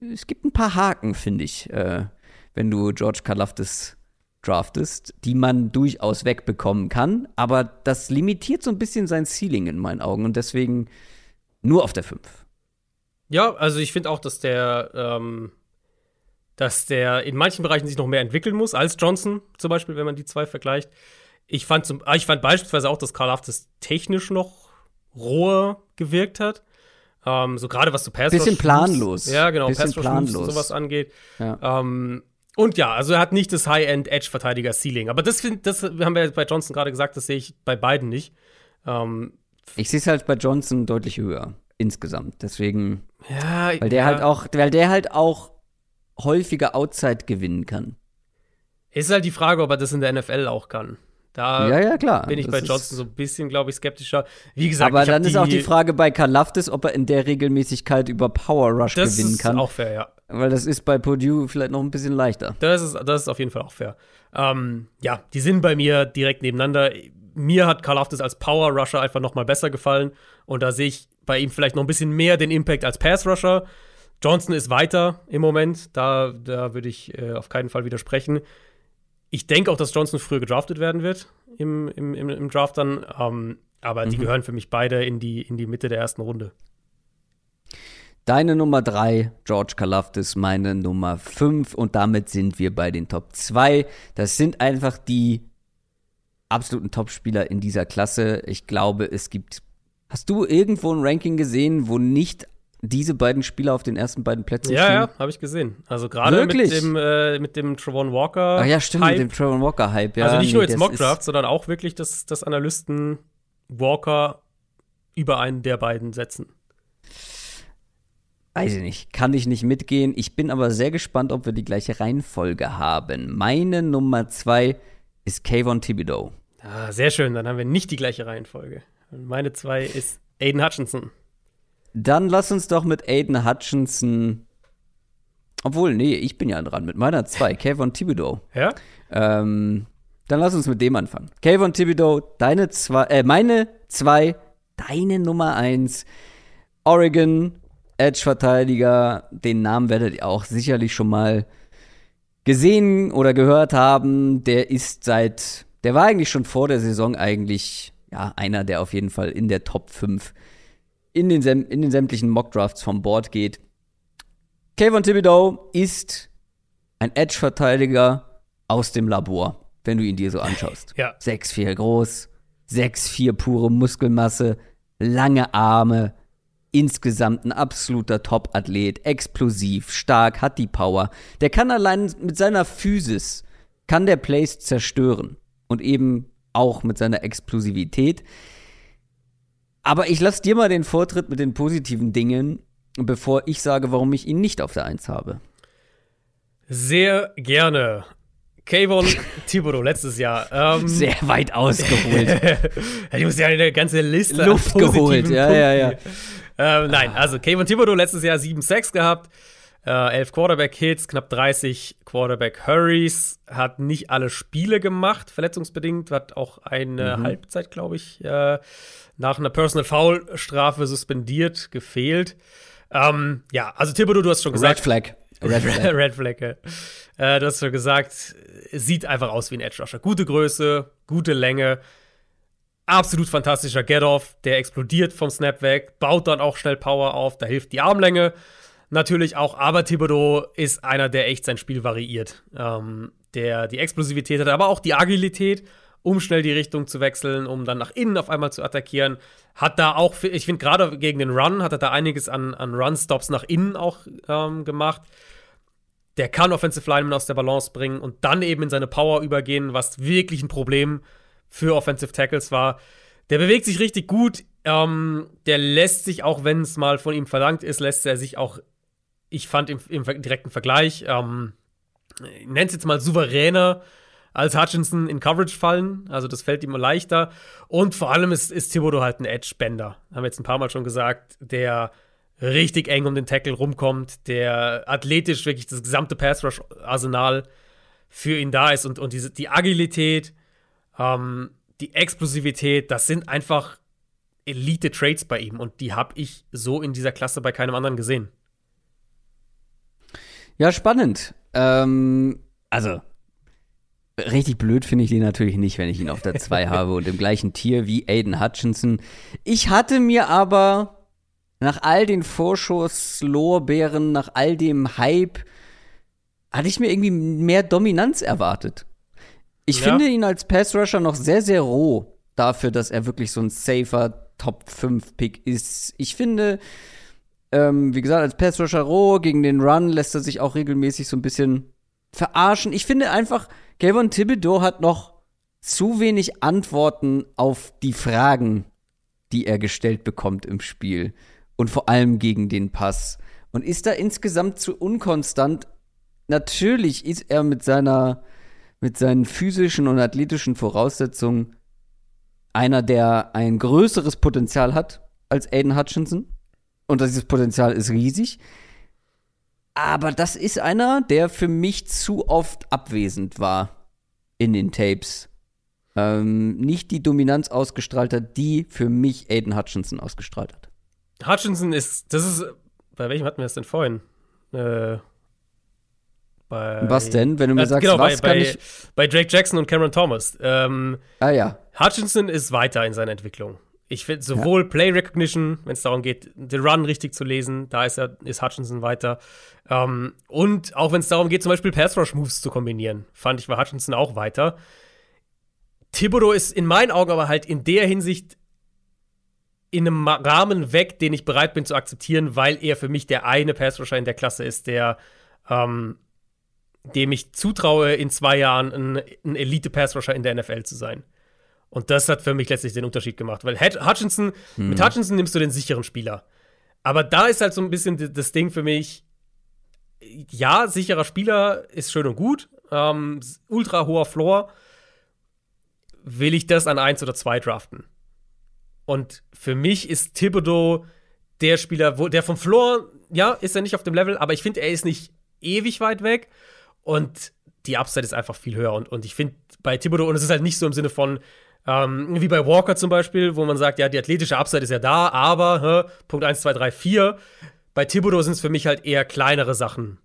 es gibt ein paar Haken, finde ich, äh, wenn du George Kalafdis draftest, die man durchaus wegbekommen kann. Aber das limitiert so ein bisschen sein Ceiling in meinen Augen und deswegen nur auf der 5. Ja, also ich finde auch, dass der, ähm, dass der in manchen Bereichen sich noch mehr entwickeln muss als Johnson zum Beispiel, wenn man die zwei vergleicht. Ich fand, zum, ich fand beispielsweise auch, dass Karl Aftes technisch noch roher gewirkt hat. Ähm, so gerade was zu Pass Bisschen planlos. Ja, genau, Bisschen planlos. und sowas angeht. Ja. Ähm, und ja, also er hat nicht das High-End-Edge-Verteidiger-Ceiling. Aber das, find, das haben wir bei Johnson gerade gesagt, das sehe ich bei beiden nicht. Ähm, ich sehe es halt bei Johnson deutlich höher insgesamt. Deswegen, ja, weil der ja. halt auch, weil der halt auch häufiger Outside gewinnen kann. Ist halt die Frage, ob er das in der NFL auch kann. Da ja, ja, klar. bin ich das bei Johnson so ein bisschen, glaube ich, skeptischer. Wie gesagt, aber dann ist auch die Frage bei Kalaftis, ob er in der Regelmäßigkeit über Power Rush gewinnen kann. Das ist auch fair, ja. Weil das ist bei Purdue vielleicht noch ein bisschen leichter. Das ist, das ist auf jeden Fall auch fair. Ähm, ja, die sind bei mir direkt nebeneinander. Mir hat Kalaftis als Power Rusher einfach noch mal besser gefallen. Und da sehe ich bei ihm vielleicht noch ein bisschen mehr den Impact als Pass Rusher. Johnson ist weiter im Moment. Da, da würde ich äh, auf keinen Fall widersprechen. Ich denke auch, dass Johnson früher gedraftet werden wird im, im, im, im Draft dann. Ähm, aber mhm. die gehören für mich beide in die, in die Mitte der ersten Runde. Deine Nummer 3, George Kalafdis, meine Nummer 5 und damit sind wir bei den Top 2. Das sind einfach die absoluten Topspieler in dieser Klasse. Ich glaube, es gibt. Hast du irgendwo ein Ranking gesehen, wo nicht diese beiden Spieler auf den ersten beiden Plätzen ja, stehen? Ja, ja, habe ich gesehen. Also gerade mit dem, äh, mit dem Travon Walker. Ach ja, stimmt, Hype. mit dem Travon Walker Hype. Ja, also nicht nee, nur jetzt Mockdraft, sondern auch wirklich, dass, dass Analysten Walker über einen der beiden setzen. Weiß ich nicht, kann ich nicht mitgehen. Ich bin aber sehr gespannt, ob wir die gleiche Reihenfolge haben. Meine Nummer zwei ist Kayvon Thibodeau. Ah, sehr schön, dann haben wir nicht die gleiche Reihenfolge. Meine zwei ist Aiden Hutchinson. Dann lass uns doch mit Aiden Hutchinson. Obwohl, nee, ich bin ja dran mit meiner zwei, Kayvon Thibodeau. Ja? Ähm, dann lass uns mit dem anfangen. Kayvon Thibodeau, deine zwei, äh, meine zwei, deine Nummer eins. Oregon, Edge-Verteidiger. Den Namen werdet ihr auch sicherlich schon mal gesehen oder gehört haben. Der ist seit, der war eigentlich schon vor der Saison eigentlich, ja, einer, der auf jeden Fall in der Top 5 in den, in den sämtlichen Mockdrafts vom Board geht. Kayvon Thibodeau ist ein Edge-Verteidiger aus dem Labor, wenn du ihn dir so anschaust. Ja. 6'4 groß, 6'4 pure Muskelmasse, lange Arme, insgesamt ein absoluter Top-Athlet, explosiv, stark, hat die Power. Der kann allein mit seiner Physis, kann der Plays zerstören. Und eben auch mit seiner Explosivität. Aber ich lasse dir mal den Vortritt mit den positiven Dingen, bevor ich sage, warum ich ihn nicht auf der Eins habe. Sehr gerne. Kayvon Thibodeau letztes Jahr. Ähm, Sehr weit ausgeholt. ich muss ja eine ganze Liste Luft geholt, ja, ja, ja. Ähm, nein, also Kayvon Thibodeau letztes Jahr 7 Sacks gehabt, äh, 11 Quarterback-Hits, knapp 30 Quarterback-Hurries, hat nicht alle Spiele gemacht, verletzungsbedingt, hat auch eine mhm. Halbzeit, glaube ich, äh, nach einer Personal Foul-Strafe suspendiert, gefehlt. Ähm, ja, also Thibodeau, du hast schon gesagt. Red Flag. Red Flag. Red Flag äh, du hast schon gesagt, sieht einfach aus wie ein Edge Rusher. Gute Größe, gute Länge, absolut fantastischer Get-Off, der explodiert vom Snap weg, baut dann auch schnell Power auf, da hilft die Armlänge natürlich auch, aber Thibodeau ist einer, der echt sein Spiel variiert. Ähm, der die Explosivität hat, aber auch die Agilität, um schnell die Richtung zu wechseln, um dann nach innen auf einmal zu attackieren. Hat da auch, ich finde gerade gegen den Run, hat er da einiges an, an Run-Stops nach innen auch ähm, gemacht. Der kann Offensive Linemen aus der Balance bringen und dann eben in seine Power übergehen, was wirklich ein Problem für Offensive Tackles war. Der bewegt sich richtig gut. Ähm, der lässt sich, auch wenn es mal von ihm verlangt ist, lässt er sich auch, ich fand im, im direkten Vergleich, ähm, nennt es jetzt mal souveräner als Hutchinson in Coverage fallen. Also das fällt ihm leichter. Und vor allem ist, ist Thibodeau halt ein Edge-Bender. Haben wir jetzt ein paar Mal schon gesagt, der richtig eng um den Tackle rumkommt, der athletisch wirklich das gesamte Pass-Rush-Arsenal für ihn da ist und, und diese, die Agilität, ähm, die Explosivität, das sind einfach Elite-Traits bei ihm und die habe ich so in dieser Klasse bei keinem anderen gesehen. Ja, spannend. Ähm, also, richtig blöd finde ich den natürlich nicht, wenn ich ihn auf der 2 habe und im gleichen Tier wie Aiden Hutchinson. Ich hatte mir aber nach all den Vorschusslorbeeren, nach all dem Hype, hatte ich mir irgendwie mehr Dominanz erwartet. Ich ja. finde ihn als Pass-Rusher noch sehr, sehr roh dafür, dass er wirklich so ein safer Top-5-Pick ist. Ich finde, ähm, wie gesagt, als Pass-Rusher roh gegen den Run lässt er sich auch regelmäßig so ein bisschen verarschen. Ich finde einfach, Kevin Thibodeau hat noch zu wenig Antworten auf die Fragen, die er gestellt bekommt im Spiel. Und vor allem gegen den Pass. Und ist da insgesamt zu unkonstant. Natürlich ist er mit seiner mit seinen physischen und athletischen Voraussetzungen einer, der ein größeres Potenzial hat als Aiden Hutchinson. Und dieses Potenzial ist riesig. Aber das ist einer, der für mich zu oft abwesend war in den Tapes. Ähm, nicht die Dominanz ausgestrahlt hat, die für mich Aiden Hutchinson ausgestrahlt hat. Hutchinson ist, das ist, bei welchem hatten wir das denn vorhin? Äh, bei, was denn, wenn du mir äh, sagst, genau, was bei, kann bei, ich bei Drake Jackson und Cameron Thomas. Ähm, ah ja. Hutchinson ist weiter in seiner Entwicklung. Ich finde sowohl ja. Play Recognition, wenn es darum geht, den Run richtig zu lesen, da ist er, ist Hutchinson weiter. Ähm, und auch wenn es darum geht, zum Beispiel Pass Rush Moves zu kombinieren, fand ich war Hutchinson auch weiter. Thibodeau ist in meinen Augen aber halt in der Hinsicht in einem Rahmen weg, den ich bereit bin zu akzeptieren, weil er für mich der eine Pass Rusher in der Klasse ist, der ähm, dem ich zutraue, in zwei Jahren ein, ein Elite-Pass-Rusher in der NFL zu sein. Und das hat für mich letztlich den Unterschied gemacht. Weil Hutchinson, hm. mit Hutchinson nimmst du den sicheren Spieler. Aber da ist halt so ein bisschen das Ding für mich, ja, sicherer Spieler ist schön und gut, ähm, ultra hoher Floor. Will ich das an eins oder zwei draften? Und für mich ist Thibodeau der Spieler, wo, der vom Floor, ja, ist er nicht auf dem Level, aber ich finde, er ist nicht ewig weit weg. Und die Upside ist einfach viel höher. Und, und ich finde bei Thibodeau, und es ist halt nicht so im Sinne von, ähm, wie bei Walker zum Beispiel, wo man sagt, ja, die athletische Upside ist ja da, aber hä, Punkt 1, 2, 3, 4. Bei Thibodeau sind es für mich halt eher kleinere Sachen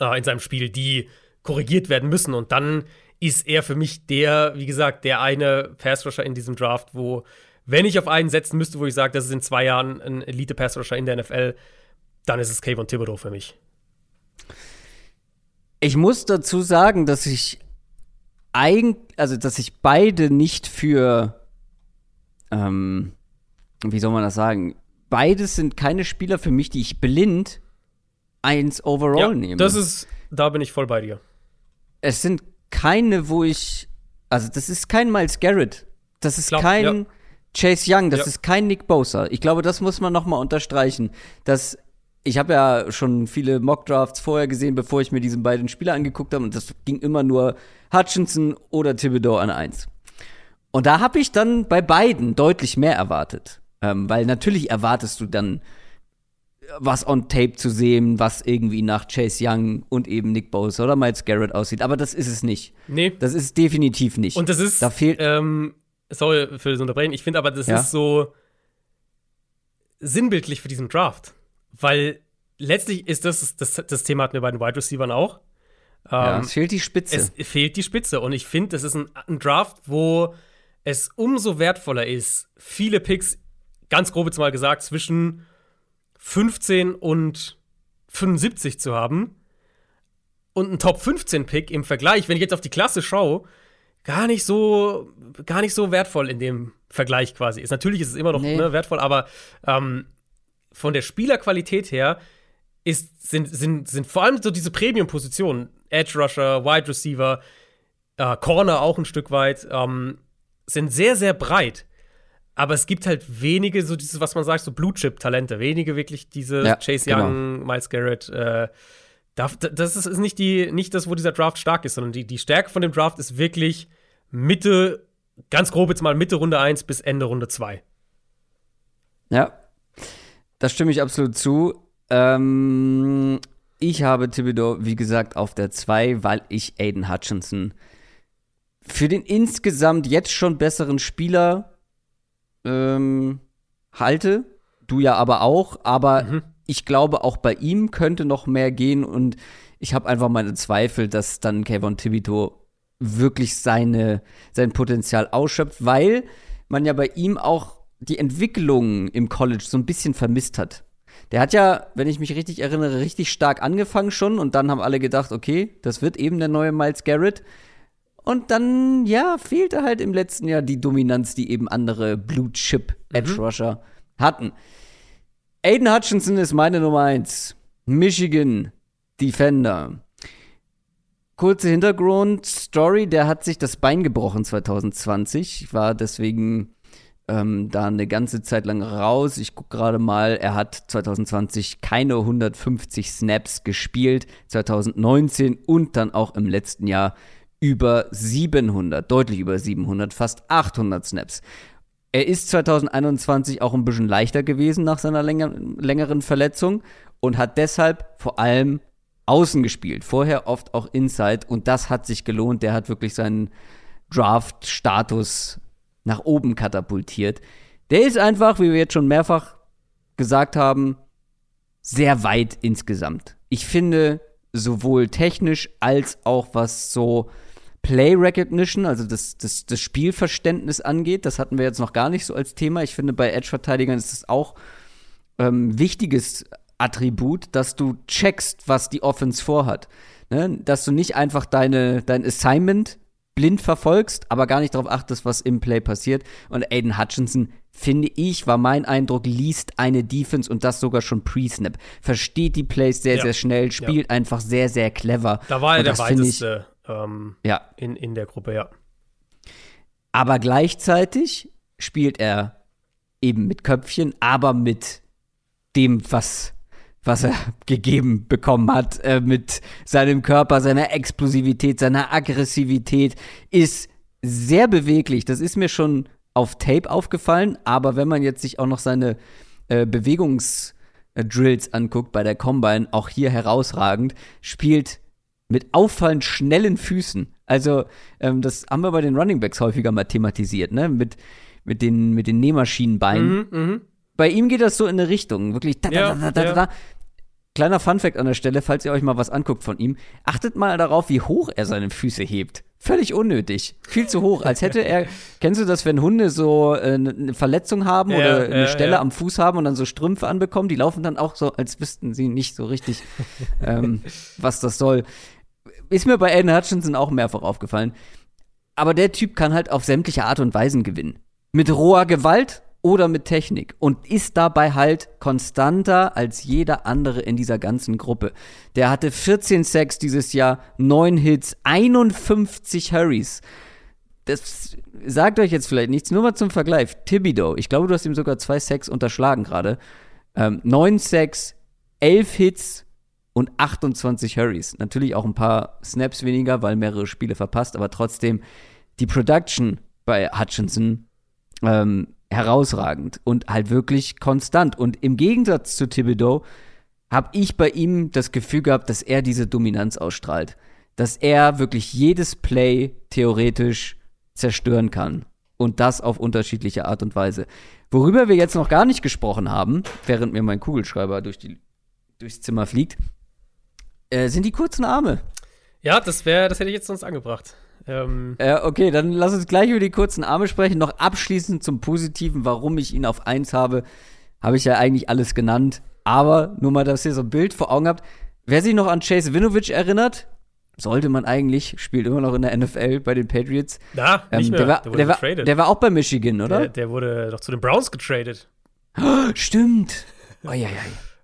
äh, in seinem Spiel, die korrigiert werden müssen. Und dann ist er für mich der, wie gesagt, der eine Pass-Rusher in diesem Draft, wo, wenn ich auf einen setzen müsste, wo ich sage, das ist in zwei Jahren ein Elite-Pass-Rusher in der NFL, dann ist es Kayvon Thibodeau für mich. Ich muss dazu sagen, dass ich eigentlich, also dass ich beide nicht für, ähm, wie soll man das sagen? Beides sind keine Spieler für mich, die ich blind eins overall ja, nehme. Das ist, da bin ich voll bei dir. Es sind keine, wo ich, also das ist kein Miles Garrett, das ist Glaub, kein ja. Chase Young, das ja. ist kein Nick Bosa. Ich glaube, das muss man noch mal unterstreichen, dass ich habe ja schon viele Mockdrafts vorher gesehen, bevor ich mir diese beiden Spieler angeguckt habe. Und das ging immer nur Hutchinson oder Thibodeau an eins. Und da habe ich dann bei beiden deutlich mehr erwartet. Ähm, weil natürlich erwartest du dann, was on Tape zu sehen, was irgendwie nach Chase Young und eben Nick Bosa oder Miles Garrett aussieht. Aber das ist es nicht. Nee. Das ist definitiv nicht. Und das ist. Da fehlt. Ähm, sorry für das Unterbrechen. Ich finde aber, das ja? ist so sinnbildlich für diesen Draft. Weil letztlich ist das, das, das Thema hatten wir bei den Wide Receivers auch. Ja, ähm, es fehlt die Spitze. Es fehlt die Spitze. Und ich finde, das ist ein, ein, Draft, wo es umso wertvoller ist, viele Picks, ganz grob jetzt mal gesagt, zwischen 15 und 75 zu haben. Und ein Top 15 Pick im Vergleich, wenn ich jetzt auf die Klasse schaue, gar nicht so, gar nicht so wertvoll in dem Vergleich quasi ist. Natürlich ist es immer noch nee. ne, wertvoll, aber ähm, von der Spielerqualität her ist, sind, sind, sind vor allem so diese Premium-Positionen, Edge Rusher, Wide Receiver, äh, Corner auch ein Stück weit, ähm, sind sehr, sehr breit. Aber es gibt halt wenige, so dieses, was man sagt, so Blue-Chip-Talente, wenige wirklich diese ja, Chase genau. Young, Miles Garrett, äh, das ist nicht, die, nicht das, wo dieser Draft stark ist, sondern die, die Stärke von dem Draft ist wirklich Mitte, ganz grob jetzt mal Mitte Runde 1 bis Ende Runde 2. Ja, das stimme ich absolut zu. Ähm, ich habe Thibodeau, wie gesagt, auf der 2, weil ich Aiden Hutchinson für den insgesamt jetzt schon besseren Spieler ähm, halte. Du ja aber auch, aber mhm. ich glaube, auch bei ihm könnte noch mehr gehen und ich habe einfach meine Zweifel, dass dann Kevin Thibodeau wirklich seine, sein Potenzial ausschöpft, weil man ja bei ihm auch die Entwicklung im College so ein bisschen vermisst hat. Der hat ja, wenn ich mich richtig erinnere, richtig stark angefangen schon und dann haben alle gedacht, okay, das wird eben der neue Miles Garrett. Und dann, ja, fehlte halt im letzten Jahr die Dominanz, die eben andere Blue Chip Edge mhm. Rusher mhm. hatten. Aiden Hutchinson ist meine Nummer 1. Michigan Defender. Kurze Hintergrundstory, der hat sich das Bein gebrochen 2020, war deswegen ähm, da eine ganze Zeit lang raus. Ich gucke gerade mal, er hat 2020 keine 150 Snaps gespielt, 2019 und dann auch im letzten Jahr über 700, deutlich über 700, fast 800 Snaps. Er ist 2021 auch ein bisschen leichter gewesen nach seiner länger, längeren Verletzung und hat deshalb vor allem außen gespielt. Vorher oft auch Inside und das hat sich gelohnt. Der hat wirklich seinen Draft-Status nach oben katapultiert. Der ist einfach, wie wir jetzt schon mehrfach gesagt haben, sehr weit insgesamt. Ich finde, sowohl technisch als auch was so Play Recognition, also das, das, das Spielverständnis angeht, das hatten wir jetzt noch gar nicht so als Thema. Ich finde, bei Edge-Verteidigern ist es auch ähm, wichtiges Attribut, dass du checkst, was die Offense vorhat. Ne? Dass du nicht einfach deine, dein Assignment blind verfolgst, aber gar nicht darauf achtest, was im Play passiert. Und Aiden Hutchinson, finde ich, war mein Eindruck, liest eine Defense und das sogar schon pre-Snap. Versteht die Plays sehr, ja. sehr schnell, spielt ja. einfach sehr, sehr clever. Da war er der weiteste ich, ähm, ja. in, in der Gruppe, ja. Aber gleichzeitig spielt er eben mit Köpfchen, aber mit dem, was was er gegeben bekommen hat äh, mit seinem Körper, seiner Explosivität, seiner Aggressivität, ist sehr beweglich. Das ist mir schon auf Tape aufgefallen, aber wenn man jetzt sich auch noch seine äh, Bewegungsdrills anguckt bei der Combine, auch hier herausragend, spielt mit auffallend schnellen Füßen. Also, ähm, das haben wir bei den Runningbacks häufiger mal thematisiert, ne? Mit, mit den, mit den Nähmaschinenbeinen. Mhm, mh bei ihm geht das so in eine Richtung, wirklich. Da, Ja, da, da, da, ja. da. Kleiner Funfact an der Stelle, falls ihr euch mal was anguckt von ihm, achtet mal darauf, wie hoch er seine Füße hebt. Völlig unnötig. Viel zu hoch. Als hätte er, kennst du das, wenn Hunde so äh, eine Verletzung haben Ja, oder eine ja, Stelle ja. am Fuß haben und dann so Strümpfe anbekommen? Die laufen dann auch so, als wüssten sie nicht so richtig, ähm, was das soll. Ist mir bei Aiden Hutchinson auch mehrfach aufgefallen. Aber der Typ kann halt auf sämtliche Art und Weisen gewinnen. Mit roher Gewalt oder mit Technik. Und ist dabei halt konstanter als jeder andere in dieser ganzen Gruppe. Der hatte 14 Sacks dieses Jahr, 9 Hits, 51 Hurries. Das sagt euch jetzt vielleicht nichts, nur mal zum Vergleich. Thibodeau, ich glaube, du hast ihm sogar zwei Sacks unterschlagen gerade. Ähm, 9 Sacks, 11 Hits und 28 Hurries. Natürlich auch ein paar Snaps weniger, weil mehrere Spiele verpasst, aber trotzdem die Production bei Hutchinson ähm, herausragend und halt wirklich konstant. Und im Gegensatz zu Thibodeau habe ich bei ihm das Gefühl gehabt, dass er diese Dominanz ausstrahlt. Dass er wirklich jedes Play theoretisch zerstören kann. Und das auf unterschiedliche Art und Weise. Worüber wir jetzt noch gar nicht gesprochen haben, während mir mein Kugelschreiber durch die, durchs Zimmer fliegt, äh, sind die kurzen Arme. Ja, das wäre, das hätte ich jetzt sonst angebracht. Ähm, Äh, okay, dann lass uns gleich über die kurzen Arme sprechen. Noch abschließend zum Positiven, warum ich ihn auf 1 habe, habe ich ja eigentlich alles genannt. Aber nur mal, dass ihr so ein Bild vor Augen habt. Wer sich noch an Chase Winovich erinnert, sollte man eigentlich, spielt immer noch in der NFL bei den Patriots. na, nicht Ähm, mehr. der, war, wurde der, war, getradet. der war auch bei Michigan, oder? der, der wurde doch zu den Browns getradet. Stimmt. Oh, ja, ja.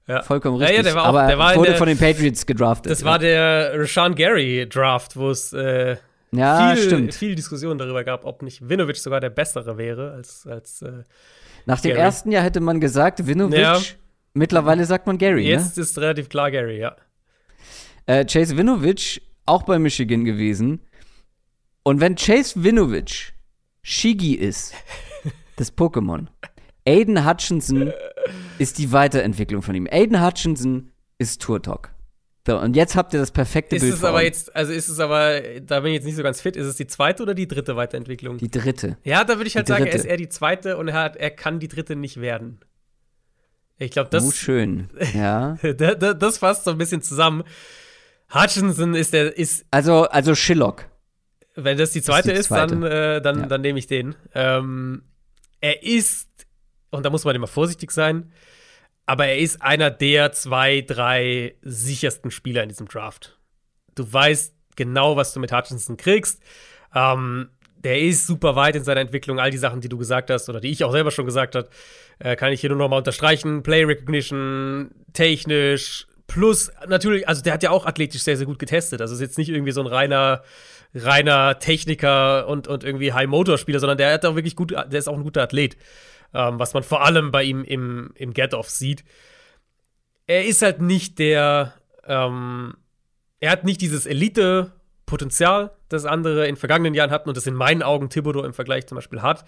Ja. Vollkommen Ja, ja, richtig. der war auch- Aber der war wurde der- von den Patriots gedraftet. Das war der Rashawn Gary Draft, wo es äh, ja, viel, stimmt. viel Diskussion darüber gab, ob nicht Winovich sogar der bessere wäre als, als äh, Nach dem Gary. ersten Jahr hätte man gesagt, Winovich. Ja. Mittlerweile sagt man Gary, ne? jetzt ist relativ klar Gary, ja. Äh, Chase Winovich auch bei Michigan gewesen. Und wenn Chase Winovich Shigi ist, das Pokémon, Aiden Hutchinson ist die Weiterentwicklung von ihm. Aiden Hutchinson ist Turtok. So, und jetzt habt ihr das perfekte Ist Bild es vor aber jetzt, also ist es aber, da bin ich jetzt nicht so ganz fit, ist es die zweite oder die dritte Weiterentwicklung? Die dritte. ja, da würde ich halt die sagen, er ist eher die zweite und er, hat, er kann die dritte nicht werden. Ich glaube, das, oh, schön. Ja. da- da- das fasst so ein bisschen zusammen. Hutchinson ist der, ist, Also, also Shillock. wenn das die zweite die ist, zweite. dann, äh, dann, Ja. dann nehme ich den. Ähm, er ist, und da muss man immer vorsichtig sein, aber er ist einer der zwei, drei sichersten Spieler in diesem Draft. Du weißt genau, was du mit Hutchinson kriegst. Ähm, der ist super weit in seiner Entwicklung. All die Sachen, die du gesagt hast oder die ich auch selber schon gesagt habe, äh, kann ich hier nur noch mal unterstreichen. Play Recognition, technisch, plus natürlich, also der hat ja auch athletisch sehr, sehr gut getestet. Also ist jetzt nicht irgendwie so ein reiner, reiner Techniker und, und irgendwie High-Motor-Spieler, sondern der hat auch wirklich gut, der ist auch ein guter Athlet. Ähm, was man vor allem bei ihm im, im Get-Off sieht. Er ist halt nicht der, ähm, er hat nicht dieses Elite-Potenzial, das andere in vergangenen Jahren hatten und das in meinen Augen Thibodeau im Vergleich zum Beispiel hat.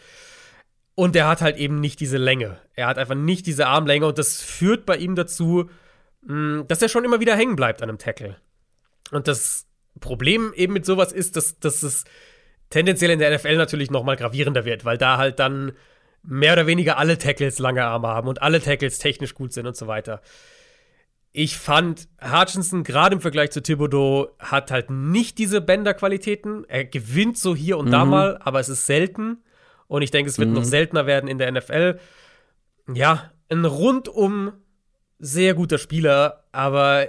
Und er hat halt eben nicht diese Länge. Er hat einfach nicht diese Armlänge und das führt bei ihm dazu, mh, dass er schon immer wieder hängen bleibt an einem Tackle. Und das Problem eben mit sowas ist, dass, dass es tendenziell in der NFL natürlich noch mal gravierender wird, weil da halt dann mehr oder weniger alle Tackles lange Arme haben und alle Tackles technisch gut sind und so weiter. Ich fand, Hutchinson gerade im Vergleich zu Thibodeau hat halt nicht diese Bänderqualitäten. Er gewinnt so hier und da mal, aber es ist selten. Und ich denke, es wird noch seltener werden in der NFL. Ja, ein rundum sehr guter Spieler, aber äh,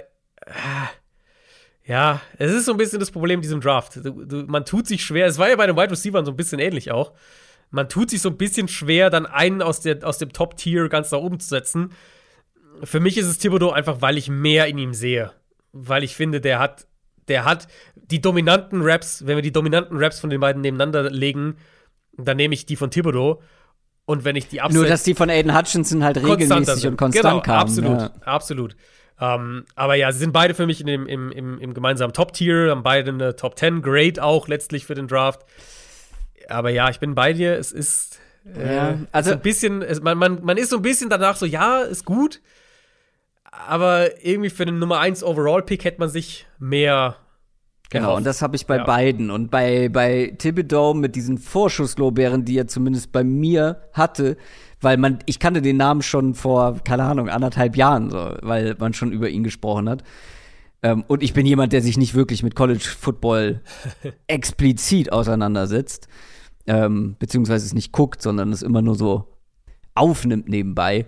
ja, es ist so ein bisschen das Problem in diesem Draft. Du, du, man tut sich schwer, es war ja bei den Wide Receivers so ein bisschen ähnlich auch. Man tut sich so ein bisschen schwer, dann einen aus, der, aus dem Top-Tier ganz nach oben zu setzen. Für mich ist es Thibodeau einfach, weil ich mehr in ihm sehe. Weil ich finde, der hat, der hat die dominanten Raps, wenn wir die dominanten Raps von den beiden nebeneinander legen, dann nehme ich die von Thibodeau. Und wenn ich die Upside Nur, dass die von Aiden Hutchinson halt regelmäßig sind. und konstant genau, kamen. Absolut, Ja. absolut. Ähm, aber ja, sie sind beide für mich in dem, im, im, im gemeinsamen Top-Tier, haben beide eine Top 10 Grade auch letztlich für den Draft. Aber ja, ich bin bei dir. Es ist äh, Ja, also- so ein bisschen, es, man, man, man ist so ein bisschen danach so, ja, ist gut. Aber irgendwie für den Nummer 1 Overall-Pick hätte man sich mehr Genau, und das habe ich bei ja. beiden. Und bei, bei Thibodeau mit diesen Vorschusslorbeeren, die er zumindest bei mir hatte, weil man, ich kannte den Namen schon vor, keine Ahnung, anderthalb Jahren, so, weil man schon über ihn gesprochen hat. Ähm, und ich bin jemand, der sich nicht wirklich mit College Football explizit auseinandersetzt, ähm, beziehungsweise es nicht guckt, sondern es immer nur so aufnimmt nebenbei.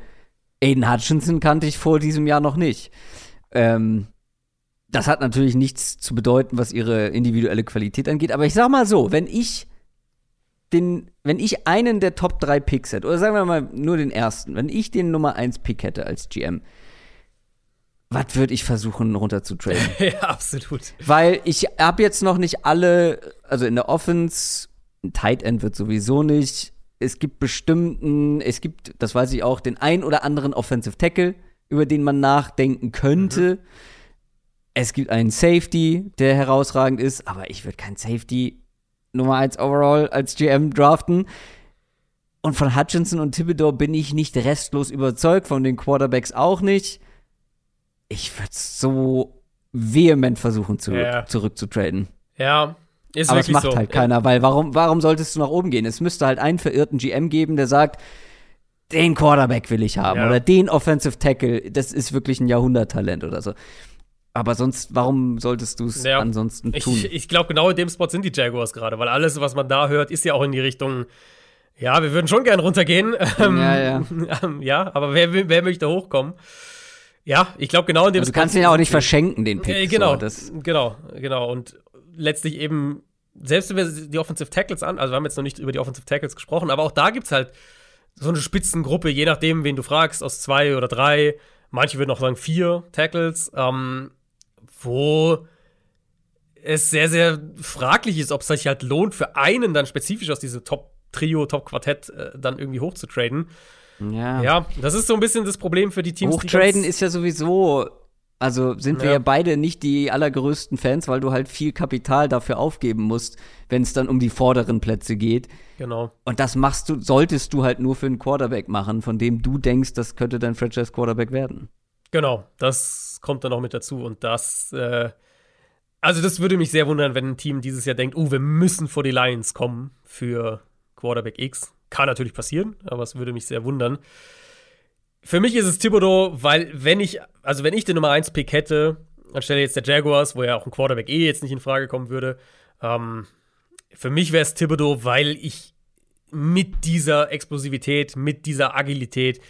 Aiden Hutchinson kannte ich vor diesem Jahr noch nicht. Ähm, das hat natürlich nichts zu bedeuten, was ihre individuelle Qualität angeht. Aber ich sag mal so, wenn ich den, wenn ich einen der Top 3 Picks hätte, oder sagen wir mal nur den ersten, wenn ich den Nummer 1 Pick hätte als GM, was würde ich versuchen runter zu traden? ja, absolut. Weil ich habe jetzt noch nicht alle, also in der Offense, ein Tight End wird sowieso nicht. Es gibt bestimmten, es gibt, das weiß ich auch, den ein oder anderen Offensive Tackle, über den man nachdenken könnte. Mhm. Es gibt einen Safety, der herausragend ist, aber ich würde kein Safety Nummer 1 overall als GM draften. Und von Hutchinson und Thibodeau bin ich nicht restlos überzeugt, von den Quarterbacks auch nicht. Ich würde so vehement versuchen, zu, ja. zurückzutraden. Ja, ist Aber es macht so. halt keiner, weil warum, warum solltest du nach oben gehen? Es müsste halt einen verirrten GM geben, der sagt, den Quarterback will ich haben ja. oder den Offensive Tackle, das ist wirklich ein Jahrhunderttalent oder so. Aber sonst, warum solltest du es ja, ansonsten tun? Ich, ich glaube, genau in dem Spot sind die Jaguars gerade, weil alles, was man da hört, ist ja auch in die Richtung, ja, wir würden schon gern runtergehen. Ähm, ja, ja. Ähm, ja, aber wer, wer möchte hochkommen? Ja, ich glaube, genau in dem also Du kannst ihn ja auch nicht verschenken, den Pick. Äh, genau, so, genau, genau. Und letztlich eben, selbst wenn wir die Offensive Tackles an, also wir haben jetzt noch nicht über die Offensive Tackles gesprochen, aber auch da gibt es halt so eine Spitzengruppe, je nachdem, wen du fragst, aus zwei oder drei. Manche würden auch sagen vier Tackles. Ähm, wo es sehr, sehr fraglich ist, ob es sich halt lohnt, für einen dann spezifisch aus diesem Top-Trio, Top-Quartett äh, dann irgendwie hochzutraden. Ja. ja, das ist so ein bisschen das Problem für die Teams. Hochtraden ist ja sowieso, also sind wir ja. ja beide nicht die allergrößten Fans, weil du halt viel Kapital dafür aufgeben musst, wenn es dann um die vorderen Plätze geht. Genau. Und das machst du, solltest du halt nur für einen Quarterback machen, von dem du denkst, das könnte dein Franchise-Quarterback werden. Genau, das kommt dann auch mit dazu. Und das, äh, also das würde mich sehr wundern, wenn ein Team dieses Jahr denkt, oh, wir müssen vor die Lions kommen für Quarterback X. Kann natürlich passieren, aber es würde mich sehr wundern. Für mich ist es Thibodeau, weil wenn ich, also wenn ich den Nummer 1 Pick hätte, anstelle jetzt der Jaguars, wo ja auch ein Quarterback eh jetzt nicht in Frage kommen würde, ähm, für mich wäre es Thibodeau, weil ich mit dieser Explosivität, mit dieser Agilität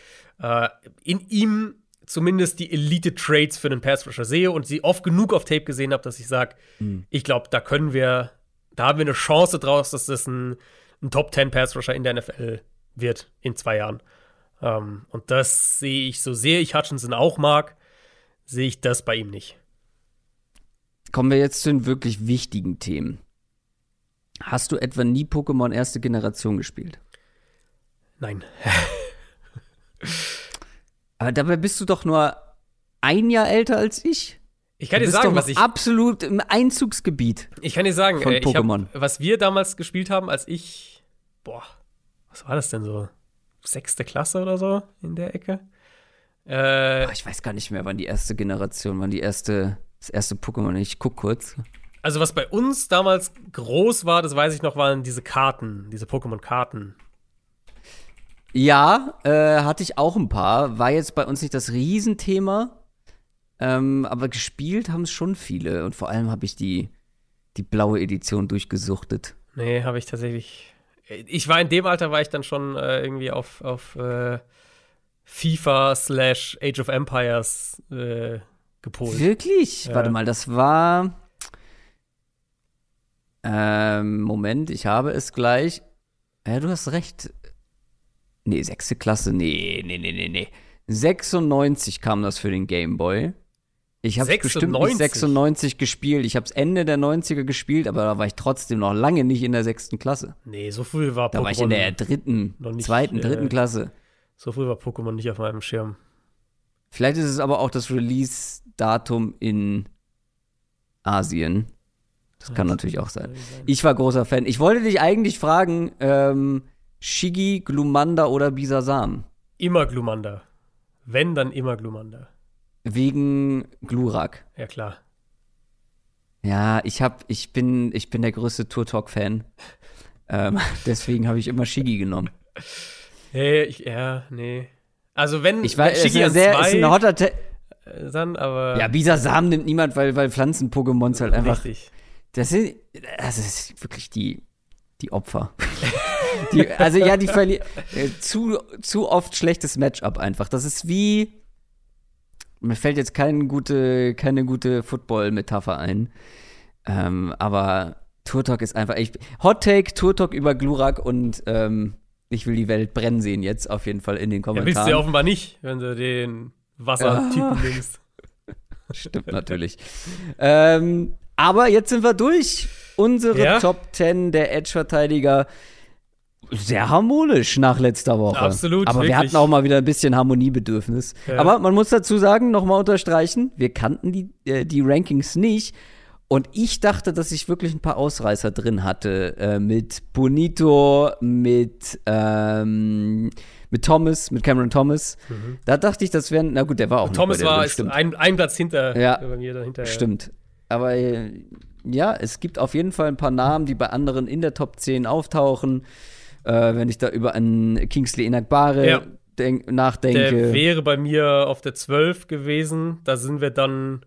äh, in ihm zumindest die Elite-Trades für einen Pass-Rusher sehe und sie oft genug auf Tape gesehen habe, dass ich sage, mhm. ich glaube, da können wir, da haben wir eine Chance draus, dass das ein, ein Top-10 in der NFL wird in zwei Jahren. Ähm, und das sehe ich, so sehr ich Hutchinson auch mag, sehe ich das bei ihm nicht. Kommen wir jetzt zu den wirklich wichtigen Themen. Hast du etwa nie Pokémon erste Generation gespielt? Nein. Aber dabei bist du doch nur ein Jahr älter als ich. Ich kann dir sagen, was ich. Absolut im Einzugsgebiet. Ich kann dir sagen, von äh, Pokémon. Hab, was wir damals gespielt haben, als ich. Boah, was war das denn so? Sechste Klasse oder so in der Ecke? Äh, boah, ich weiß gar nicht mehr, wann die erste Generation, wann die erste, das erste Pokémon. Ich guck kurz. Also, was bei uns damals groß war, das weiß ich noch, waren diese Karten, diese Pokémon-Karten. Ja, äh, hatte ich auch ein paar. War jetzt bei uns nicht das Riesenthema. Ähm, aber gespielt haben es schon viele. Und vor allem habe ich die, die blaue Edition durchgesuchtet. Nee, habe ich tatsächlich. Ich war in dem Alter, war ich dann schon äh, irgendwie auf, auf äh, FIFA slash Age of Empires äh, gepolt. Wirklich? Ja. Warte mal, das war. Ähm, Moment, ich habe es gleich. Ja, du hast recht. Nee, sechste Klasse, nee, nee, nee, nee, nee. 96 kam das für den Game Boy. Ich habe bestimmt nicht 96 gespielt. Ich habe es Ende der 90er gespielt, aber da war ich trotzdem noch lange nicht in der sechsten Klasse. Nee, so früh war. Da war ich in der dritten, zweiten, dritten äh, Klasse. So früh war Pokémon nicht auf meinem Schirm. Vielleicht ist es aber auch das Release-Datum in Asien. Das kann ja, natürlich auch sein. Ich war großer Fan. Ich wollte dich eigentlich fragen, ähm, Shigi, Glumanda oder Bisasam? Immer Glumanda. Wenn, dann immer Glumanda. Wegen Glurak. Ja, klar. Ja, ich hab, ich bin, ich bin der größte Tour Talk Fan. ähm, deswegen habe ich immer Shiggy genommen. Hey, ich, ja, nee. Also wenn Ich weiß, es ist, ein sehr, ist ein hotter Te äh, dann, aber Ja, Bisasam nimmt niemand, weil, weil Pflanzen-Pokémons halt einfach. richtig. Das sind, das ist wirklich die, die Opfer. die, also ja, die verlieren äh, zu, zu oft schlechtes Matchup einfach. Das ist wie. Mir fällt jetzt keine gute, keine gute Football-Metapher ein. Ähm, aber Turtok ist einfach echt. Hot Take, Turtok über Glurak und ähm, ich will die Welt brennen sehen jetzt auf jeden Fall in den Ja, Kommentaren. willst du ja offenbar nicht, wenn du den Wassertypen Ja. nimmst. Stimmt natürlich. ähm, aber jetzt sind wir durch. Unsere Ja. Top 10 der Edge-Verteidiger. Sehr harmonisch nach letzter Woche. Absolut, Aber wir wirklich. hatten auch mal wieder ein bisschen Harmoniebedürfnis. Ja. Aber man muss dazu sagen, nochmal unterstreichen, wir kannten die, äh, die Rankings nicht. Und ich dachte, dass ich wirklich ein paar Ausreißer drin hatte. Äh, mit Bonito, mit, ähm, mit Thomas, mit Cameron Thomas. Da dachte ich, das wären, na gut, der war auch nicht Thomas war drin, ein, ein Platz hinter Ja. bei mir dahinter. Stimmt. Aber äh, ja, es gibt auf jeden Fall ein paar Namen, die bei anderen in der Top 10 auftauchen. Äh, wenn ich da über einen Kingsley Enagbare Ja. denk, Der nachdenke. wäre bei mir auf der 12 gewesen. Da sind wir dann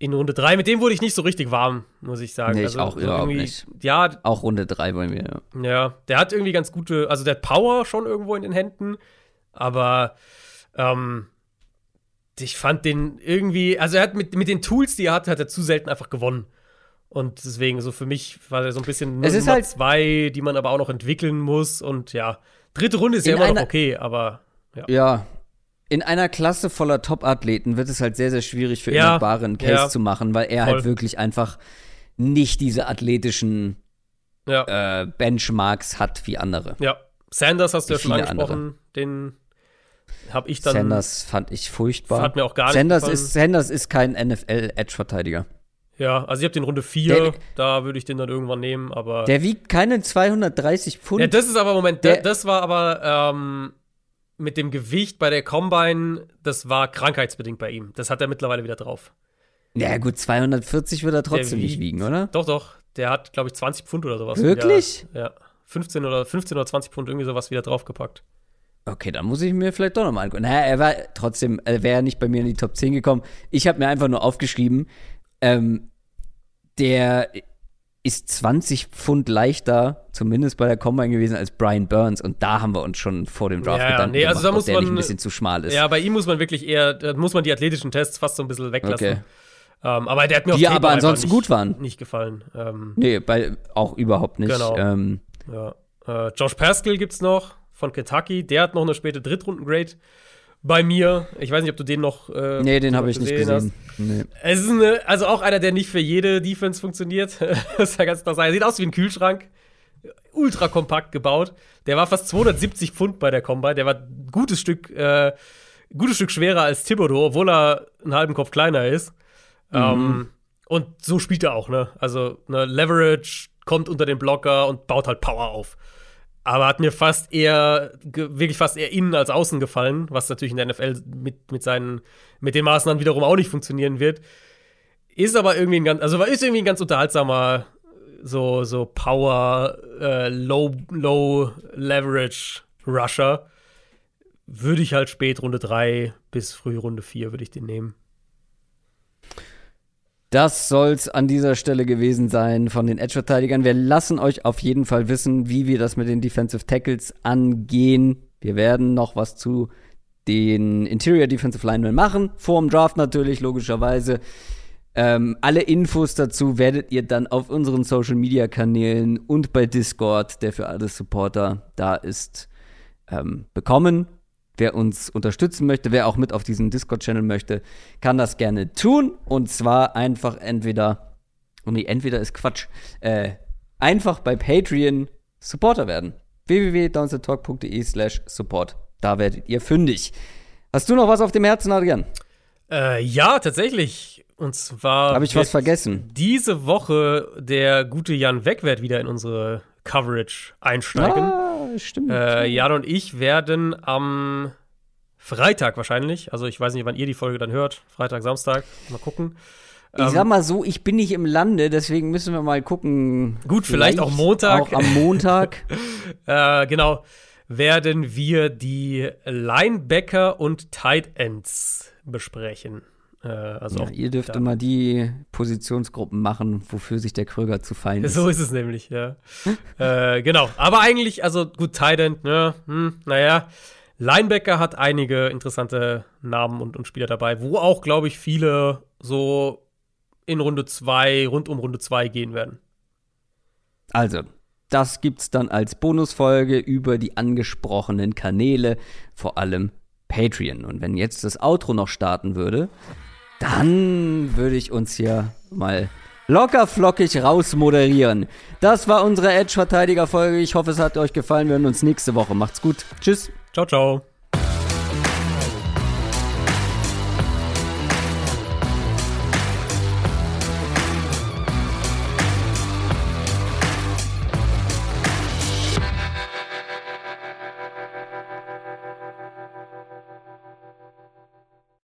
in Runde 3. Mit dem wurde ich nicht so richtig warm, muss ich sagen. Nee, ich auch überhaupt irgendwie- nicht. Ja, Auch Runde 3 bei mir. Ja. Ja, der hat irgendwie ganz gute, also der hat Power schon irgendwo in den Händen, aber ähm, ich fand den irgendwie, also er hat mit, mit den Tools, die er hat, hat er zu selten einfach gewonnen. Und deswegen, so für mich war er so ein bisschen Es ist Nummer halt- zwei, die man aber auch noch entwickeln muss. Und ja, dritte Runde ist ja immer noch okay, aber ja. ja. In einer Klasse voller Top-Athleten wird es halt sehr, sehr schwierig für Ja, Enagbare einen Case ja. zu machen, weil er Voll. halt wirklich einfach nicht diese athletischen Ja, äh, Benchmarks hat wie andere. ja. Sanders hast du ja schon angesprochen, den habe ich dann. Sanders fand ich furchtbar. Hat mir auch gar nicht Sanders gefallen. ist, Sanders ist kein NFL-Edge-Verteidiger. Ja, also ich habe den Runde 4, Der- da würde ich den dann irgendwann nehmen, aber. Der wiegt keine 230 Pfund. Ja, das ist aber, Moment, Der- da- das war aber ähm, mit dem Gewicht bei der Combine, das war krankheitsbedingt bei ihm. Das hat er mittlerweile wieder drauf. ja, gut, 240 wird er trotzdem Der nicht wiegt- wiegen, oder? Doch, doch. Der hat, glaube ich, 20 Pfund oder sowas. Wirklich? Wieder, ja. 15 oder, 15 oder 20 Pfund, irgendwie sowas wieder draufgepackt. Okay, dann muss ich mir vielleicht doch nochmal angucken. Naja, er war trotzdem, er wäre nicht bei mir in die Top 10 gekommen. Ich habe mir einfach nur aufgeschrieben, ähm, der ist 20 Pfund leichter, zumindest bei der Combine gewesen, als Brian Burns. Und da haben wir uns schon vor dem Draft Ja, Gedanken nee, also gemacht, da ob muss der nicht man- ein bisschen zu schmal ist. Ja, bei ihm muss man wirklich eher, da muss man die athletischen Tests fast so ein bisschen weglassen. Okay. Ähm, aber der hat mir auf Die Tape aber ansonsten nicht, gut waren. Nicht gefallen. Ähm, Nee, bei, auch überhaupt nicht. Genau. Ähm, Ja. Äh, Josh Pascal gibt's noch von Kentucky. Der hat noch eine späte Drittrunden-Grade bei mir. Ich weiß nicht, ob du den noch. Äh, nee, den habe ich nicht gesehen. Nee. Es ist eine, also auch einer, der nicht für jede Defense funktioniert. das ist ja ganz klar sagen. Sieht aus wie ein Kühlschrank. Ultra kompakt gebaut. Der war fast 270 Pfund bei der Combine. Der war ein gutes Stück, äh, gutes Stück schwerer als Thibodeau, obwohl er einen halben Kopf kleiner ist. Ähm, und so spielt er auch, ne? Also, ne, Leverage kommt unter den Blocker und baut halt Power auf. Aber hat mir fast eher, wirklich fast eher innen als außen gefallen, was natürlich in der NFL mit, mit seinen, mit den Maßnahmen wiederum auch nicht funktionieren wird. Ist aber irgendwie ein ganz, also ist irgendwie ein ganz unterhaltsamer, so, so Power, äh, Low, Low Leverage Rusher. Würde ich halt spät Runde 3 bis früh Runde 4 würde ich den nehmen. Das soll's an dieser Stelle gewesen sein von den Edge-Verteidigern. Wir lassen euch auf jeden Fall wissen, wie wir das mit den Defensive Tackles angehen. Wir werden noch was zu den Interior Defensive Linemen machen. Vor dem Draft natürlich, logischerweise. Ähm, alle Infos dazu werdet ihr dann auf unseren Social Media Kanälen und bei Discord, der für alle Supporter da ist, ähm, bekommen. Wer uns unterstützen möchte, wer auch mit auf diesen Discord-Channel möchte, kann das gerne tun. Und zwar einfach entweder, und nee, entweder ist Quatsch, äh, einfach bei Patreon Supporter werden. www.downsettalk.de slash support. Da werdet ihr fündig. Hast du noch was auf dem Herzen, Adrian? Äh, ja, tatsächlich. Und zwar. Habe ich was vergessen? Diese Woche der gute Jan Wegwert wieder in unsere Coverage einsteigen. Ah, stimmt. Äh, Jan und ich werden am Freitag wahrscheinlich, also ich weiß nicht, wann ihr die Folge dann hört, Freitag, Samstag, mal gucken, Ich sag mal so, ich bin nicht im Lande, deswegen müssen wir mal gucken. Gut, vielleicht, vielleicht auch Montag. Auch am Montag. äh, genau. Werden wir die Linebacker und Tight Ends besprechen. Äh, also ja, ihr dürft immer die Positionsgruppen machen, wofür sich der Kröger zu fein ist. So ist es nämlich, ja. äh, genau. Aber eigentlich, also gut, Tight End, ne? Hm, naja. Linebacker hat einige interessante Namen und, und Spieler dabei, wo auch, glaube ich, viele so in Runde 2, rund um Runde 2 gehen werden. Also, das gibt's dann als Bonusfolge über die angesprochenen Kanäle, vor allem Patreon. Und wenn jetzt das Outro noch starten würde, dann würde ich uns hier mal locker flockig rausmoderieren. Das war unsere Edge-Verteidiger-Folge. Ich hoffe, es hat euch gefallen. Wir hören uns nächste Woche. Macht's gut. Tschüss. Ciao, ciao.